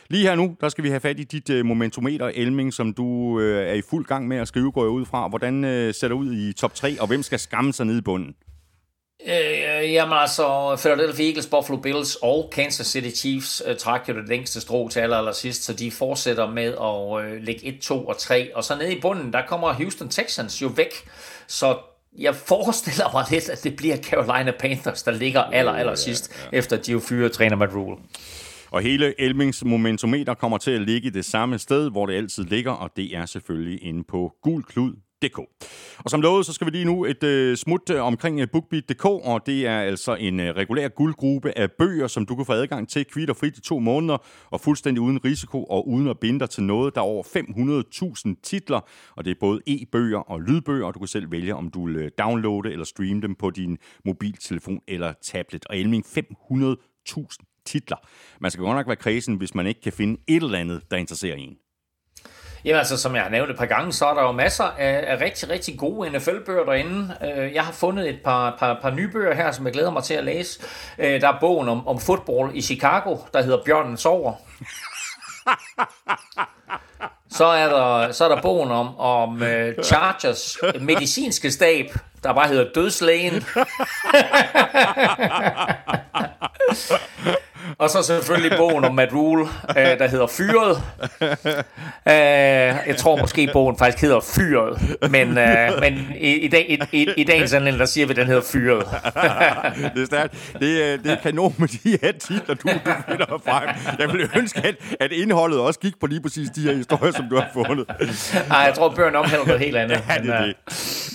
Lige her nu, der skal vi have fat i dit øh, momentometer, Elming, som du øh, er i fuld gang med at skrive, går jeg ud fra. Hvordan øh, ser det ud i top 3, og hvem skal skamme sig ned i bunden? Øh, jamen altså, Philadelphia Eagles, Buffalo Bills og Kansas City Chiefs øh, trak jo det længste strå til aller, aller sidst, så de fortsætter med at øh, lægge 1, 2 og 3. Og så nede i bunden, der kommer Houston Texans jo væk. Så jeg forestiller mig lidt, at det bliver Carolina Panthers, der ligger aller, aller sidst, ja, ja. efter de jo fyrer træner Matt Rule. Og hele Elmings momentometer kommer til at ligge det samme sted, hvor det altid ligger, og det er selvfølgelig inde på gulklud BookBeat.dk. Og som lovet, så skal vi lige nu et øh, smut øh, omkring øh, BookBeat.dk, og det er altså en øh, regulær guldgruppe af bøger, som du kan få adgang til kvitt og frit i to måneder, og fuldstændig uden risiko og uden at binde dig til noget. Der er over 500.000 titler, og det er både e-bøger og lydbøger, og du kan selv vælge, om du vil øh, downloade eller streame dem på din mobiltelefon eller tablet. Og Elming 500.000 titler. Man skal godt nok være kredsen, hvis man ikke kan finde et eller andet, der interesserer en. Jamen altså, som jeg har nævnt et par gange, så er der jo masser af, af rigtig, rigtig gode NFL-bøger derinde. Øh, jeg har fundet et par, par, par nye bøger her, som jeg glæder mig til at læse. Øh, der er bogen om, om fodbold i Chicago, der hedder Bjørnen sover. Så er der, så er der bogen om, om uh, Chargers medicinske stab, der bare hedder Dødslægen. Og så selvfølgelig bogen om Matt Rule, øh, der hedder Fyret. Øh, jeg tror måske, bogen faktisk hedder Fyret. Men, øh, men i, i, dag, i, i, i dagens anledning, der siger vi, at den hedder Fyret. det er stærkt. Det, er, det er kanon med de her titler, du, du finder frem. Jeg ville ønske, at, at indholdet også gik på lige præcis de her historier, som du har fundet. Nej, jeg tror, bøgerne omhandler noget helt andet. Ja, det er Men, øh, det.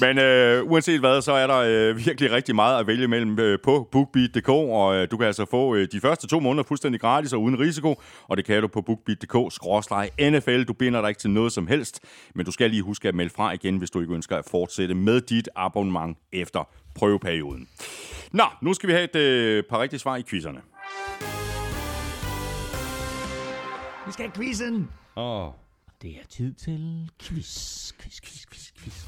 Men øh, uanset hvad, så er der øh, virkelig rigtig meget at vælge mellem øh, på BookBeat.dk, og øh, du kan altså få øh, de første to måneder fuldstændig gratis og uden risiko, og det kan du på BookBeat.dk-NFL. Du binder dig ikke til noget som helst, men du skal lige huske at melde fra igen, hvis du ikke ønsker at fortsætte med dit abonnement efter prøveperioden. Nå, nu skal vi have et øh, par rigtige svar i quizzerne. Vi skal have quizzen. Åh. Det er tid til quiz, quiz, quiz, quiz, quiz.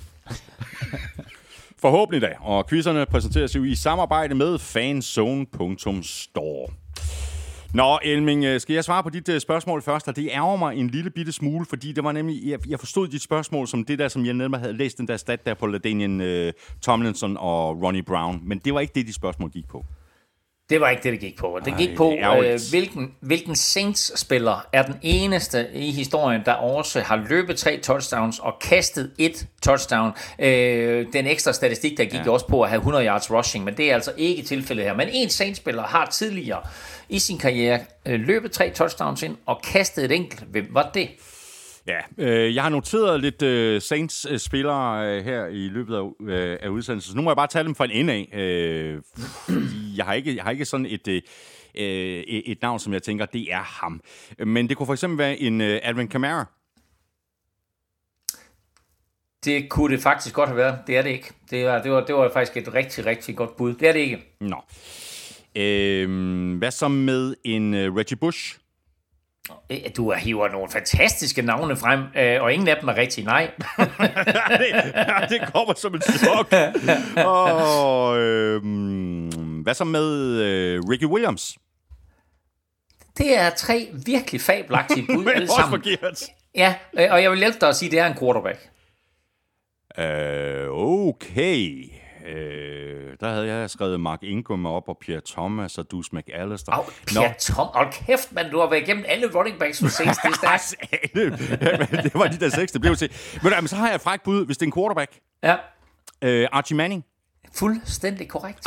Forhåbentlig da. Og quizzerne præsenteres jo i samarbejde med fanzone.store. Nå, Elming, øh, skal jeg svare på dit øh, spørgsmål først? Og det ærger mig en lille bitte smule, fordi det var nemlig, jeg, jeg forstod dit spørgsmål som det der, som jeg nede havde læst den der stat der på Ladanian uh, Tomlinson og Ronnie Brown. Men det var ikke det, dit spørgsmål gik på. Det var ikke det, det gik på. Det Ej, gik på, det øh, hvilken, hvilken Saints-spiller er den eneste i historien, der også har løbet tre touchdowns og kastet et touchdown. Øh, den ekstra statistik, der gik ja. også på at have 100 yards rushing, men det er altså ikke tilfældet her. Men en Saints-spiller har tidligere i sin karriere øh, løbet tre touchdowns ind og kastet et enkelt. Hvem var det? Ja, øh, jeg har noteret lidt øh, Saints-spillere øh, her i løbet af, øh, af udsendelsen. Så nu må jeg bare tage dem fra en ende af. Øh, jeg, har ikke, jeg har ikke sådan et... Øh, øh, et navn, som jeg tænker, det er ham. Men det kunne for eksempel være en øh, Alvin Kamara. Det kunne det faktisk godt have været. Det er det ikke. Det var, det var, det var faktisk et rigtig, rigtig godt bud. Det er det ikke. Nå. Øh, hvad så med en øh, Reggie Bush? Du hiver nogle fantastiske navne frem, øh, og ingen af dem er rigtige. Nej. ja, det kommer som et chok. Og, øh, hvad så med øh, Ricky Williams? Det er tre virkelig fabelagtige bud alle sammen. forkert. Ja, øh, og jeg vil hjælpe dig at sige, at det er en quarterback. Øh, okay. Øh, der havde jeg skrevet Mark Ingram op, og Pierre Thomas og Dus McAllister. Au, Pierre Tom, hold kæft, man, du har været igennem alle running backs for Saints, det er stærkt. Det var de der seks, det blev til. Men jamen, så har jeg et frækt bud, hvis det er en quarterback. Ja, Øh, Archie Manning. fuldstændig korrekt.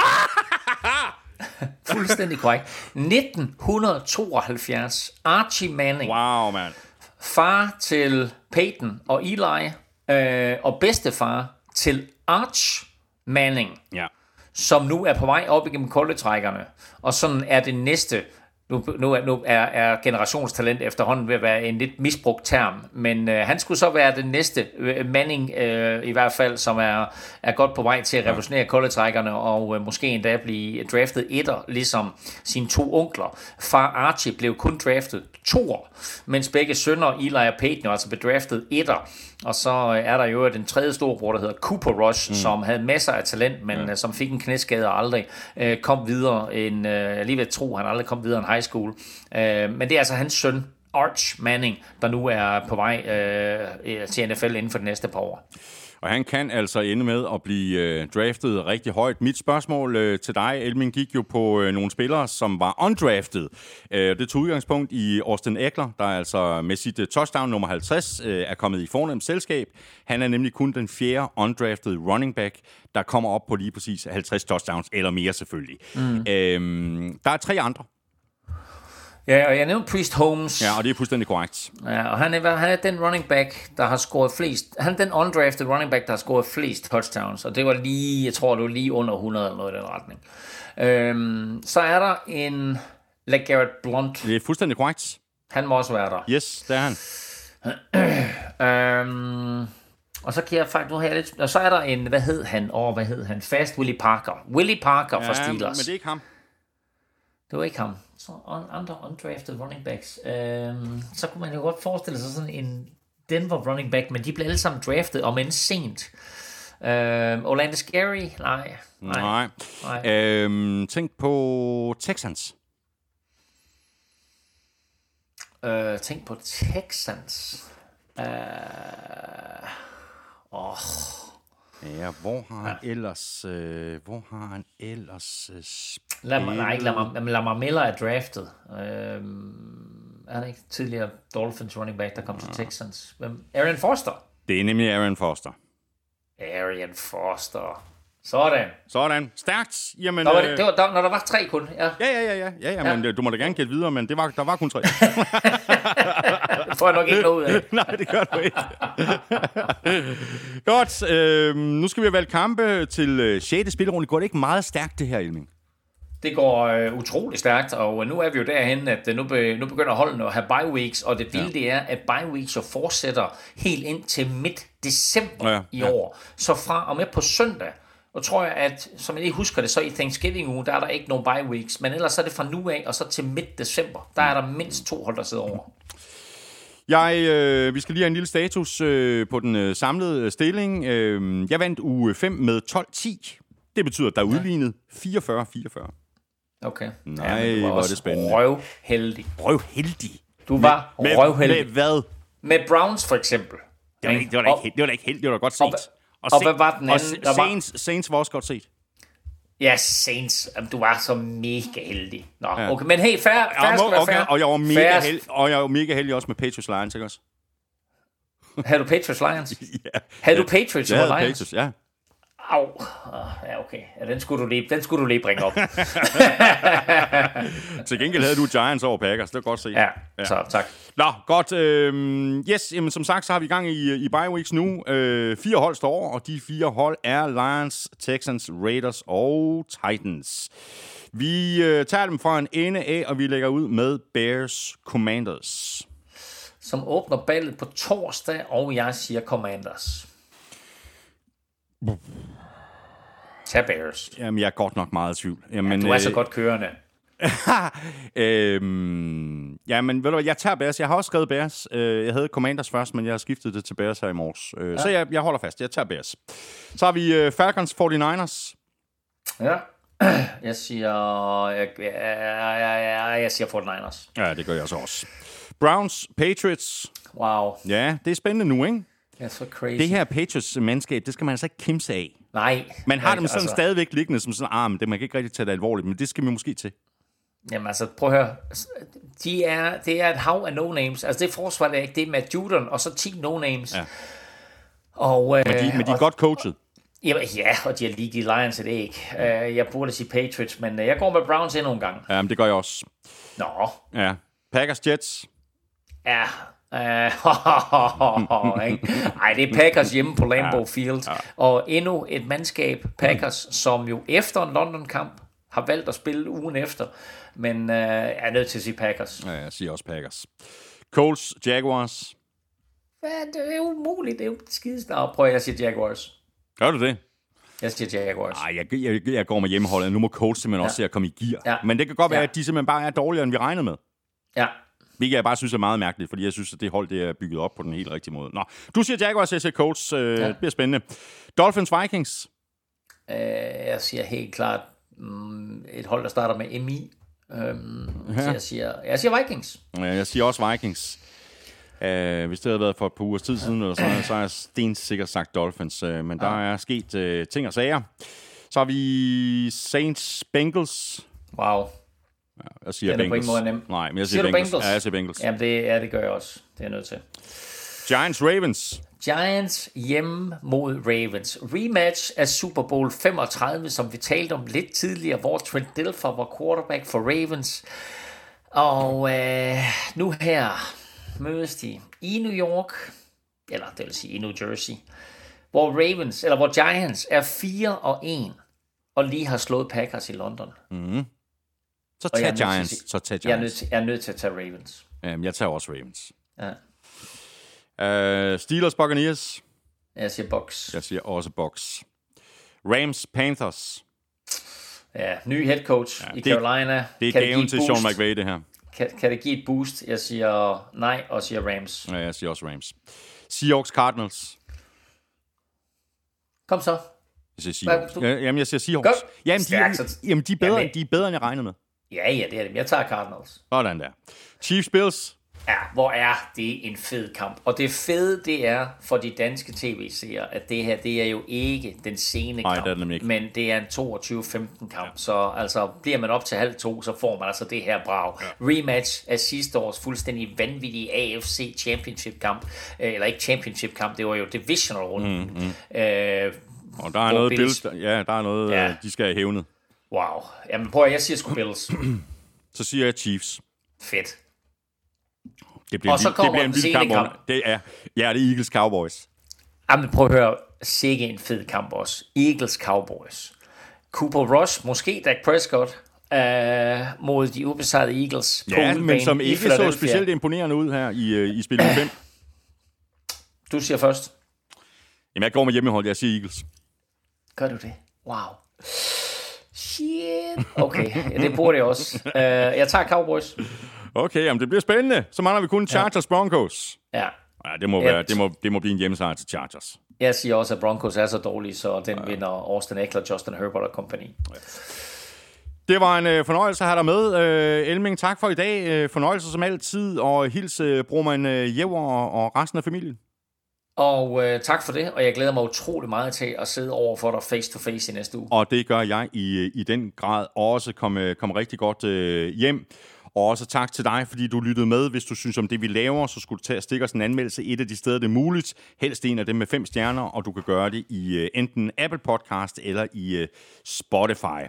fuldstændig korrekt. 1972, Archie Manning, Wow, mand. far til Peyton og Eli, øh, og bedstefar til Arch Manning. Ja. som nu er på vej op igennem kolletrækkerne. Og sådan er det næste. Nu, nu, er, nu er, er generationstalent efterhånden ved at være en lidt misbrugt term, men øh, han skulle så være den næste øh, Manning, øh, i hvert fald, som er, er godt på vej til at revolutionere kolletrækkerne, og øh, måske endda blive draftet etter, ligesom sine to onkler. Far Archie blev kun draftet toer, mens begge sønner, Eli og Peyton, altså blev draftet etter. Og så øh, er der jo den tredje storebror, der hedder Cooper Rush, mm. som havde masser af talent, men ja. som fik en knæskade og aldrig øh, kom videre end, øh, jeg lige ved at tro, han aldrig kom videre end high school. Øh, men det er altså hans søn, Arch Manning, der nu er på vej øh, til NFL inden for de næste par år. Og han kan altså ende med at blive øh, draftet rigtig højt. Mit spørgsmål øh, til dig, Elmin, gik jo på øh, nogle spillere, som var undrafted. Øh, det tog udgangspunkt i Austin Eckler, der altså med sit øh, touchdown nummer 50 øh, er kommet i fornemt selskab. Han er nemlig kun den fjerde undrafted running back, der kommer op på lige præcis 50 touchdowns, eller mere selvfølgelig. Mm. Øh, der er tre andre. Ja, og jeg nævnte Priest Holmes. Ja, og det er fuldstændig korrekt. Ja, og han er, han er den running back, der har scoret flest. Han er den undrafted running back, der har scoret flest touchdowns. Og det var lige, jeg tror, det var lige under 100 eller noget i den retning. Øhm, så er der en LeGarrette Blunt. Det er fuldstændig korrekt. Han må også være der. Yes, det er han. Øhm, og så kan jeg faktisk, nu har jeg lidt, og så er der en, hvad hed han? Åh, oh, hvad hed han? Fast Willie Parker. Willie Parker ja, fra Steelers. men det er ikke ham. Det var ikke ham. Så on, andre undrafted running backs. Øhm, så kunne man jo godt forestille sig sådan en Denver running back, men de blev alle sammen draftet, om end sent. Øhm, Orlando Scary? Nej. Nej. Nej. Nej. Øhm, tænk på Texans. Øh, tænk på Texans. Øh, åh, Ja, hvor har han ellers... Øh, hvor har han ellers... Øh, Lad mig, nej, ikke lad mig, lad mig Miller er draftet. Øhm, er han ikke tidligere Dolphins running back, der kom til Texans? Hvem? Aaron Foster. Det er nemlig Aaron Foster. Aaron Foster. Sådan. Sådan. Stærkt. Jamen, Der var, øh, det, det var, der, når der var tre kun. Ja, Ja, ja, ja, ja, ja, ja, men øh, du må da gerne gætte videre, men det var, der var kun tre. får jeg nok ikke noget ud af. Nej, det gør du ikke. Godt, øh, nu skal vi have valgt kampe til øh, 6. spillerunde. Går det ikke meget stærkt, det her, Elming? Det går øh, utrolig stærkt, og nu er vi jo derhen, at øh, nu, be, nu begynder holdene at have bye weeks, og det vilde ja. det er, at bye weeks jo fortsætter helt ind til midt december Ja, ja, i år. Så fra og med på søndag, og tror jeg, at som jeg lige husker det, så i Thanksgiving-ugen, der er der ikke nogen bye weeks, men ellers er det fra nu af, og så til midt december, der er der mindst to hold, der sidder over. Jeg, øh, vi skal lige have en lille status øh, på den øh, samlede øh, stilling. Øh, jeg vandt uge 5 med 12-10. Det betyder, at der er udlignet 44-44. Okay. Nej, men du var hvor er det spændende. Røvheldig. Røvheldig. Du var Med, røvheldig. med hvad? Med Browns for eksempel. Det var, ikke, det var da Og- ikke, held- det var da ikke heldigt, det var da godt set. og- og hvad var den og anden? Var- Saints, Saints var også godt set. Ja, Saints. Jamen, Du var så mega heldig. Nå, Ja. ja. okay. Men hey, fair, fair Ja, være okay, fair. og jeg var mega Fair- heldig, og jeg var mega heldig også med Patriots Lions, ikke også? Havde du Patriots Lions? Ja. Havde du Patriots havde Lions? Patriots, ja. Au. Ah, Ja, okay. Ja, den skulle du lige, den skulle du lige bringe op. Til gengæld havde du Giants over Packers, det var godt set. Ja, så tak. Nå, godt. Øh, yes, jamen, som sagt, så har vi gang i, i bye weeks nu. Øh, fire hold står over, og de fire hold er Lions, Texans, Raiders og Titans. Vi øh, tager dem fra en ende af, og vi lægger ud med Bears Commanders. Som åbner ballet på torsdag, og jeg siger Commanders. Tag Bears. Jamen, jeg er godt nok meget i tvivl. Jamen, Du er så øh, godt kørende. øhm, jamen, ved du hvad, jeg tager Bears. Jeg har også skrevet Bears. Øh, jeg havde Commanders først, men jeg har skiftet det til Bears her i morges. Øh, ja. Så jeg, jeg holder fast. Jeg tager Bears. Så har vi øh, Falcons 49ers. Ja. Jeg siger... Jeg, jeg, jeg, jeg siger 49ers. Ja, det gør jeg så også. Browns, Patriots. Wow. Ja, det er spændende nu, ikke? Det er så crazy. Det her Patriots-mandskab, det skal man altså ikke kimse af. Nej. Man har dem sådan altså... stadigvæk liggende som sådan, ah, men det man kan ikke rigtig tage det alvorligt, men det skal vi måske til. Jamen altså, prøv at høre. De er, det er et hav af no-names. Altså det forsvar er ikke det med Judon, og så 10 no-names. Ja. Og, øh, De, men de er og, godt coachet. Jamen, ja, og de har lige de Lions et æg. Uh, jeg burde sige Patriots, men uh, jeg går med Browns endnu en gang. Ja, men det gør jeg også. Nå, Ja. Packers, Jets. ja. Uh, Ej, det er Packers hjemme på Lambeau. Field. Og endnu et mandskab, Packers, som jo efter en London-kamp har valgt at spille ugen efter. Men jeg er nødt til at sige Packers. Ja, jeg siger også Packers. Colts, Jaguars. Ja, det er jo umuligt. Det er jo skidesnart. Prøv at jeg siger Jaguars. Gør du det? Jeg siger Jaguars. Nej, jeg, jeg, jeg går med hjemmeholdet. Nu må Colts simpelthen ja. også se at komme i gear. Ja. Men det kan godt være, Ja. at de simpelthen bare er dårligere, end vi regnede med. Ja. Hvilket jeg bare synes er meget mærkeligt, fordi jeg synes, at det hold det er bygget op på den helt rigtige måde. Nå, du siger Jaguars, jeg siger Colts. Øh, ja. Det bliver spændende. Dolphins, Vikings. Øh, jeg siger helt klart mm, et hold, der starter med MI. Øhm, ja. Så jeg siger, jeg siger Vikings. Ja, Jeg siger også Vikings. Uh, hvis det havde været for et par ugers tid siden, eller sådan, så har jeg stensikkert sagt Dolphins. Uh, men der er sket uh, ting og sager. Så har vi Saints Bengals. Wow. Jeg siger Den er Bengals. måde nem. Nej, men jeg siger, Siger Bengals. Bengals? Ja, jeg siger Bengals. Jamen, det, ja, det gør jeg også. Det er jeg nødt til. Giants Ravens. Giants hjemme mod Ravens. Rematch af Super Bowl 35, som vi talte om lidt tidligere, hvor Trent Dilfer var quarterback for Ravens. Og øh, nu her mødes de i New York, eller det vil sige i New Jersey, hvor Ravens, eller hvor Giants er 4 og 1, og lige har slået Packers i London. Så jeg tag til at Giants. sige- Så tag Jeg er, nødt Giants. til, jeg er nødt til at tage Ravens. Jamen, jeg tager også Ravens. Ja. Uh, Steelers Buccaneers. Jeg siger Bucks. Jeg siger også Bucks. Rams Panthers. Ja, ny head coach ja, i det- Carolina. Det er Kan gaven til Sean? McVay, det her. Kan, kan det give et boost? Jeg siger nej, og siger Rams. Ja, jeg siger også Rams. Seahawks Cardinals. Kom så. Jeg siger Seahawks. Hvad- du- Ja, jamen, jeg siger Seahawks. Godt. Jamen, de, Stærkt, så- jamen, de, er bedre, Jamen- de er bedre, end jeg regnede med. Ja, ja, det er det. Jeg tager Cardinals. Sådan der. Chiefs Bills. Ja, hvor er det en fed kamp. Og det fede, det er for de danske tv-seere, at det her, det er jo ikke den sene Nej, kamp, det er det nemlig ikke. men det er en 22-15 kamp. Ja. Så altså, bliver man op til halv to, så får man altså det her brag. Ja. Rematch af sidste års fuldstændig vanvittige AFC Championship kamp. Øh, Eller ikke Championship kamp, det var jo Divisional runden. Mm, mm. Øh, Og der er noget Bills- ja, der er noget, Ja. ja. de skal have hævnet. Wow. Jamen prøv at, jeg siger sgu Bills. Så siger jeg Chiefs. Fedt. Det bliver, Og så en vild- det kommer bliver en vild kamp. kamp. Det er, ja, det er Eagles Cowboys. Jamen prøv at høre, sikke en fed kamp også. Eagles Cowboys. Cooper Rush, måske Dak Prescott, øh, mod de ubesejrede Eagles. Ja, men som ikke så specielt imponerende ud her i, øh, i spil 5. Du siger først. Jamen, jeg går med hjemmehold. Jeg siger Eagles. Gør du det? Wow. Shit. Okay, ja, det burde jeg også. Uh, jeg tager Cowboys. Okay, jamen, det bliver spændende. Så mangler vi kun Chargers Broncos. Ja. Ja, det må, Ja. være, det må, det må blive en hjemmesejr til Chargers. Jeg siger også, at Broncos er så dårlige, så den vinder Austin Eckler, Justin Herbert og company. Det var en øh, fornøjelse at have dig med. Øh, Elming, tak for i dag. Øh, fornøjelse som altid. Og hils øh, Broman øh, Jæver og, og resten af familien. Og øh, tak for det, og jeg glæder mig utrolig meget til at sidde over for dig face to face i næste uge. Og det gør jeg i, øh, i den grad også. Kom, øh, kom rigtig godt øh, hjem. Og også tak til dig, fordi du lyttede med. Hvis du synes om det, vi laver, så skulle du tage og stikke os en anmeldelse et af de steder, det er muligt. Helst en af dem med fem stjerner, og du kan gøre det i øh, enten Apple Podcast eller i øh, Spotify.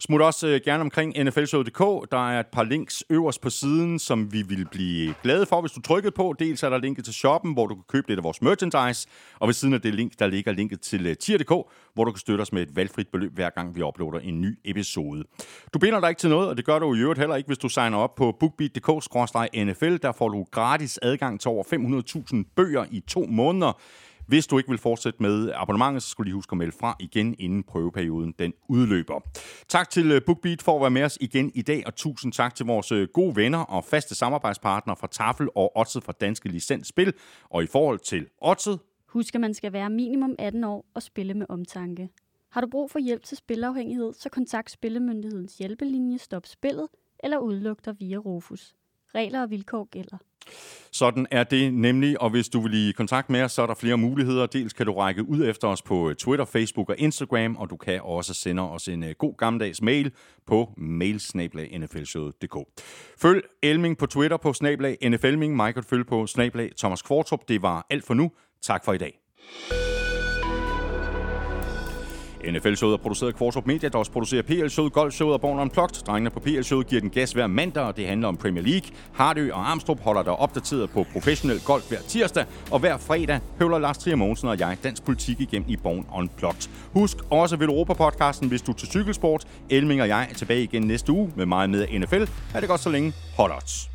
Smut også øh, gerne omkring nflshow.dk. Der er et par links øverst på siden, som vi vil blive glade for, hvis du trykkede på. Dels er der linket til shoppen, hvor du kan købe lidt af vores merchandise. Og ved siden af det link, der ligger linket til tier.dk, hvor du kan støtte os med et valgfrit beløb, hver gang vi uploader en ny episode. Du binder dig ikke til noget, og det gør du i øvrigt heller ikke, hvis du signer op på bookbeat.dk-nfl. Der får du gratis adgang til over 500.000 bøger i to måneder. Hvis du ikke vil fortsætte med abonnementet, så skulle du lige huske at melde fra igen, inden prøveperioden den udløber. Tak til øh, BookBeat for at være med os igen i dag, og tusind tak til vores øh, gode venner og faste samarbejdspartnere fra Tafel og Otset fra Danske Licensspil. Og i forhold til Otset... Husk, at man skal være minimum 18 år og spille med omtanke. Har du brug for hjælp til spilafhængighed, så kontakt Spillemyndighedens hjælpelinje Stop Spillet eller udlugter via Rufus. Regler og vilkår gælder. Sådan er det nemlig, og hvis du vil i kontakt med os, så er der flere muligheder. Dels kan du række ud efter os på øh, Twitter, Facebook og Instagram, og du kan også sende os en øh, god gammeldags mail på mailsnablag.nflshowet.dk. Følg Elming på Twitter på snablag NFLming, mig kan du følge på snablag Thomas Kvartrup. Det var alt for nu. Tak for i dag. NFL-showet er produceret af Kvartrup Media, der også producerer PL-showet, Golf-showet og Born Unplugged. Drengene på PL-showet giver den gas hver mandag, og det handler om Premier League. Hardø og Armstrong holder dig opdateret på professionel golf hver tirsdag, og hver fredag høvler Lars Trier Mogensen og jeg dansk politik igennem i Born Unplugged. Husk også ved Europa-podcasten, hvis du er til cykelsport. Elming og jeg er tilbage igen næste uge med meget mere NFL. Er det godt så længe. Hold odds.